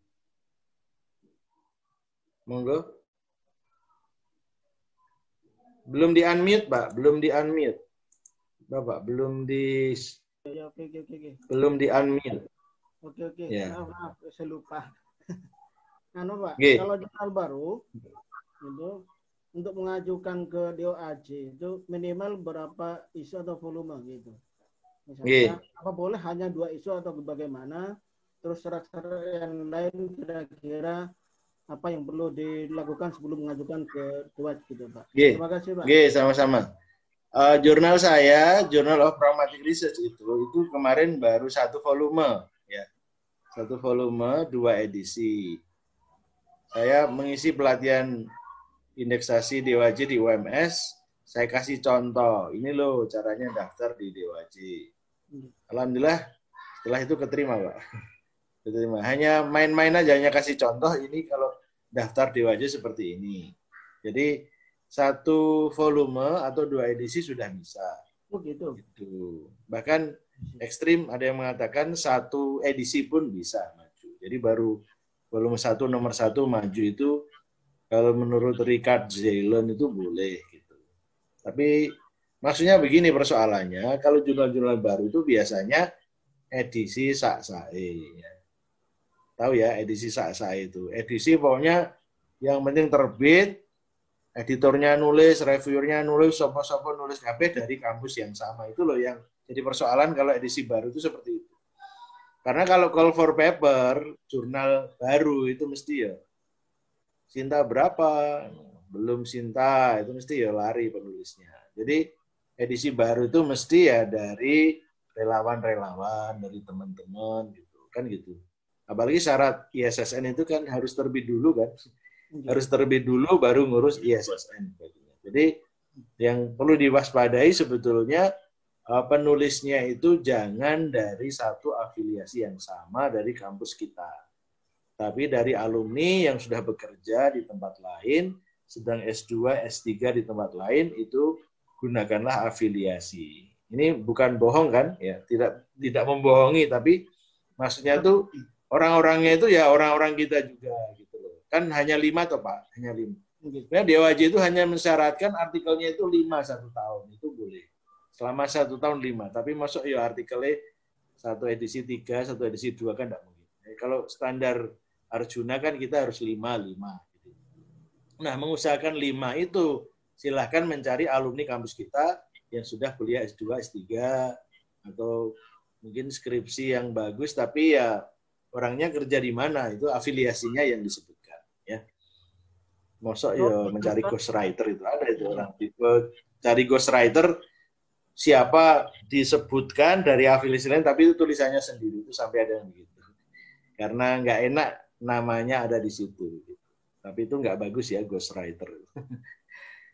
Monggo. Belum di unmute, Pak. Belum di unmute. Bapak, belum di ya, oke, oke, oke. Belum di unmute. Oke, oke. Ya. Maaf, maaf, saya lupa. Anu, Pak, okay. kalau jurnal baru itu untuk mengajukan ke DOAJ itu minimal berapa isu atau volume gitu. Misalnya, okay. apa boleh hanya dua isu atau bagaimana? Terus syarat-syarat yang lain kira-kira apa yang perlu dilakukan sebelum mengajukan ke Dewas gitu Pak. G. Terima kasih Pak. G, sama-sama. Uh, jurnal saya, Journal of Pragmatic Research itu, itu kemarin baru satu volume, ya, satu volume, dua edisi. Saya mengisi pelatihan indeksasi DWJ di UMS, saya kasih contoh, ini loh caranya daftar di DWJ. Alhamdulillah, setelah itu keterima Pak diterima. Hanya main-main aja, hanya kasih contoh ini kalau daftar wajah seperti ini. Jadi satu volume atau dua edisi sudah bisa. Oh gitu. gitu. Bahkan ekstrim ada yang mengatakan satu edisi pun bisa maju. Jadi baru volume satu nomor satu maju itu kalau menurut Richard Zelen itu boleh gitu. Tapi maksudnya begini persoalannya, kalau jurnal-jurnal baru itu biasanya edisi sak-sae. Ya tahu ya edisi saya itu. Edisi pokoknya yang penting terbit, editornya nulis, reviewernya nulis, sopo-sopo nulis HP dari kampus yang sama. Itu loh yang jadi persoalan kalau edisi baru itu seperti itu. Karena kalau call for paper, jurnal baru itu mesti ya Sinta berapa? Belum Sinta, itu mesti ya lari penulisnya. Jadi edisi baru itu mesti ya dari relawan-relawan, dari teman-teman gitu. Kan gitu. Apalagi syarat ISSN itu kan harus terbit dulu kan. Iya. Harus terbit dulu baru ngurus ISSN. Jadi yang perlu diwaspadai sebetulnya uh, penulisnya itu jangan dari satu afiliasi yang sama dari kampus kita. Tapi dari alumni yang sudah bekerja di tempat lain, sedang S2, S3 di tempat lain, itu gunakanlah afiliasi. Ini bukan bohong kan? Ya, tidak tidak membohongi, tapi maksudnya itu orang-orangnya itu ya orang-orang kita juga gitu. Kan hanya lima toh Pak, hanya lima. Ya, DOAJ itu hanya mensyaratkan artikelnya itu lima satu tahun, itu boleh selama satu tahun lima. Tapi masuk ya artikelnya satu edisi tiga, satu edisi dua kan tidak mungkin. Jadi, kalau standar Arjuna kan kita harus lima lima. Nah mengusahakan lima itu silahkan mencari alumni kampus kita yang sudah kuliah S2, S3 atau mungkin skripsi yang bagus tapi ya orangnya kerja di mana itu afiliasinya yang disebutkan ya. Mosok ya mencari ghostwriter itu ada itu orang tipe cari ghostwriter siapa disebutkan dari afiliasi lain tapi itu tulisannya sendiri itu sampai ada yang begitu karena nggak enak namanya ada di situ tapi itu nggak bagus ya ghostwriter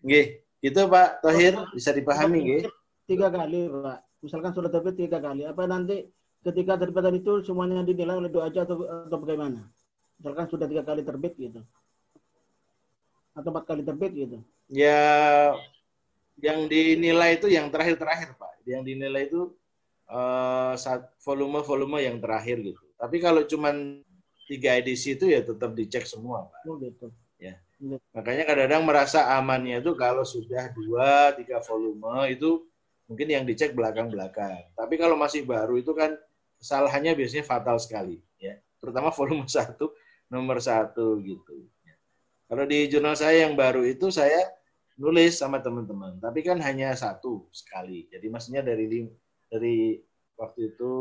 Nggih, itu Pak Tohir bisa dipahami nggih? Tiga kali Pak. Misalkan sudah terbit tiga kali. Apa nanti ketika terbitan itu semuanya dinilai oleh doa aja atau, atau bagaimana? Misalkan sudah tiga kali terbit gitu. Atau empat kali terbit gitu. Ya, yang dinilai itu yang terakhir-terakhir Pak. Yang dinilai itu uh, volume-volume yang terakhir gitu. Tapi kalau cuma tiga edisi itu ya tetap dicek semua Pak. Oh gitu. Ya. ya. Makanya kadang-kadang merasa amannya itu kalau sudah dua tiga volume itu mungkin yang dicek belakang-belakang. Tapi kalau masih baru itu kan kesalahannya biasanya fatal sekali, ya. Terutama volume satu nomor satu gitu. Kalau di jurnal saya yang baru itu saya nulis sama teman-teman, tapi kan hanya satu sekali. Jadi maksudnya dari dari waktu itu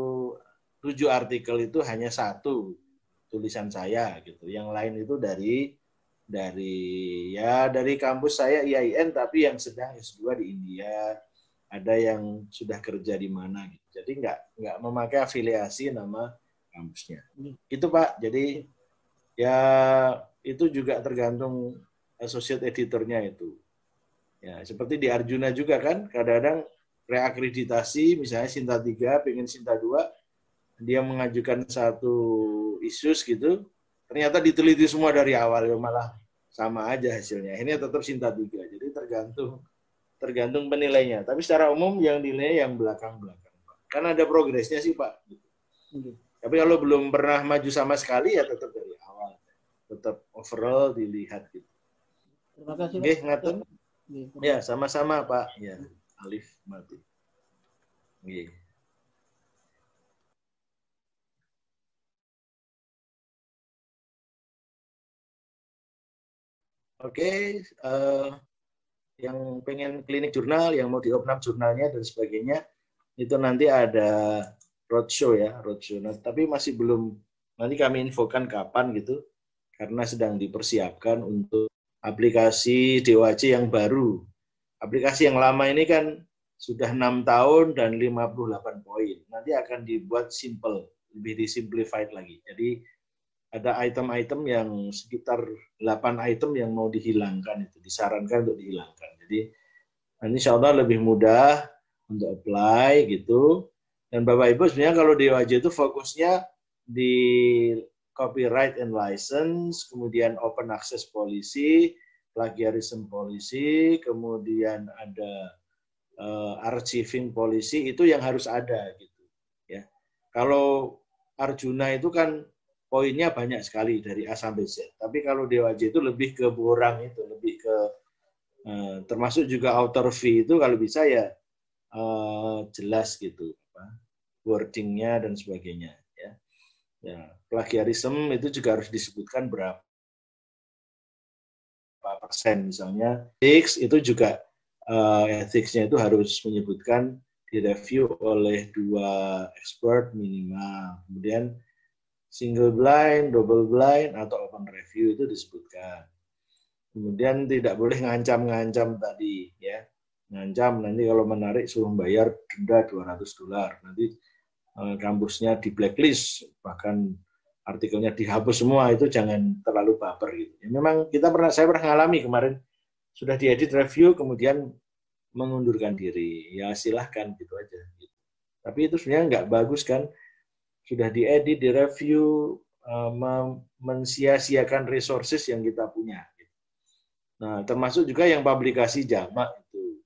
tujuh artikel itu hanya satu tulisan saya gitu. Yang lain itu dari dari ya dari kampus saya IAIN tapi yang sedang S2 di India. Ada yang sudah kerja di mana gitu. Jadi nggak nggak memakai afiliasi nama kampusnya. Itu Pak. Jadi ya itu juga tergantung associate editornya itu ya seperti di Arjuna juga kan kadang-kadang reakreditasi misalnya Sinta 3 pengen Sinta 2 dia mengajukan satu isus gitu ternyata diteliti semua dari awal ya malah sama aja hasilnya. Ini tetap Sinta tiga. Jadi tergantung tergantung penilainya. Tapi secara umum yang nilai yang belakang-belakang. Kan ada progresnya sih Pak. Hmm. Tapi kalau belum pernah maju sama sekali ya tetap dari awal. Tetap overall dilihat gitu. Terima kasih. Oke, ngatur. Ya, sama-sama Pak. Ya, Alif mati. Oke. Oke, okay, uh, yang pengen klinik jurnal, yang mau up jurnalnya dan sebagainya, itu nanti ada roadshow ya, roadshow. Nah, tapi masih belum, nanti kami infokan kapan gitu, karena sedang dipersiapkan untuk aplikasi DOAC yang baru. Aplikasi yang lama ini kan sudah enam tahun dan 58 poin. Nanti akan dibuat simple, lebih disimplified lagi. Jadi ada item-item yang sekitar 8 item yang mau dihilangkan itu disarankan untuk dihilangkan. Jadi insya Allah lebih mudah untuk apply gitu. Dan Bapak Ibu sebenarnya kalau di itu fokusnya di copyright and license, kemudian open access policy, plagiarism policy, kemudian ada uh, archiving policy itu yang harus ada gitu ya. Kalau Arjuna itu kan poinnya banyak sekali dari A sampai Z. Tapi kalau DOAJ itu lebih ke borang itu, lebih ke uh, termasuk juga outer fee itu kalau bisa ya uh, jelas gitu apa, wordingnya dan sebagainya. Ya. ya, plagiarism itu juga harus disebutkan berapa persen misalnya. Ethics itu juga uh, ethicsnya itu harus menyebutkan direview oleh dua expert minimal. Kemudian single blind, double blind, atau open review itu disebutkan. Kemudian tidak boleh ngancam-ngancam tadi, ya. Ngancam nanti kalau menarik suruh bayar denda 200 dolar. Nanti kampusnya di blacklist, bahkan artikelnya dihapus semua itu jangan terlalu baper gitu. Ya, memang kita pernah saya pernah mengalami kemarin sudah diedit review kemudian mengundurkan diri. Ya silahkan gitu aja. Gitu. Tapi itu sebenarnya nggak bagus kan. Sudah diedit, direview, uh, mensia-siakan resources yang kita punya. Gitu. Nah, termasuk juga yang publikasi jamak itu.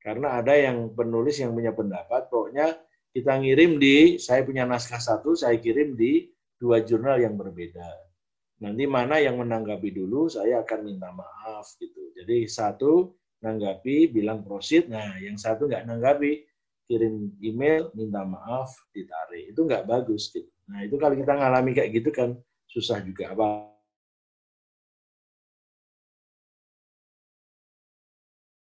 Karena ada yang penulis yang punya pendapat, pokoknya kita ngirim di, saya punya naskah satu, saya kirim di dua jurnal yang berbeda. Nanti mana yang menanggapi dulu, saya akan minta maaf gitu. Jadi satu nanggapi, bilang prosit, nah yang satu nggak nanggapi, kirim email, minta maaf, ditarik. Itu nggak bagus gitu. Nah itu kalau kita ngalami kayak gitu kan susah juga. Apa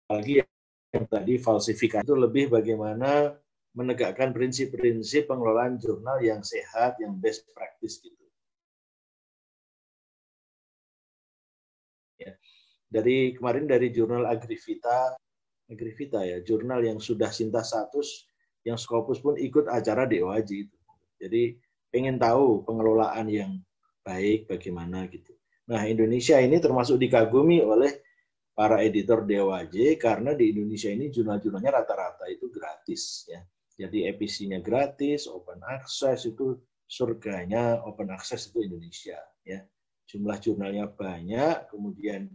apalagi yang tadi falsifikasi itu lebih bagaimana menegakkan prinsip-prinsip pengelolaan jurnal yang sehat, yang best practice gitu. Ya. Dari kemarin dari jurnal Agrivita, Agrivita ya, jurnal yang sudah Sinta status, yang Scopus pun ikut acara DOAJ itu. Jadi pengen tahu pengelolaan yang baik bagaimana gitu. Nah Indonesia ini termasuk dikagumi oleh para editor DOAJ karena di Indonesia ini jurnal-jurnalnya rata-rata itu gratis ya. Jadi EPC-nya gratis, open access itu surganya open access itu Indonesia ya. Jumlah jurnalnya banyak, kemudian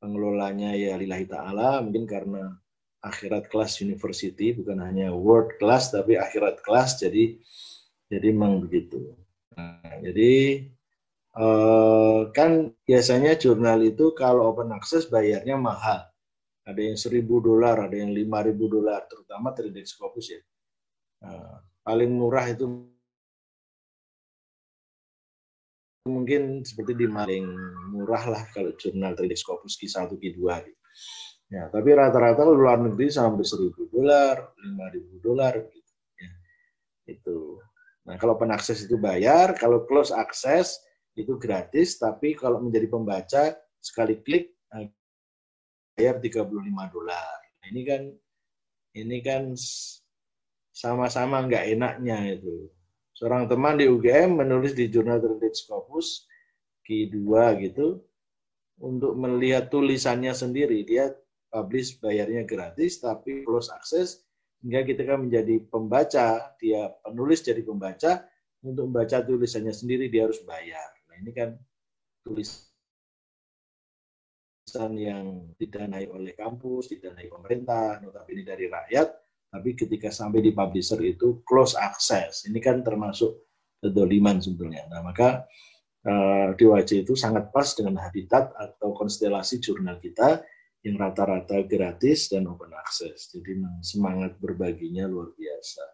pengelolanya ya lillahi ta'ala, mungkin karena akhirat kelas university, bukan hanya world class, tapi akhirat kelas, jadi jadi memang begitu. Nah, jadi eh, kan biasanya jurnal itu kalau open access bayarnya mahal ada yang seribu dolar, ada yang lima ribu dolar, terutama 3D Scopus ya. Nah, paling murah itu mungkin seperti di paling murah lah kalau jurnal 3D Scopus Q1, Q2 gitu. Ya, tapi rata-rata luar negeri sampai seribu dolar, lima ribu dolar gitu. Ya, itu. Nah, kalau open access itu bayar, kalau close access itu gratis, tapi kalau menjadi pembaca sekali klik bayar 35 dolar. Nah, ini kan ini kan sama-sama nggak enaknya itu. Seorang teman di UGM menulis di jurnal Terbit Scopus Q2 gitu untuk melihat tulisannya sendiri. Dia publish bayarnya gratis tapi close access hingga kita kan menjadi pembaca, dia penulis jadi pembaca, untuk membaca tulisannya sendiri dia harus bayar. Nah ini kan tulis yang didanai oleh kampus, didanai pemerintah, notabene dari rakyat, tapi ketika sampai di publisher itu close access. Ini kan termasuk kedoliman sebetulnya. Nah, maka uh, eh, DWJ itu sangat pas dengan habitat atau konstelasi jurnal kita yang rata-rata gratis dan open access. Jadi semangat berbaginya luar biasa.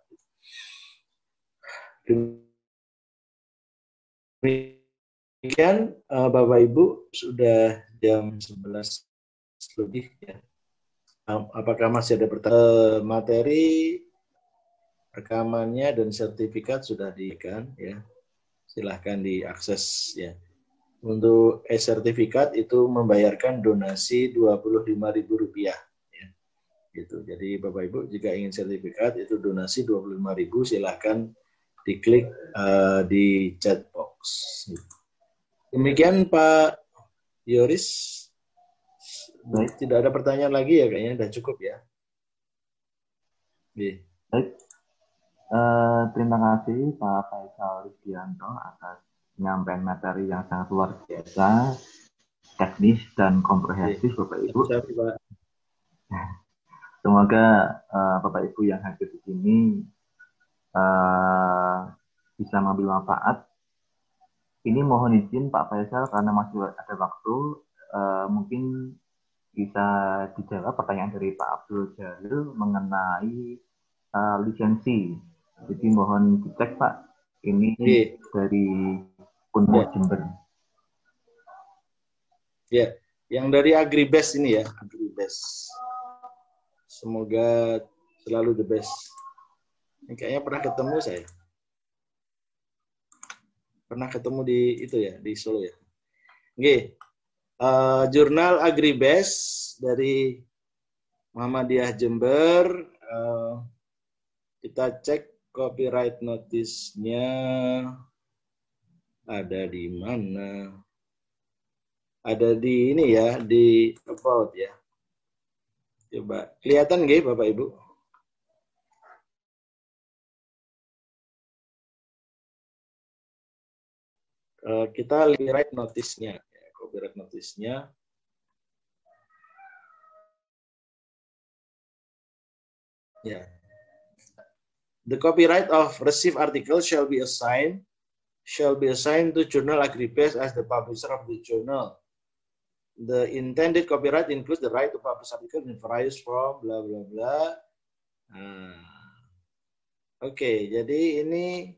Demikian uh, Bapak Ibu sudah jam 11 lebih ya. Apakah masih ada pertanyaan? Materi rekamannya dan sertifikat sudah diberikan ya. Silahkan diakses ya. Untuk e-sertifikat itu membayarkan donasi Rp25.000 ya. Gitu. Jadi Bapak Ibu jika ingin sertifikat itu donasi Rp25.000 silahkan diklik uh, di chat box. Gitu. Demikian Pak Yoris, Baik. tidak ada pertanyaan lagi ya kayaknya sudah cukup ya. Baik. Uh, terima kasih Pak Faisal Rizkianto atas penyampaian materi yang sangat luar biasa, teknis dan komprehensif Bapak Ibu. Semoga uh, Bapak Ibu yang hadir di sini uh, bisa mengambil manfaat ini mohon izin Pak Faisal karena masih ada waktu uh, mungkin bisa dijawab pertanyaan dari Pak Abdul Jalil mengenai uh, lisensi. Jadi mohon dicek Pak. Ini yeah. dari Punmo yeah. Jember. Ya, yeah. yang dari Agribest ini ya, Agribest. Semoga selalu the best. Ini kayaknya pernah ketemu saya pernah ketemu di itu ya di Solo ya. Oke, uh, jurnal Agribes dari Muhammadiyah Jember. Uh, kita cek copyright notice-nya ada di mana? Ada di ini ya, di about ya. Coba kelihatan nggih Bapak Ibu? Kita lihat notisnya, ya, copyright notisnya. Ya. The copyright of received article shall be assigned shall be assigned to journal Agribase as the publisher of the journal. The intended copyright includes the right to publish article in various form, bla bla bla. Nah. Oke, okay, jadi ini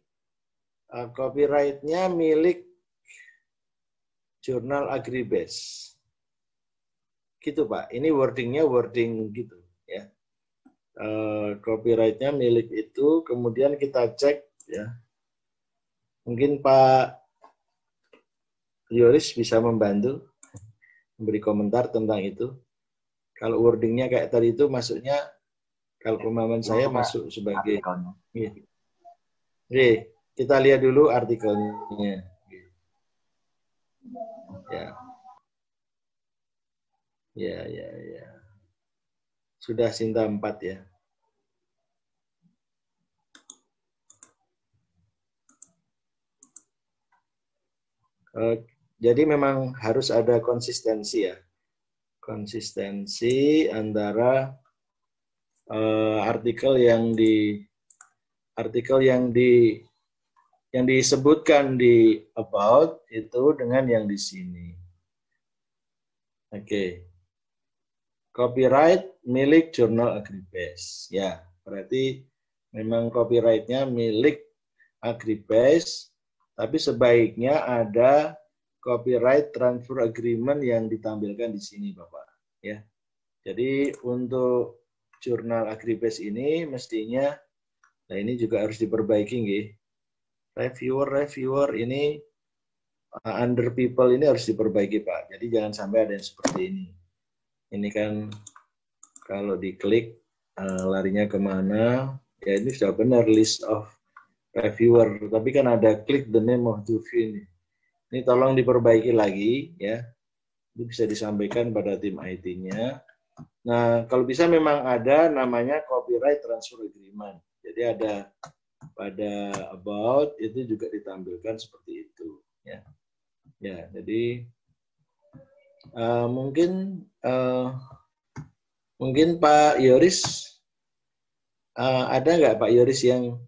uh, copyrightnya milik jurnal Agribase. Gitu Pak, ini wordingnya wording gitu ya. Uh, copyrightnya milik itu, kemudian kita cek ya. Mungkin Pak Yoris bisa membantu memberi komentar tentang itu. Kalau wordingnya kayak tadi itu masuknya kalau pemahaman saya masuk sebagai iya. Oke, kita lihat dulu artikelnya. Ya. Ya, ya, ya. Sudah Sinta 4 ya. Oke. Jadi memang harus ada konsistensi ya. Konsistensi antara uh, artikel yang di artikel yang di yang disebutkan di about itu dengan yang di sini. Oke. Okay. Copyright milik jurnal Agribase. Ya, berarti memang copyrightnya milik Agribase, tapi sebaiknya ada copyright transfer agreement yang ditampilkan di sini Bapak ya. Jadi untuk jurnal Agribase ini mestinya nah ini juga harus diperbaiki nggih. Reviewer reviewer ini uh, under people ini harus diperbaiki Pak. Jadi jangan sampai ada yang seperti ini. Ini kan kalau diklik uh, larinya ke mana? Ya ini sudah benar list of reviewer. Tapi kan ada klik the name of the view ini. Ini tolong diperbaiki lagi ya. Ini bisa disampaikan pada tim IT-nya. Nah, kalau bisa memang ada namanya copyright transfer agreement. Jadi ada pada about itu juga ditampilkan seperti itu ya. Ya, jadi uh, mungkin uh, mungkin Pak Yoris uh, ada nggak Pak Yoris yang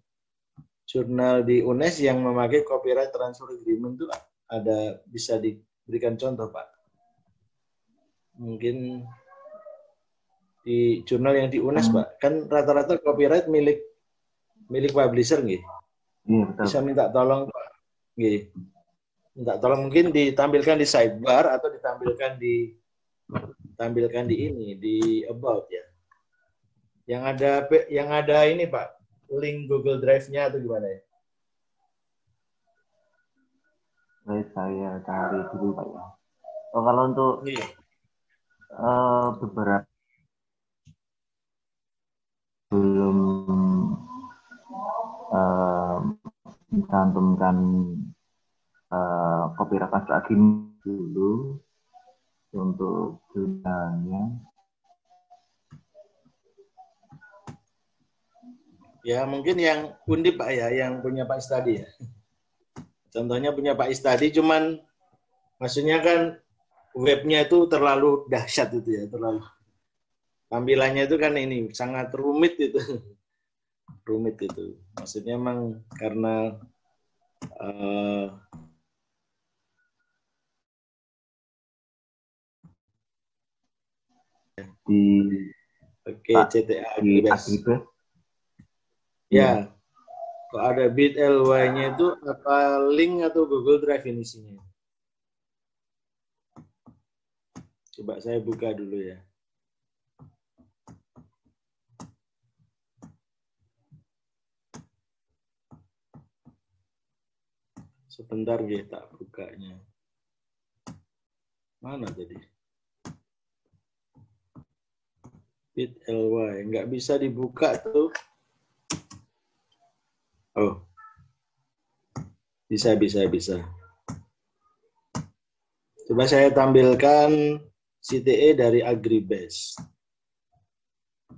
jurnal di UNES yang memakai copyright transfer agreement itu ada bisa diberikan contoh Pak? Mungkin di jurnal yang di UNES hmm. Pak, kan rata-rata copyright milik milik publisher nggih. Hmm, bisa minta tolong Pak. Nggih. Minta tolong mungkin ditampilkan di sidebar atau ditampilkan di tampilkan di ini di about ya. Yang ada yang ada ini Pak, link Google Drive-nya atau gimana ya? Baik, saya cari dulu Pak ya. Oh, kalau untuk iya. uh, beberapa mencantumkan uh, copyright lagi dulu untuk jurnalnya. Ya mungkin yang undip Pak ya, yang punya Pak Stadi ya. Contohnya punya Pak Istadi, cuman maksudnya kan webnya itu terlalu dahsyat itu ya, terlalu tampilannya itu kan ini sangat rumit itu, rumit itu. Maksudnya emang karena uh, di Oke, okay, CTA Ya, kalau ada bit ly-nya itu apa link atau Google Drive ini isinya? Coba saya buka dulu ya. Sebentar ya tak bukanya. Mana tadi? Bit ly nggak bisa dibuka tuh. Oh. Bisa, bisa, bisa. Coba saya tampilkan CTE dari Agribase.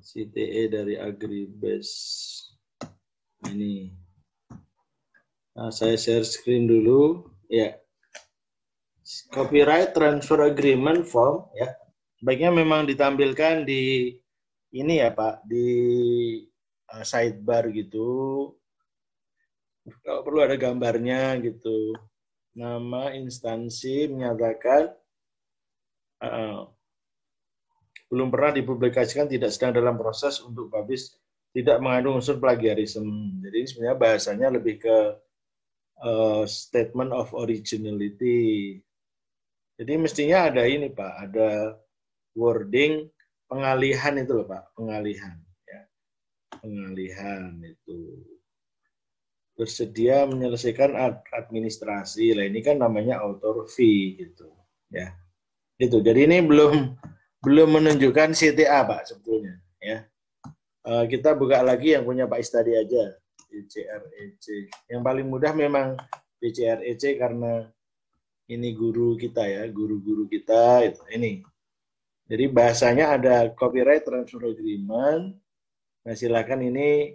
CTE dari Agribase. Ini. Nah, saya share screen dulu. Ya. Copyright Transfer Agreement Form. Ya. Sebaiknya memang ditampilkan di ini ya Pak, di uh, sidebar gitu. Kalau perlu ada gambarnya gitu. Nama instansi menyatakan uh, belum pernah dipublikasikan, tidak sedang dalam proses untuk publish, tidak mengandung unsur plagiarisme. Jadi sebenarnya bahasanya lebih ke uh, statement of originality. Jadi mestinya ada ini Pak, ada wording pengalihan itu loh Pak, pengalihan. Ya. Pengalihan itu bersedia menyelesaikan administrasi. Lah ini kan namanya author fee gitu, ya. Itu. Jadi ini belum belum menunjukkan CTA Pak sebetulnya ya. Uh, kita buka lagi yang punya Pak Istadi aja BCREC. Yang paling mudah memang BCREC karena ini guru kita ya, guru-guru kita itu ini. Jadi bahasanya ada copyright transfer agreement. Nah silakan ini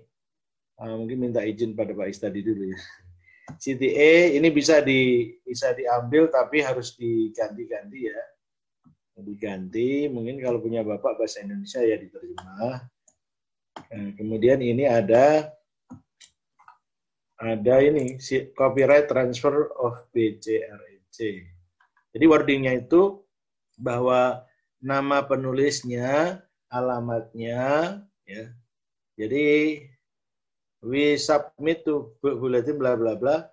uh, mungkin minta izin pada Pak Istadi dulu ya. CTA ini bisa di bisa diambil tapi harus diganti-ganti ya diganti mungkin kalau punya bapak bahasa Indonesia ya diterjemah nah, kemudian ini ada ada ini copyright transfer of BCREC jadi wordingnya itu bahwa nama penulisnya alamatnya ya. Jadi we submit to bulletin bla bla bla.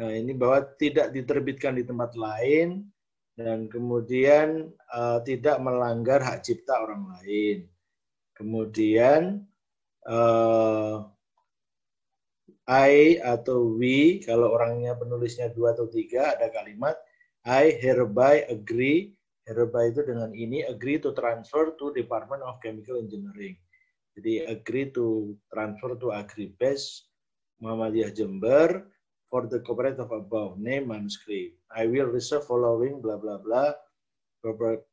Nah ini bahwa tidak diterbitkan di tempat lain dan kemudian uh, tidak melanggar hak cipta orang lain. Kemudian uh, I atau we kalau orangnya penulisnya dua atau tiga ada kalimat I hereby agree hereby itu dengan ini agree to transfer to Department of Chemical Engineering. Jadi agree to transfer to Agribase Muhammadiyah Jember for the copyright of above name manuscript. I will reserve following bla bla bla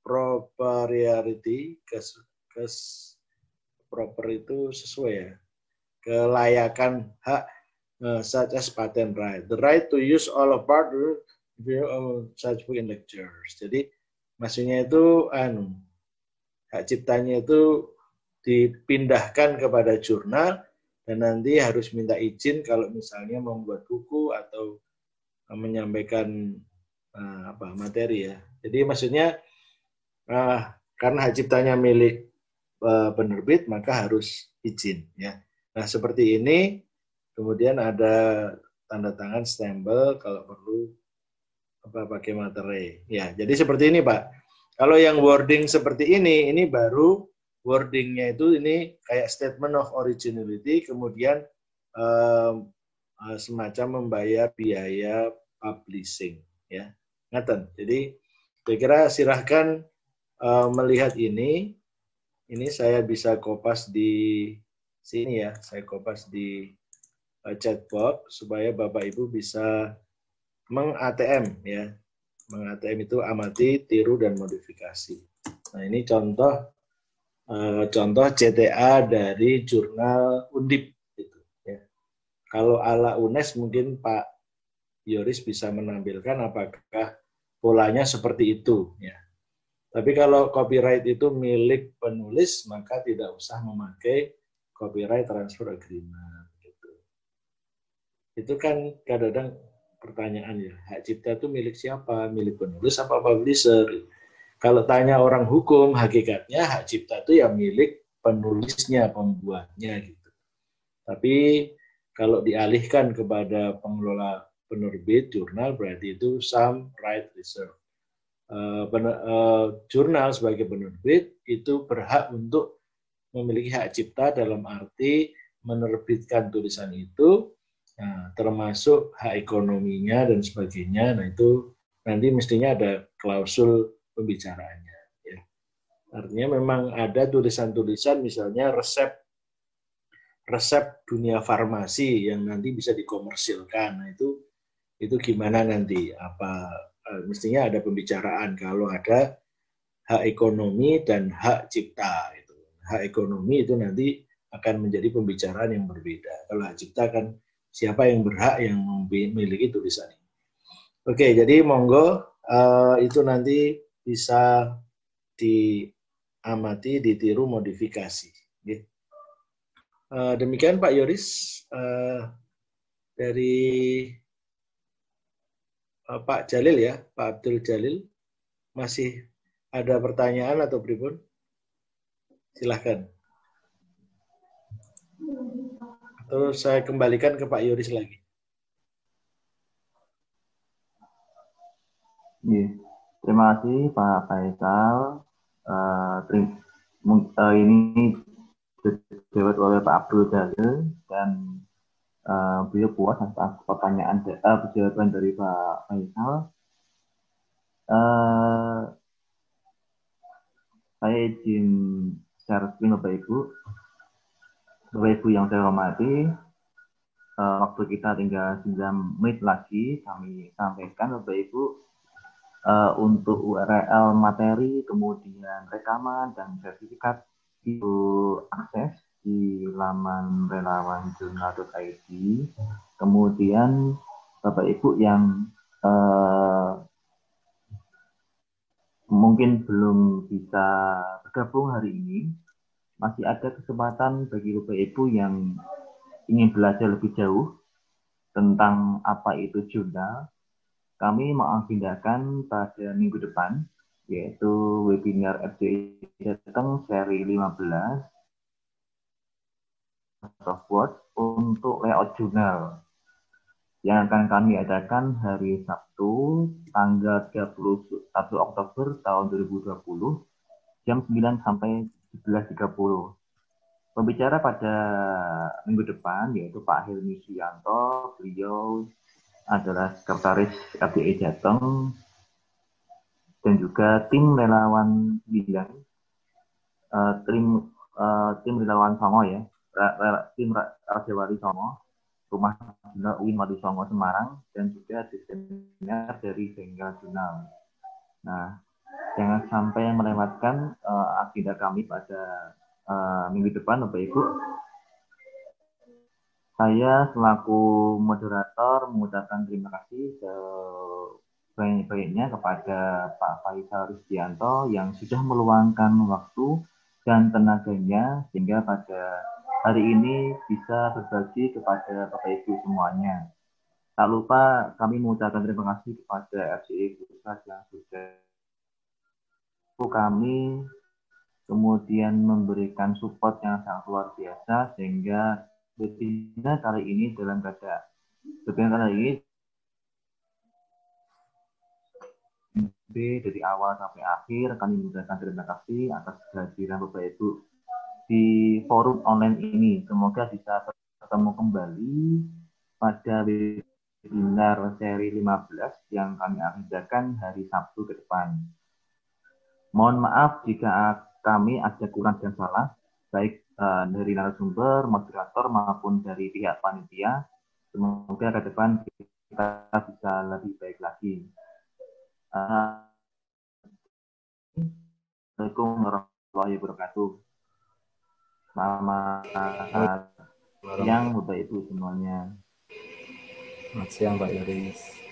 propriety kes, kes proper itu sesuai ya kelayakan hak uh, such as patent right the right to use all of part of such book in lectures jadi maksudnya itu anu hak ciptanya itu dipindahkan kepada jurnal dan nanti harus minta izin kalau misalnya membuat buku atau menyampaikan uh, apa materi ya. Jadi maksudnya uh, karena hak ciptanya milik uh, penerbit maka harus izin ya. Nah seperti ini kemudian ada tanda tangan stempel kalau perlu apa pakai materi ya. Jadi seperti ini Pak. Kalau yang wording seperti ini ini baru wordingnya itu ini kayak statement of originality, kemudian um, semacam membayar biaya publishing, ya, ngaten. Jadi saya kira silahkan uh, melihat ini. Ini saya bisa kopas di sini ya, saya kopas di chatbot supaya Bapak Ibu bisa meng-ATM ya. Meng-ATM itu amati, tiru, dan modifikasi. Nah ini contoh Eh, contoh CTA dari jurnal Undip. Gitu, ya. Kalau ala UNES mungkin Pak Yoris bisa menampilkan apakah polanya seperti itu. Ya. Tapi kalau copyright itu milik penulis, maka tidak usah memakai copyright transfer agreement. Itu kan kadang-kadang pertanyaan ya, hak cipta itu milik siapa? Milik penulis apa publisher? Kalau tanya orang hukum, hakikatnya hak cipta itu ya milik penulisnya, pembuatnya gitu. Tapi kalau dialihkan kepada pengelola penerbit jurnal berarti itu some right reserve. Uh, uh, jurnal sebagai penerbit itu berhak untuk memiliki hak cipta dalam arti menerbitkan tulisan itu, nah, termasuk hak ekonominya dan sebagainya. Nah itu nanti mestinya ada klausul pembicaraannya. Ya. Artinya memang ada tulisan-tulisan misalnya resep resep dunia farmasi yang nanti bisa dikomersilkan. Nah, itu itu gimana nanti? Apa eh, mestinya ada pembicaraan kalau ada hak ekonomi dan hak cipta itu. hak ekonomi itu nanti akan menjadi pembicaraan yang berbeda. Kalau hak cipta kan siapa yang berhak yang memiliki tulisan ini. Oke, jadi monggo uh, itu nanti bisa diamati, ditiru, modifikasi. Uh, demikian Pak Yoris uh, dari uh, Pak Jalil ya, Pak Abdul Jalil masih ada pertanyaan atau pribun? Silahkan. Atau saya kembalikan ke Pak Yoris lagi. Iya. Terima kasih Pak Faisal. Uh, ini dijawab oleh Pak Abdul Jalil dan uh, beliau puas atas pertanyaan uh, jawaban dari Pak Faisal. Uh, saya izin share screen Bapak Ibu. Bapak Ibu yang saya hormati, uh, waktu kita tinggal 9 menit lagi, kami sampaikan Bapak Ibu uh, untuk URL materi, kemudian rekaman dan sertifikat itu akses di laman relawanjurnal.id. Kemudian Bapak Ibu yang uh, mungkin belum bisa bergabung hari ini, masih ada kesempatan bagi Bapak Ibu yang ingin belajar lebih jauh tentang apa itu jurnal, kami mengagendakan pada minggu depan, yaitu webinar FDI Jateng seri 15 software untuk layout jurnal yang akan kami adakan hari Sabtu tanggal 31 Oktober tahun 2020 jam 9 sampai 11.30. Pembicara pada minggu depan yaitu Pak Hilmi Suyanto, beliau adalah sekretaris KPI Jateng dan juga tim relawan bidang uh, tim uh, tim relawan Songo ya tim Rajawali Songo rumah dinas UIN Wadi Songo Semarang dan juga desainer dari Bengkel Jurnal. Nah, jangan sampai melewatkan uh, agenda kami pada uh, minggu depan Bapak Ibu saya selaku moderator mengucapkan terima kasih sebanyak-banyaknya kepada Pak Faisal Rizdianto yang sudah meluangkan waktu dan tenaganya sehingga pada hari ini bisa berbagi kepada Bapak Ibu semuanya. Tak lupa kami mengucapkan terima kasih kepada FCI Pusat yang sudah kami kemudian memberikan support yang sangat luar biasa sehingga webinar kali ini dalam keadaan webinar kali ini B dari awal sampai akhir kami mengucapkan terima kasih atas kehadiran Bapak Ibu di forum online ini. Semoga bisa bertemu kembali pada webinar seri 15 yang kami agendakan hari Sabtu ke depan. Mohon maaf jika kami ada kurang dan salah, baik uh, dari narasumber, moderator maupun dari pihak panitia. Semoga ke depan kita bisa lebih baik lagi. Assalamualaikum warahmatullahi wabarakatuh. Selamat siang Bapak Ibu semuanya. Selamat siang Pak Yoris.